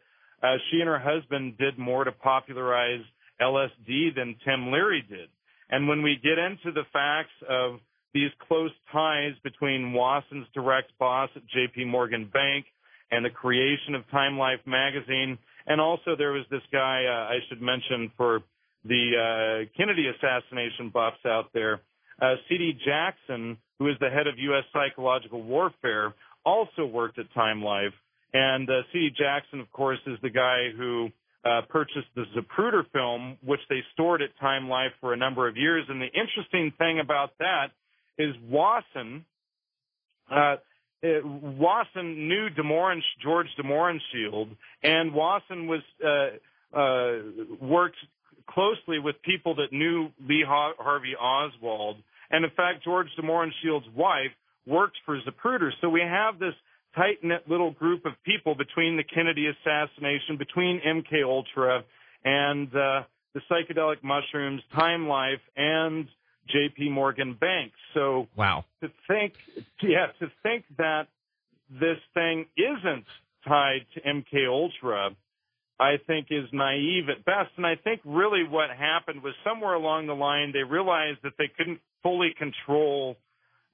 uh, she and her husband did more to popularize LSD than Tim Leary did. And when we get into the facts of these close ties between Wasson's direct boss at JP Morgan Bank and the creation of Time Life magazine, and also there was this guy uh, I should mention for the uh, Kennedy assassination buffs out there, uh, C.D. Jackson, who is the head of U.S. Psychological Warfare, also worked at Time Life. And uh, C.D. Jackson, of course, is the guy who uh, purchased the Zapruder film, which they stored at Time Life for a number of years. And the interesting thing about that is Wasson, uh, uh, Wasson knew George de Mohrenschildt, and Wasson was uh, uh, worked closely with people that knew Lee Harvey Oswald. And in fact, George de Mohrenschildt's wife worked for Zapruder. So we have this tight knit little group of people between the Kennedy assassination, between MK Ultra and uh, the psychedelic mushrooms, Time Life, and J.P. Morgan Bank. So wow, to think, yeah, to think that this thing isn't tied to MK Ultra, I think is naive at best. And I think really what happened was somewhere along the line they realized that they couldn't fully control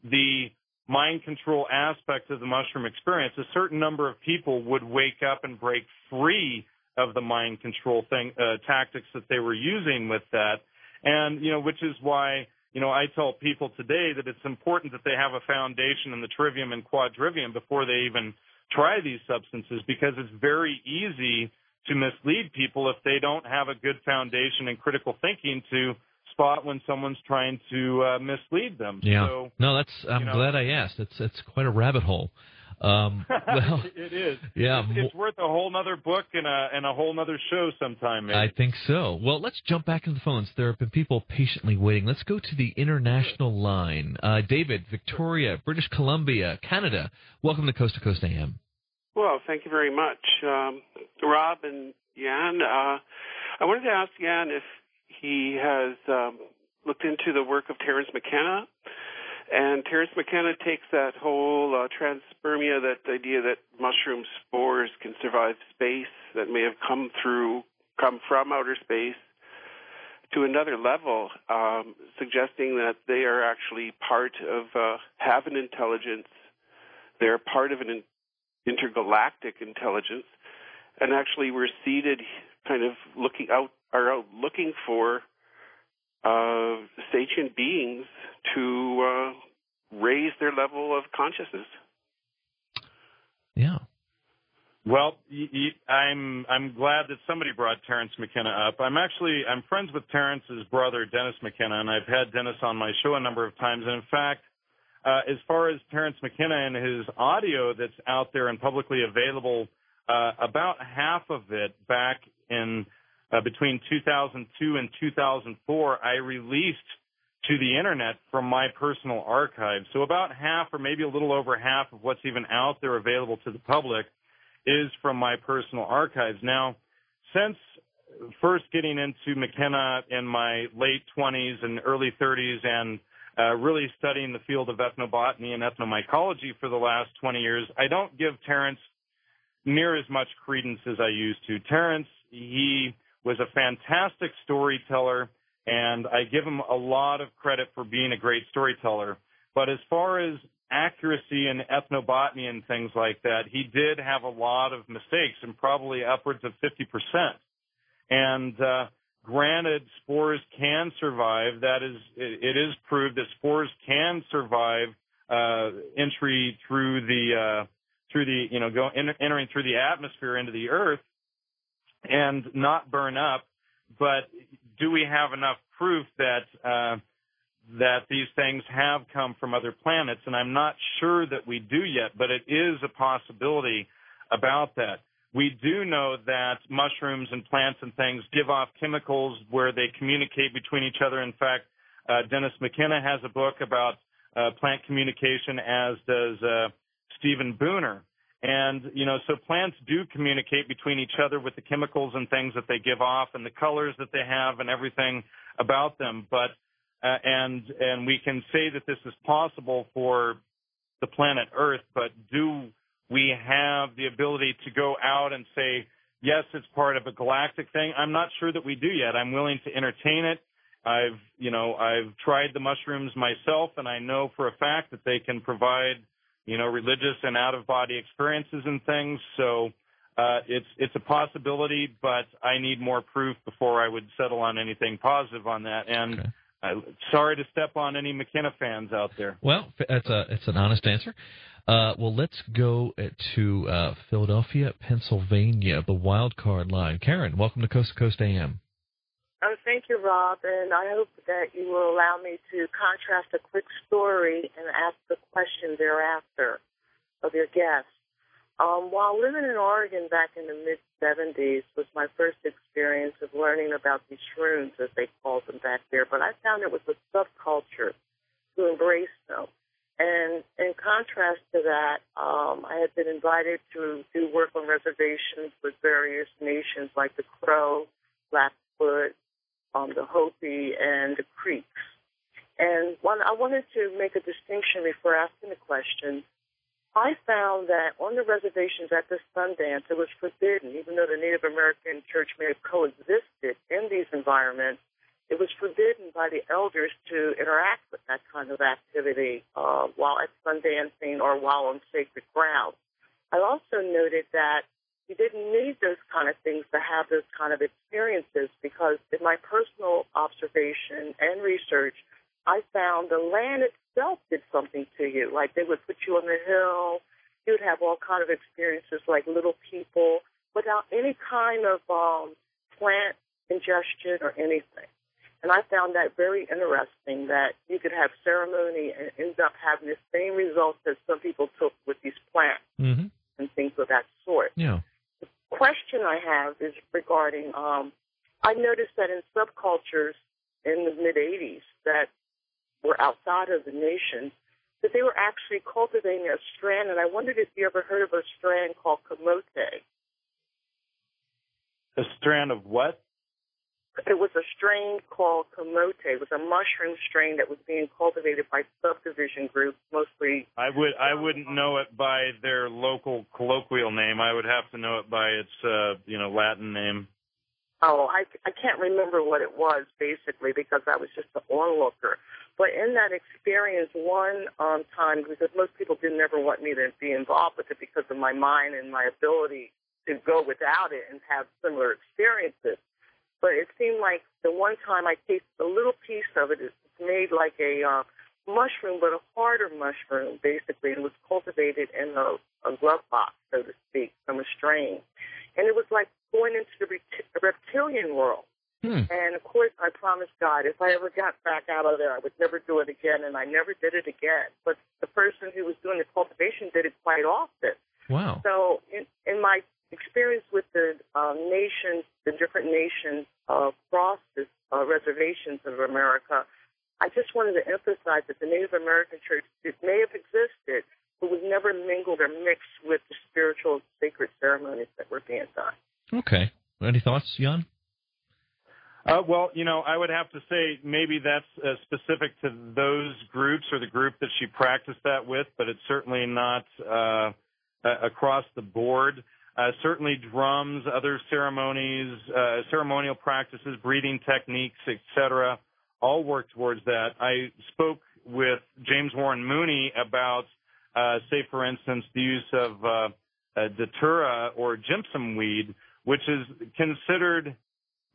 the mind control aspect of the mushroom experience, a certain number of people would wake up and break free of the mind control thing uh, tactics that they were using with that, and you know, which is why you know I tell people today that it's important that they have a foundation in the trivium and quadrivium before they even try these substances because it's very easy to mislead people if they don't have a good foundation in critical thinking to spot when someone's trying to uh, mislead them. Yeah. So, no, that's. I'm you know, glad I asked. It's it's quite a rabbit hole. Um, well, it is. Yeah, it's, it's, worth a whole nother book and a and a whole nother show sometime. Maybe. I think so. Well, let's jump back into the phones. There have been people patiently waiting. Let's go to the international line. Uh, David, Victoria, British Columbia, Canada. Welcome to Coast to Coast AM. Well, thank you very much, um, Rob and Jan. Uh, I wanted to ask Jan if he has um, looked into the work of Terence McKenna. And Terence McKenna takes that whole uh, transpermia, that idea that mushroom spores can survive space, that may have come through, come from outer space, to another level, um, suggesting that they are actually part of, uh, have an intelligence, they're part of an intergalactic intelligence, and actually we're seated kind of looking out are out looking for uh, sentient beings to uh, raise their level of consciousness. Yeah. Well, I'm I'm glad that somebody brought Terence McKenna up. I'm actually I'm friends with Terrence's brother Dennis McKenna, and I've had Dennis on my show a number of times. And in fact, uh, as far as Terence McKenna and his audio that's out there and publicly available, uh, about half of it back in uh, between 2002 and 2004, I released to the internet from my personal archive. So about half or maybe a little over half of what's even out there available to the public is from my personal archives. Now, since first getting into McKenna in my late 20s and early 30s and uh, really studying the field of ethnobotany and ethnomycology for the last 20 years, I don't give Terence near as much credence as I used to. Terence, he was a fantastic storyteller, and I give him a lot of credit for being a great storyteller. But as far as accuracy in ethnobotany and things like that, he did have a lot of mistakes and probably upwards of 50%. And uh, granted, spores can survive. That is, it, is proved that spores can survive uh, entry through the uh, through the you know go entering through the atmosphere into the earth and not burn up. But do we have enough proof that uh, that these things have come from other planets? And I'm not sure that we do yet, but it is a possibility about that. We do know that mushrooms and plants and things give off chemicals where they communicate between each other. In fact, uh, Dennis McKenna has a book about uh, plant communication, as does uh, Stephen Buhner. And, you know, so plants do communicate between each other with the chemicals and things that they give off and the colors that they have and everything about them. But, uh, and, and we can say that this is possible for the planet Earth, but do we have the ability to go out and say, yes, it's part of a galactic thing? I'm not sure that we do yet. I'm willing to entertain it. I've, you know, I've tried the mushrooms myself and I know for a fact that they can provide you know, religious and out of body experiences and things. So uh, it's it's a possibility, but I need more proof before I would settle on anything positive on that. And okay. uh, sorry to step on any McKenna fans out there. Well, it's a it's an honest answer. Uh, well, let's go to uh, Philadelphia, Pennsylvania, the wild card line. Karen, welcome to Coast to Coast AM. Oh, thank you, Rob, and I hope that you will allow me to contrast a quick story and ask the question thereafter of your guest. Um, while living in Oregon back in the mid 70s was my first experience of learning about these shrooms, as they called them back there, but I found it was a subculture to embrace them. And in contrast to that, um, I had been invited to do work on reservations with various nations like the Crow, Blackfoot, um, the Hopi, and the Creeks. And one, I wanted to make a distinction before asking the question. I found that on the reservations at the Sundance, it was forbidden, even though the Native American church may have coexisted in these environments, it was forbidden by the elders to interact with that kind of activity uh, while at Sundancing or while on sacred ground. I also noted that you didn't need those kind of things to have those kind of experiences because in my personal observation and research, I found the land itself did something to you. Like they would put you on the hill, you'd have all kind of experiences like little people without any kind of um, plant ingestion or anything. And I found that very interesting that you could have ceremony and end up having the same results that some people took with these plants mm-hmm. and things of that sort. Yeah question I have is regarding um, I noticed that in subcultures in the mid 80s that were outside of the nation, that they were actually cultivating a strand, and I wondered if you ever heard of a strand called camote. A strand of what? It was a strain called camote. It was a mushroom strain that was being cultivated by subdivision groups, mostly. I would I wouldn't know it by their local colloquial name. I would have to know it by its uh, you know Latin name. Oh, I I can't remember what it was basically because I was just an onlooker. But in that experience, one um, time because most people didn't ever want me to be involved with it because of my mind and my ability to go without it and have similar experiences but it seemed like the one time I tasted a little piece of it, it's made like a uh, mushroom, but a harder mushroom, basically, It was cultivated in a, a glove box, so to speak, from a strain. And it was like going into the reptilian world. Hmm. And of course, I promised God if I ever got back out of there, I would never do it again, and I never did it again. But the person who was doing the cultivation did it quite often. Wow. So, in, in my experience with the um, nations, the different nations uh, across the uh, reservations of America, I just wanted to emphasize that the Native American church it may have existed, but was never mingled or mixed with the spiritual sacred ceremonies that were being done. Okay. Any thoughts, Jan? Uh, well, you know, I would have to say maybe that's uh, specific to those groups or the group that she practiced that with, but it's certainly not uh, across the board. Uh, certainly, drums, other ceremonies, uh, ceremonial practices, breathing techniques, etc., all work towards that. I spoke with James Warren Mooney about, uh, say, for instance, the use of datura or jimson weed, which is considered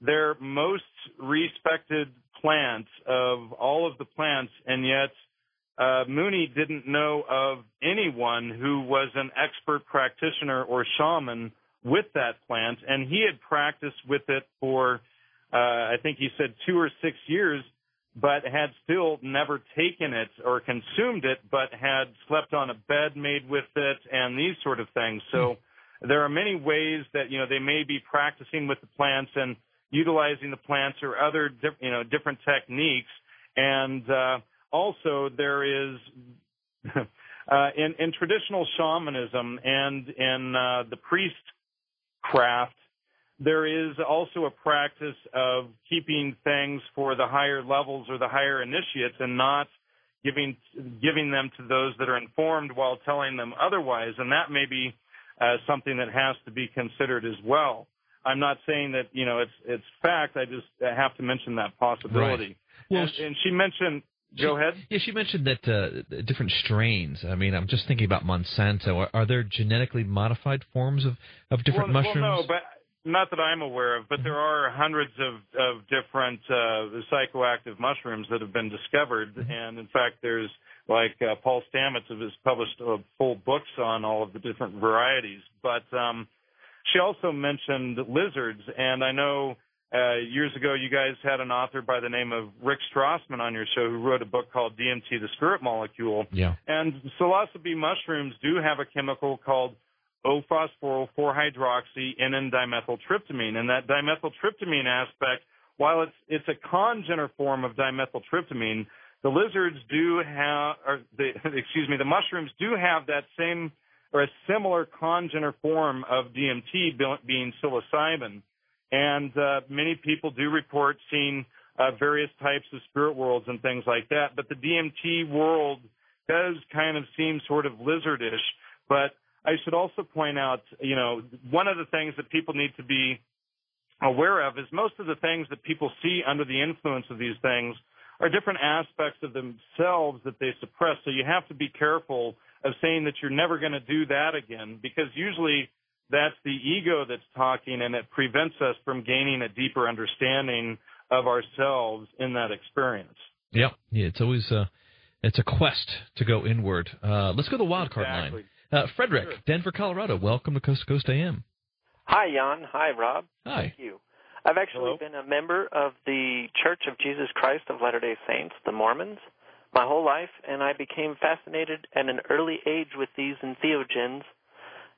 their most respected plant of all of the plants, and yet uh, Mooney didn't know of anyone who was an expert practitioner or shaman with that plant, and he had practiced with it for, uh, I think he said two or six years, but had still never taken it or consumed it, but had slept on a bed made with it and these sort of things. So there are many ways that, you know, they may be practicing with the plants and utilizing the plants or other you know different techniques and uh, also there is uh, in, in traditional shamanism and in uh, the priest craft there is also a practice of keeping things for the higher levels or the higher initiates and not giving giving them to those that are informed while telling them otherwise and that may be uh, something that has to be considered as well I'm not saying that you know it's it's fact. I just have to mention that possibility. Right. Well, and, and she mentioned. Go ahead. Yeah, she mentioned that uh, different strains. I mean, I'm just thinking about Monsanto. Are, are there genetically modified forms of of different well, mushrooms? Well, no, but not that I'm aware of. But there are hundreds of of different uh, psychoactive mushrooms that have been discovered, mm-hmm. and in fact, there's like uh, Paul Stamets has published uh, full books on all of the different varieties. But um, she also mentioned lizards, and I know uh, years ago you guys had an author by the name of Rick Strassman on your show who wrote a book called DMT, the Spirit Molecule. Yeah. And psilocybe mushrooms do have a chemical called O-phosphoryl 4-hydroxy N-dimethyltryptamine, and that dimethyltryptamine aspect, while it's it's a congener form of dimethyltryptamine, the lizards do have, or the excuse me, the mushrooms do have that same or a similar congener form of DMT being psilocybin. And uh, many people do report seeing uh, various types of spirit worlds and things like that. But the DMT world does kind of seem sort of lizardish. But I should also point out, you know, one of the things that people need to be aware of is most of the things that people see under the influence of these things are different aspects of themselves that they suppress. So you have to be careful of saying that you're never going to do that again because usually that's the ego that's talking and it prevents us from gaining a deeper understanding of ourselves in that experience. Yep. Yeah, it's always a, it's a quest to go inward. Uh, let's go to the wild card exactly. line. Uh, Frederick, sure. Denver, Colorado. Welcome to Coast to Coast AM. Hi, Jan. Hi, Rob. Hi. Thank you. I've actually Hello. been a member of the Church of Jesus Christ of Latter day Saints, the Mormons my whole life, and I became fascinated at an early age with these entheogens.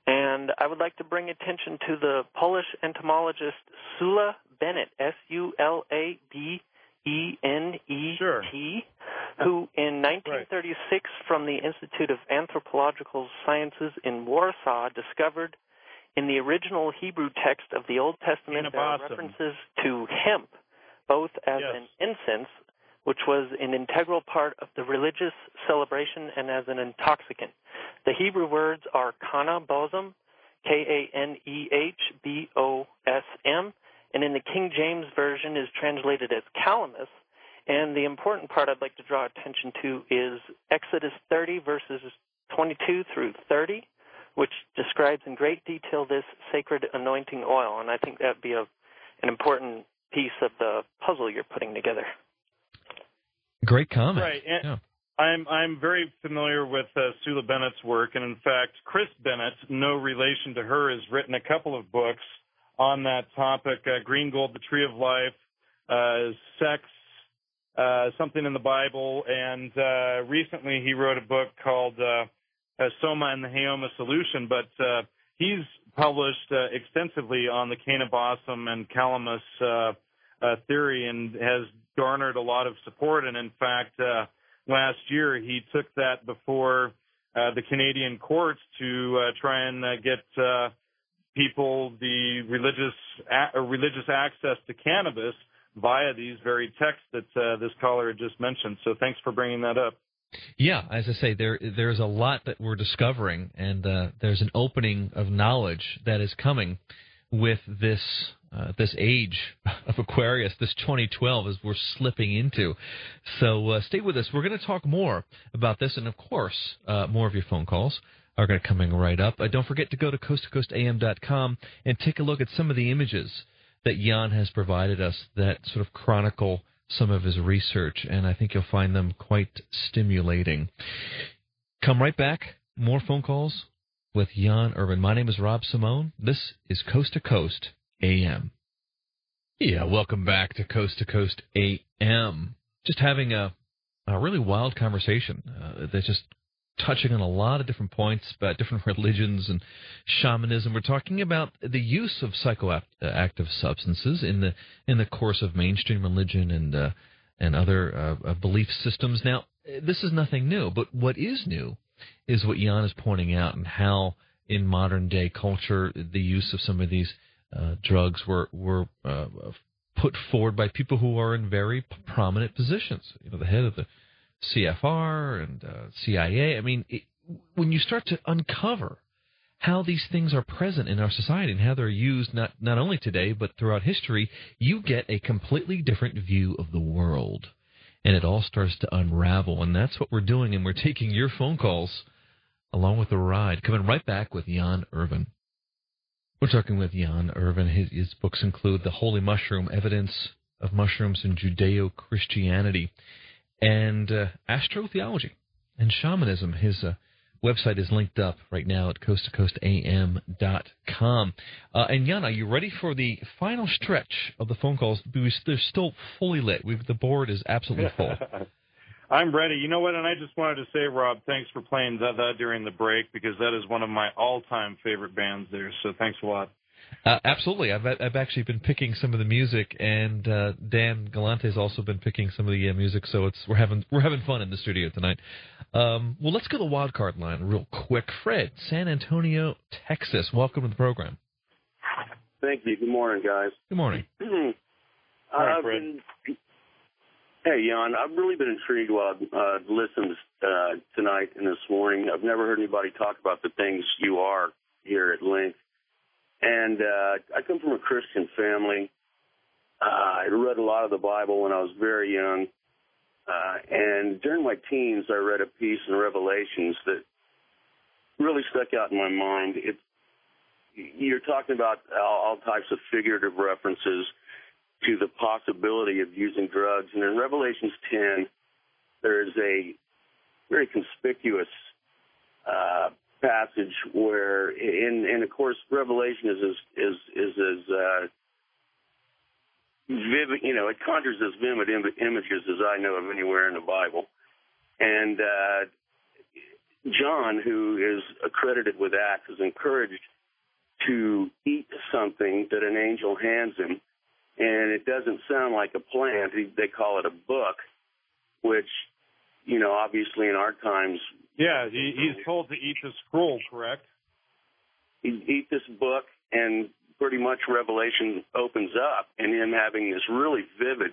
And I would like to bring attention to the Polish entomologist Sula Benet, S U L A B E N E T, who in 1936 right. from the Institute of Anthropological Sciences in Warsaw discovered in the original Hebrew text of the Old Testament there are references to hemp, both as yes. an incense which was an integral part of the religious celebration and as an intoxicant. The Hebrew words are kaneh bosm, K A N E H B O S M, and in the King James Version is translated as calamus. And the important part I'd like to draw attention to is Exodus 30, verses 22 through 30, which describes in great detail this sacred anointing oil. And I think that'd be a, an important piece of the puzzle you're putting together. Great comment. Right. And yeah. I'm I'm very familiar with uh, Sula Benet's work, and in fact, Chris Bennett, no relation to her, has written a couple of books on that topic: uh, Green Gold, the Tree of Life, uh, sex, uh, something in the Bible, and uh, recently he wrote a book called uh, Soma and the Haoma Solution. But uh, he's published uh, extensively on the Kaneh Bosm and Calamus uh, uh, theory and has garnered a lot of support. And in fact, uh, last year he took that before uh, the Canadian courts to uh, try and uh, get uh, people the religious a- religious access to cannabis via these very texts that uh, this caller had just mentioned. So thanks for bringing that up. Yeah, as I say, there there's a lot that we're discovering, and uh, there's an opening of knowledge that is coming with this uh, this age of Aquarius, this 2012, as we're slipping into. So uh, stay with us. We're going to talk more about this, and of course, uh, more of your phone calls are going to coming right up. Uh, don't forget to go to coasttocoastam.com and take a look at some of the images that Jan has provided us that sort of chronicle some of his research, and I think you'll find them quite stimulating. Come right back. More phone calls with Jan Irvin. My name is Rob Simone. This is Coast to Coast AM. Yeah, welcome back to Coast to Coast AM. Just having a, a really wild conversation uh, that's just touching on a lot of different points about different religions and shamanism. We're talking about the use of psychoactive substances in the in the course of mainstream religion and uh, and other uh, uh, belief systems. Now, this is nothing new, but what is new is what Jan is pointing out and how in modern day culture the use of some of these uh, drugs were were uh, put forward by people who are in very prominent positions. You know, the head of the CFR and uh, CIA. I mean, it, when you start to uncover how these things are present in our society and how they're used not not only today but throughout history, you get a completely different view of the world. And it all starts to unravel, and that's what we're doing. And we're taking your phone calls along with the ride. Coming right back with Jan Irvin. We're talking with Jan Irvin. His, his books include The Holy Mushroom, Evidence of Mushrooms in Judeo Christianity, and uh, astrotheology and shamanism. His uh, website is linked up right now at coasttocoastam.com. Uh, and Jan, are you ready for the final stretch of the phone calls? They're still fully lit. We've, the board is absolutely full. I'm ready. You know what? And I just wanted to say, Rob, thanks for playing that, that during the break because that is one of my all-time favorite bands there. So thanks a lot. Uh, absolutely, I've I've actually been picking some of the music, and uh, Dan Galante has also been picking some of the uh, music. So it's we're having we're having fun in the studio tonight. Um, well, let's go to the wild card line real quick. Fred, San Antonio, Texas. Welcome to the program. Thank you. Good morning, guys. Good morning. I've been, hey, Jan. I've really been intrigued while I uh, listened uh, tonight and this morning. I've never heard anybody talk about the things you are here at length. And uh, I come from a Christian family. Uh, I read a lot of the Bible when I was very young. Uh, and during my teens, I read a piece in Revelations that really stuck out in my mind. It, you're talking about all, all types of figurative references to the possibility of using drugs. And in Revelations 10, there is a very conspicuous uh, passage where, in and of course, Revelation is as is is as uh, vivid. You know, it conjures as vivid Im- images as I know of anywhere in the Bible. And uh, John, who is accredited with Acts, is encouraged to eat something that an angel hands him, and it doesn't sound like a plant. They call it a book, which, you know, obviously in our times yeah, he, he's told to eat the scroll, correct? He eat this book, and pretty much Revelation opens up, and him having this really vivid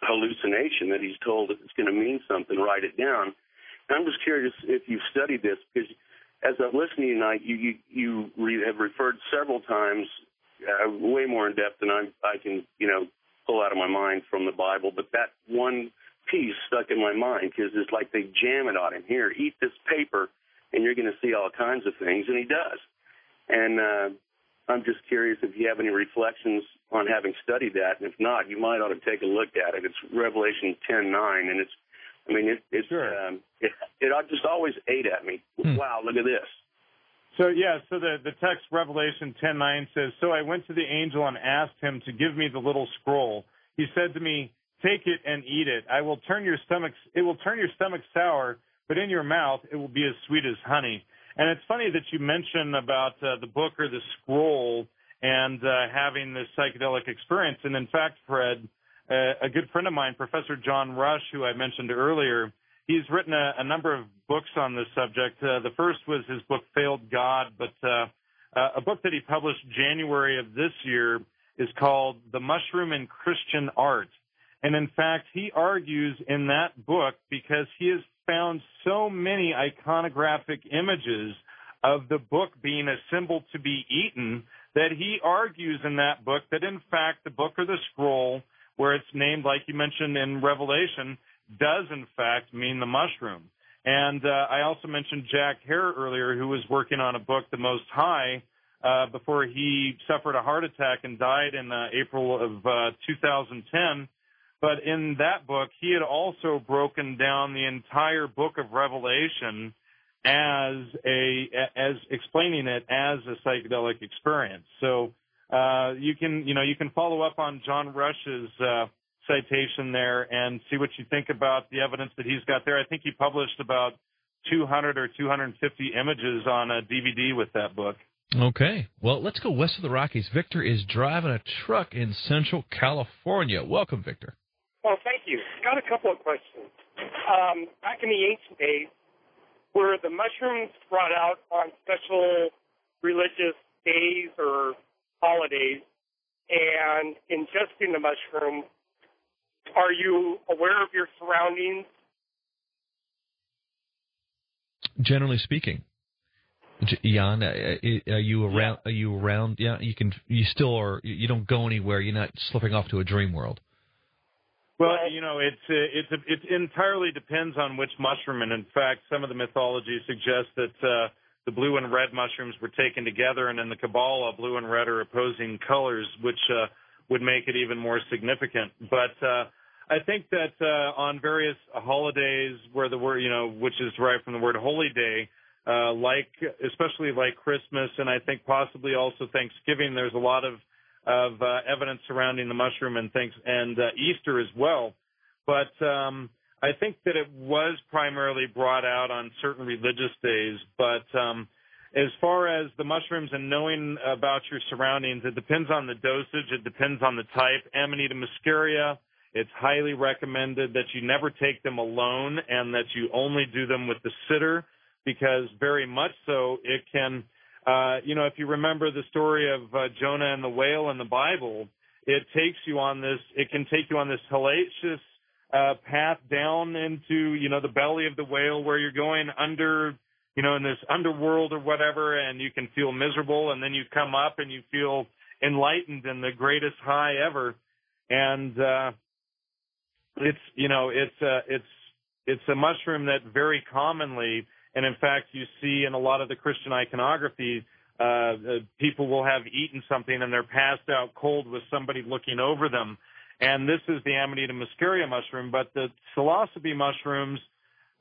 hallucination that he's told it's going to mean something. Write it down. And I'm just curious if you've studied this because as I'm listening tonight, you you, you re- have referred several times, uh, way more in depth than I I can you know pull out of my mind from the Bible. But that one piece stuck in my mind because it's like they jam it on him. Here, eat this paper, and you're going to see all kinds of things, and he does. And uh, I'm just curious if you have any reflections on having studied that, and if not, you might ought to take a look at it. It's Revelation 10:9, and it's, I mean, it, it's, sure. um, it, it just always ate at me. Hmm. Wow, look at this. So yeah, so the the text Revelation 10:9 says, "So I went to the angel and asked him to give me the little scroll." he said to me, "Take it and eat it. I will turn your stomach. It will turn your stomach sour, but in your mouth it will be as sweet as honey." And it's funny that you mention about uh, the book or the scroll and uh, having this psychedelic experience. And in fact, Fred, uh, a good friend of mine, Professor John Rush, who I mentioned earlier, he's written a, a number of books on this subject. Uh, the first was his book Failed God, but uh, uh, a book that he published January of this year is called The Mushroom in Christian Art. And in fact, he argues in that book because he has found so many iconographic images of the book being a symbol to be eaten that he argues in that book that in fact the book or the scroll, where it's named like you mentioned in Revelation, does in fact mean the mushroom. And uh, I also mentioned Jack Herer earlier, who was working on a book, The Most High, uh, before he suffered a heart attack and died in uh, April of uh, 2010. But in that book, he had also broken down the entire book of Revelation as a as explaining it as a psychedelic experience. So uh, you can you know you can follow up on John Rush's uh, citation there and see what you think about the evidence that he's got there. I think he published about 200 or 250 images on a DVD with that book. Okay. Well, let's go west of the Rockies. Victor is driving a truck in Central California. Welcome, Victor. Well, thank you. Got a couple of questions. Um, back in the ancient days, were the mushrooms brought out on special religious days or holidays? And ingesting the mushroom, are you aware of your surroundings? Generally speaking, Jan, uh, uh, are you around? Are you around? Yeah, you can. You still are. You don't go anywhere. You're not slipping off to a dream world. Well, you know, it's uh, it's it entirely depends on which mushroom, and in fact, some of the mythology suggests that uh, the blue and red mushrooms were taken together, and in the Kabbalah, blue and red are opposing colors, which uh, would make it even more significant. But uh, I think that uh, on various holidays where the word, you know, which is derived from the word holy day, uh, like especially like Christmas, and I think possibly also Thanksgiving, there's a lot of of uh, evidence surrounding the mushroom and things, and uh, Easter as well. But um, I think that it was primarily brought out on certain religious days. But um, as far as the mushrooms and knowing about your surroundings, it depends on the dosage. It depends on the type. Amanita muscaria. It's highly recommended that you never take them alone and that you only do them with the sitter because very much so it can uh, you know, if you remember the story of uh, Jonah and the whale in the Bible, it takes you on this, it can take you on this hellacious uh, path down into, you know, the belly of the whale where you're going under, you know, in this underworld or whatever, and you can feel miserable, and then you come up and you feel enlightened and the greatest high ever. And, uh, it's, you know, it's, uh, it's, it's a mushroom that very commonly and in fact, you see in a lot of the Christian iconography, uh, uh, people will have eaten something and they're passed out cold with somebody looking over them. And this is the Amanita muscaria mushroom, but the psilocybe mushrooms,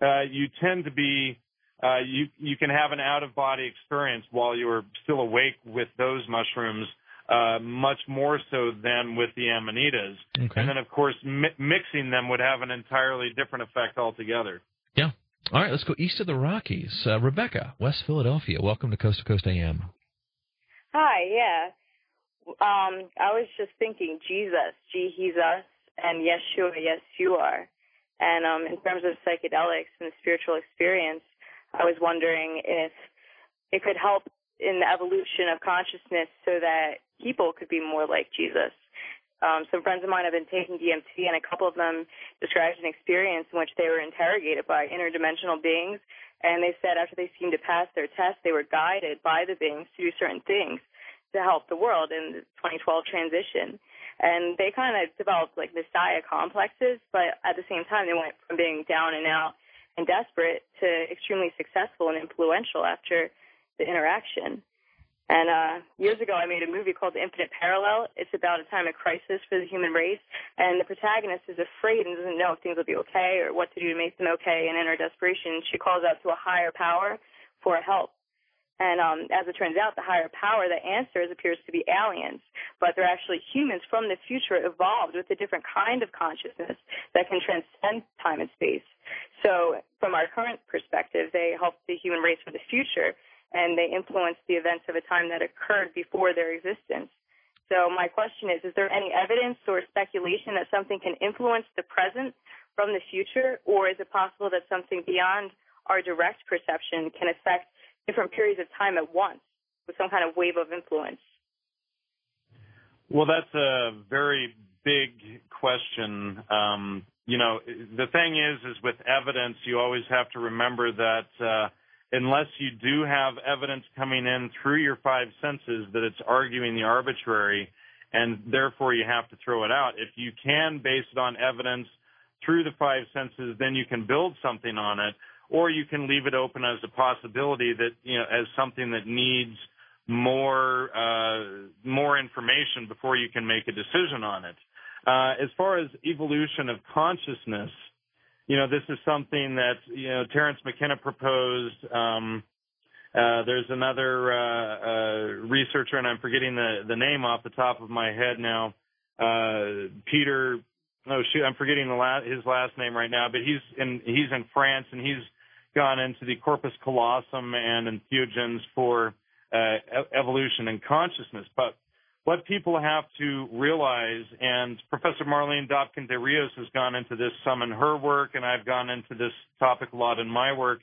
uh, you tend to be, uh, you, you can have an out of body experience while you're still awake with those mushrooms, uh, much more so than with the Amanitas. Okay. And then of course, mi- mixing them would have an entirely different effect altogether. Yeah. All right, let's go east of the Rockies. Uh, Rebecca, West Philadelphia. Welcome to Coast to Coast AM. Hi, yeah. Um, I was just thinking Jesus, G, he's us, and Yeshua, yes, you are. And um, in terms of psychedelics and the spiritual experience, I was wondering if it could help in the evolution of consciousness so that people could be more like Jesus. Um, some friends of mine have been taking DMT, and a couple of them described an experience in which they were interrogated by interdimensional beings. And they said after they seemed to pass their test, they were guided by the beings to do certain things to help the world in the 2012 transition. And they kind of developed like messiah complexes, but at the same time, they went from being down and out and desperate to extremely successful and influential after the interaction. And uh, years ago, I made a movie called The Infinite Parallel. It's about a time of crisis for the human race, and the protagonist is afraid and doesn't know if things will be okay or what to do to make them okay. And in her desperation, she calls out to a higher power for help. And um, as it turns out, the higher power that answers appears to be aliens, but they're actually humans from the future evolved with a different kind of consciousness that can transcend time and space. So, from our current perspective, they help the human race for the future, and they influence the events of a time that occurred before their existence. So, my question is: Is there any evidence or speculation that something can influence the present from the future, or is it possible that something beyond our direct perception can affect different periods of time at once with some kind of wave of influence? Well, that's a very big question. Um, you know, the thing is, is with evidence, you always have to remember that uh, unless you do have evidence coming in through your five senses that it's arguing the arbitrary, and therefore you have to throw it out. If you can base it on evidence through the five senses, then you can build something on it or you can leave it open as a possibility that you know as something that needs more uh, more information before you can make a decision on it. Uh, as far as evolution of consciousness, you know this is something that you know Terence McKenna proposed. Um, uh, there's another uh, uh, researcher, and I'm forgetting the the name off the top of my head now. Uh, Peter, oh shoot, I'm forgetting the la- his last name right now, but he's in he's in France, and he's gone into the corpus callosum and entheogens for uh, evolution and consciousness. But what people have to realize, and Professor Marlene Dobkin de Rios has gone into this some in her work, and I've gone into this topic a lot in my work,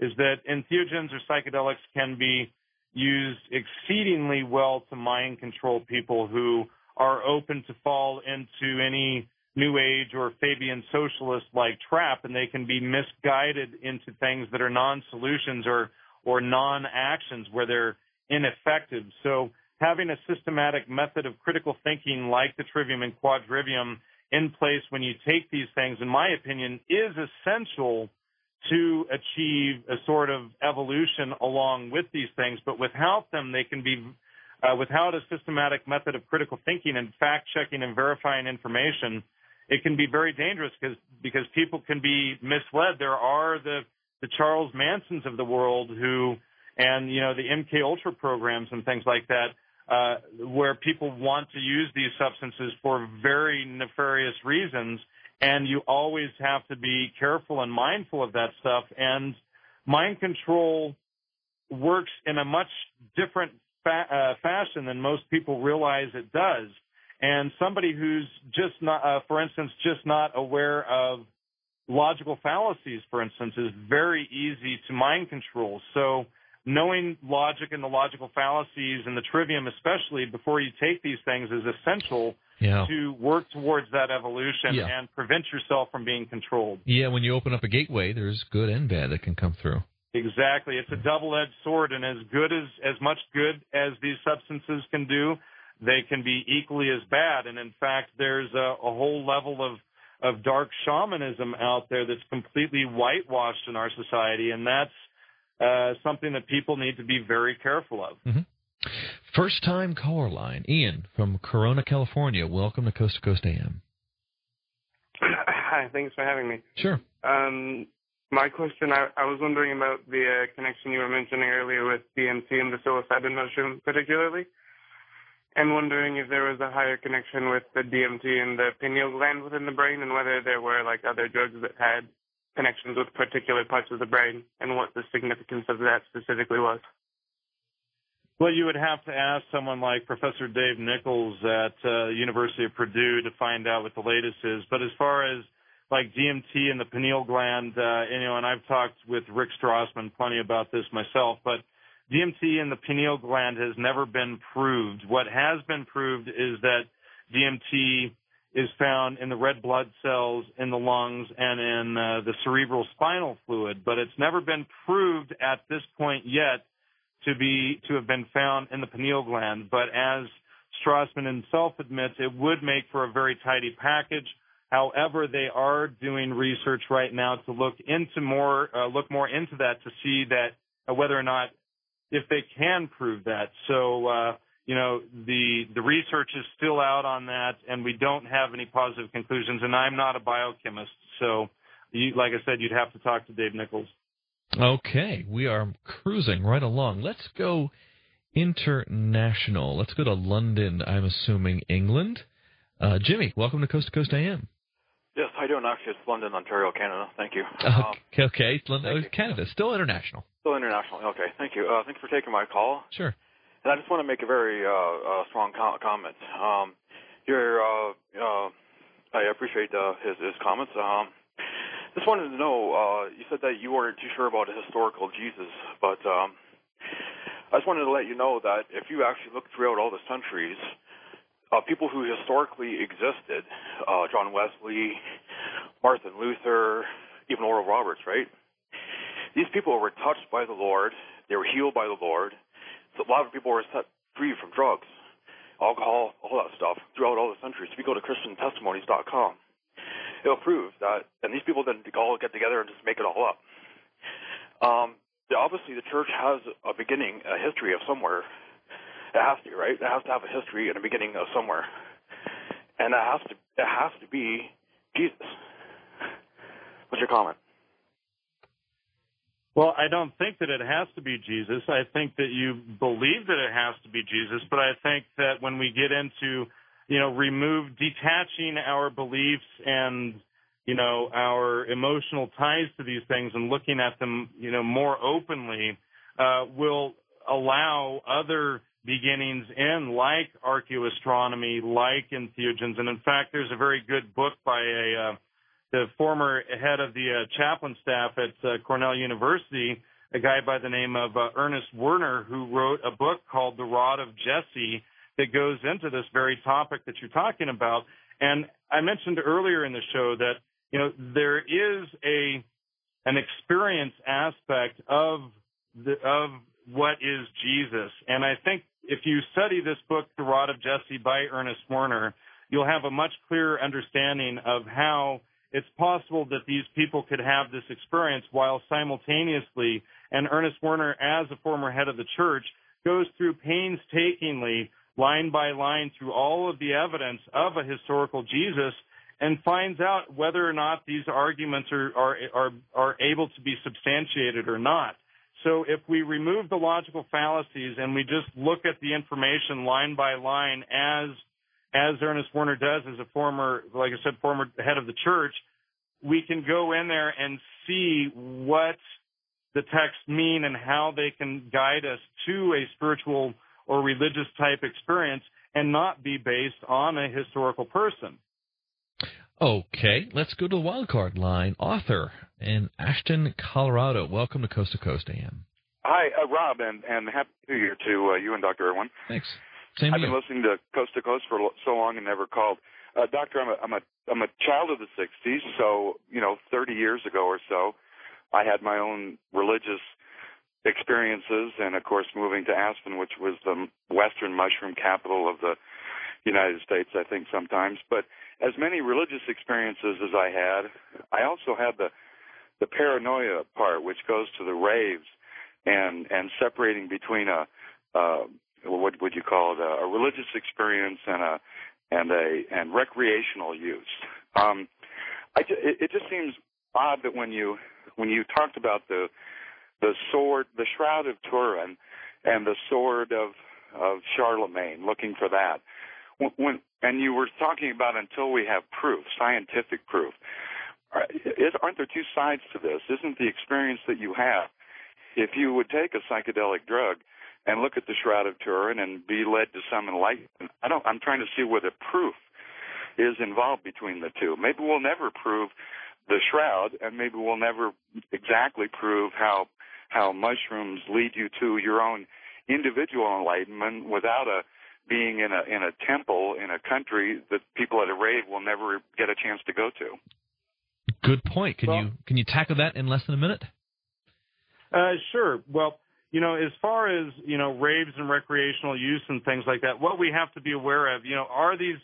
is that entheogens or psychedelics can be used exceedingly well to mind control people who are open to fall into any new age or Fabian socialist like trap and they can be misguided into things that are non-solutions or or non-actions where they're ineffective. So having a systematic method of critical thinking like the trivium and quadrivium in place when you take these things, in my opinion, is essential to achieve a sort of evolution along with these things. But without them, they can be, uh, without a systematic method of critical thinking and fact checking and verifying information, it can be very dangerous because because people can be misled. There are the the Charles Mansons of the world who, and you know the MK Ultra programs and things like that, uh, where people want to use these substances for very nefarious reasons, and you always have to be careful and mindful of that stuff. And mind control works in a much different fa- uh, fashion than most people realize it does and somebody who's just not, uh, for instance, just not aware of logical fallacies, for instance, is very easy to mind control. So knowing logic and the logical fallacies and the trivium, especially before you take these things, is essential yeah. to work towards that evolution yeah. and prevent yourself from being controlled. Yeah, when you open up a gateway, there's good and bad that can come through. Exactly. It's a double-edged sword, and as good as as much good as these substances can do, they can be equally as bad. And in fact, there's a, a whole level of of dark shamanism out there that's completely whitewashed in our society, and that's uh, something that people need to be very careful of. Mm-hmm. First time caller line, Ian from Corona, California. Welcome to Coast to Coast AM. Hi, thanks for having me. Sure. Um, my question, I, I was wondering about the uh, connection you were mentioning earlier with DMT and the psilocybin mushroom, particularly and wondering if there was a higher connection with the DMT and the pineal gland within the brain, and whether there were like other drugs that had connections with particular parts of the brain, and what the significance of that specifically was. Well, you would have to ask someone like Professor Dave Nichols at uh, University of Purdue to find out what the latest is. But as far as like DMT and the pineal gland, uh, you know, and I've talked with Rick Strassman plenty about this myself, but DMT in the pineal gland has never been proved. What has been proved is that DMT is found in the red blood cells in the lungs and in uh, the cerebral spinal fluid, but it's never been proved at this point yet to be to have been found in the pineal gland. But as Strassman himself admits, it would make for a very tidy package. However, they are doing research right now to look into more, uh, look more into that to see that uh, whether or not if they can prove that. So, uh, you know, the the research is still out on that, and we don't have any positive conclusions. And I'm not a biochemist, so, you, like I said, you'd have to talk to Dave Nichols. Okay, we are cruising right along. Let's go international. Let's go to London, I'm assuming England. Uh, Jimmy, welcome to Coast to Coast AM. Yes, how you doing? Actually, it's London, Ontario, Canada. Thank you. Okay, um, okay. London, oh, Canada, still international. Still international. Okay, thank you. Uh, thanks for taking my call. Sure. And I just want to make a very uh, uh, strong comment. Um, your, uh, uh, I appreciate uh, his, his comments. Um, just wanted to know. Uh, you said that you weren't too sure about a historical Jesus, but um, I just wanted to let you know that if you actually look throughout all the centuries, uh, people who historically existed, uh, John Wesley, Martin Luther, even Oral Roberts, right? These people were touched by the Lord. They were healed by the Lord. A lot of people were set free from drugs, alcohol, all that stuff throughout all the centuries. If you go to ChristianTestimonies.com, it'll prove that, and these people didn't all get together and just make it all up. Um, obviously, the church has a beginning, a history of somewhere. It has to, right? It has to have a history and a beginning of somewhere, and it has to, it has to be Jesus. What's your comment? Well, I don't think that it has to be Jesus. I think that you believe that it has to be Jesus, but I think that when we get into you know, remove detaching our beliefs and you know our emotional ties to these things and looking at them you know more openly uh, will allow other beginnings in like archaeoastronomy, like entheogens, and in fact, there's a very good book by a uh, the former head of the uh, chaplain staff at uh, Cornell University, a guy by the name of uh, Ernest Werner, who wrote a book called The Rod of Jesse that goes into this very topic that you're talking about. And I mentioned earlier in the show that you know there is a an experience aspect of the of what is Jesus, and I think if you study this book, The Rod of Jesse by Ernest Werner, you'll have a much clearer understanding of how it's possible that these people could have this experience while simultaneously, and Ernest Werner, as a former head of the church, goes through painstakingly line by line through all of the evidence of a historical Jesus and finds out whether or not these arguments are, are, are, are able to be substantiated or not. So if we remove the logical fallacies and we just look at the information line by line as as Ernest Werner does as a former, like I said, former head of the church, we can go in there and see what the texts mean and how they can guide us to a spiritual or religious type experience and not be based on a historical person. Okay, let's go to the wildcard line. Author in Ashton, Colorado. Welcome to Coast to Coast AM. Hi, uh, Rob, and, and happy New Year to uh, you and Dr. Irvin. Thanks. Same I've been listening to Coast to Coast for so long and never called. Uh, doctor, I'm a, I'm a I'm a child of the '60s, so you know, 30 years ago or so, I had my own religious experiences, and of course, moving to Aspen, which was the Western mushroom capital of the United States, I think sometimes. But as many religious experiences as I had, I also had the the paranoia part, which goes to the raves and and separating between a uh, what would you call it a, religious experience and a and a and recreational use. Um, I it just seems odd that when you when you talked about the the sword, the shroud of Turin, and the sword of of Charlemagne, looking for that. When and you were talking about until we have proof, scientific proof. Aren't there two sides to this? Isn't the experience that you have, if you would take a psychedelic drug and look at the Shroud of Turin and be led to some enlightenment, I don't. I'm trying to see where the proof is involved between the two. Maybe we'll never prove the shroud, and maybe we'll never exactly prove how how mushrooms lead you to your own individual enlightenment without a being in a in a temple in a country that people at a rave will never get a chance to go to. Good point. Can well, you can you tackle that in less than a minute? Uh, sure. Well, you know, as far as you know, raves and recreational use and things like that, what we have to be aware of, you know, are these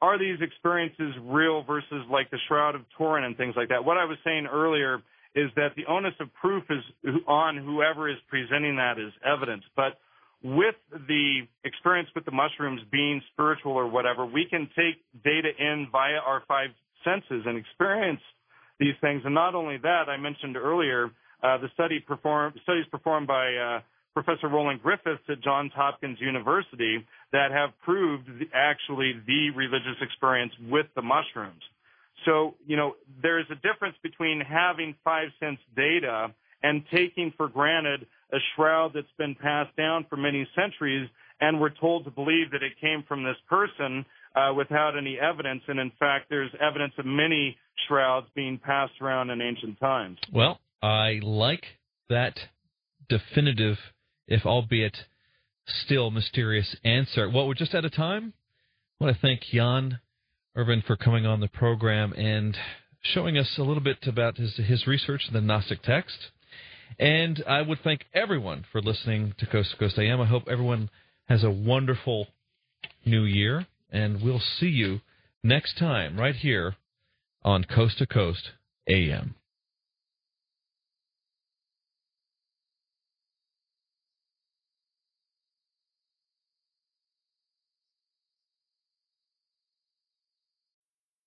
are these experiences real versus like the Shroud of Turin and things like that? What I was saying earlier is that the onus of proof is on whoever is presenting that as evidence. But with the experience with the mushrooms being spiritual or whatever, we can take data in via our five senses and experience these things. And not only that, I mentioned earlier, the study performed studies performed by uh, Professor Roland Griffiths at Johns Hopkins University that have proved the, actually the religious experience with the mushrooms. So, you know, there's a difference between having five sense data and taking for granted a shroud that's been passed down for many centuries and we're told to believe that it came from this person uh, without any evidence. And in fact, there's evidence of many shrouds being passed around in ancient times. Well, I like that definitive, if albeit still mysterious answer. Well, we're just out of time. I want to thank Jan Irvin for coming on the program and showing us a little bit about his, his research in the Gnostic text. And I would thank everyone for listening to Coast to Coast AM. I hope everyone has a wonderful new year, and we'll see you next time right here on Coast to Coast AM.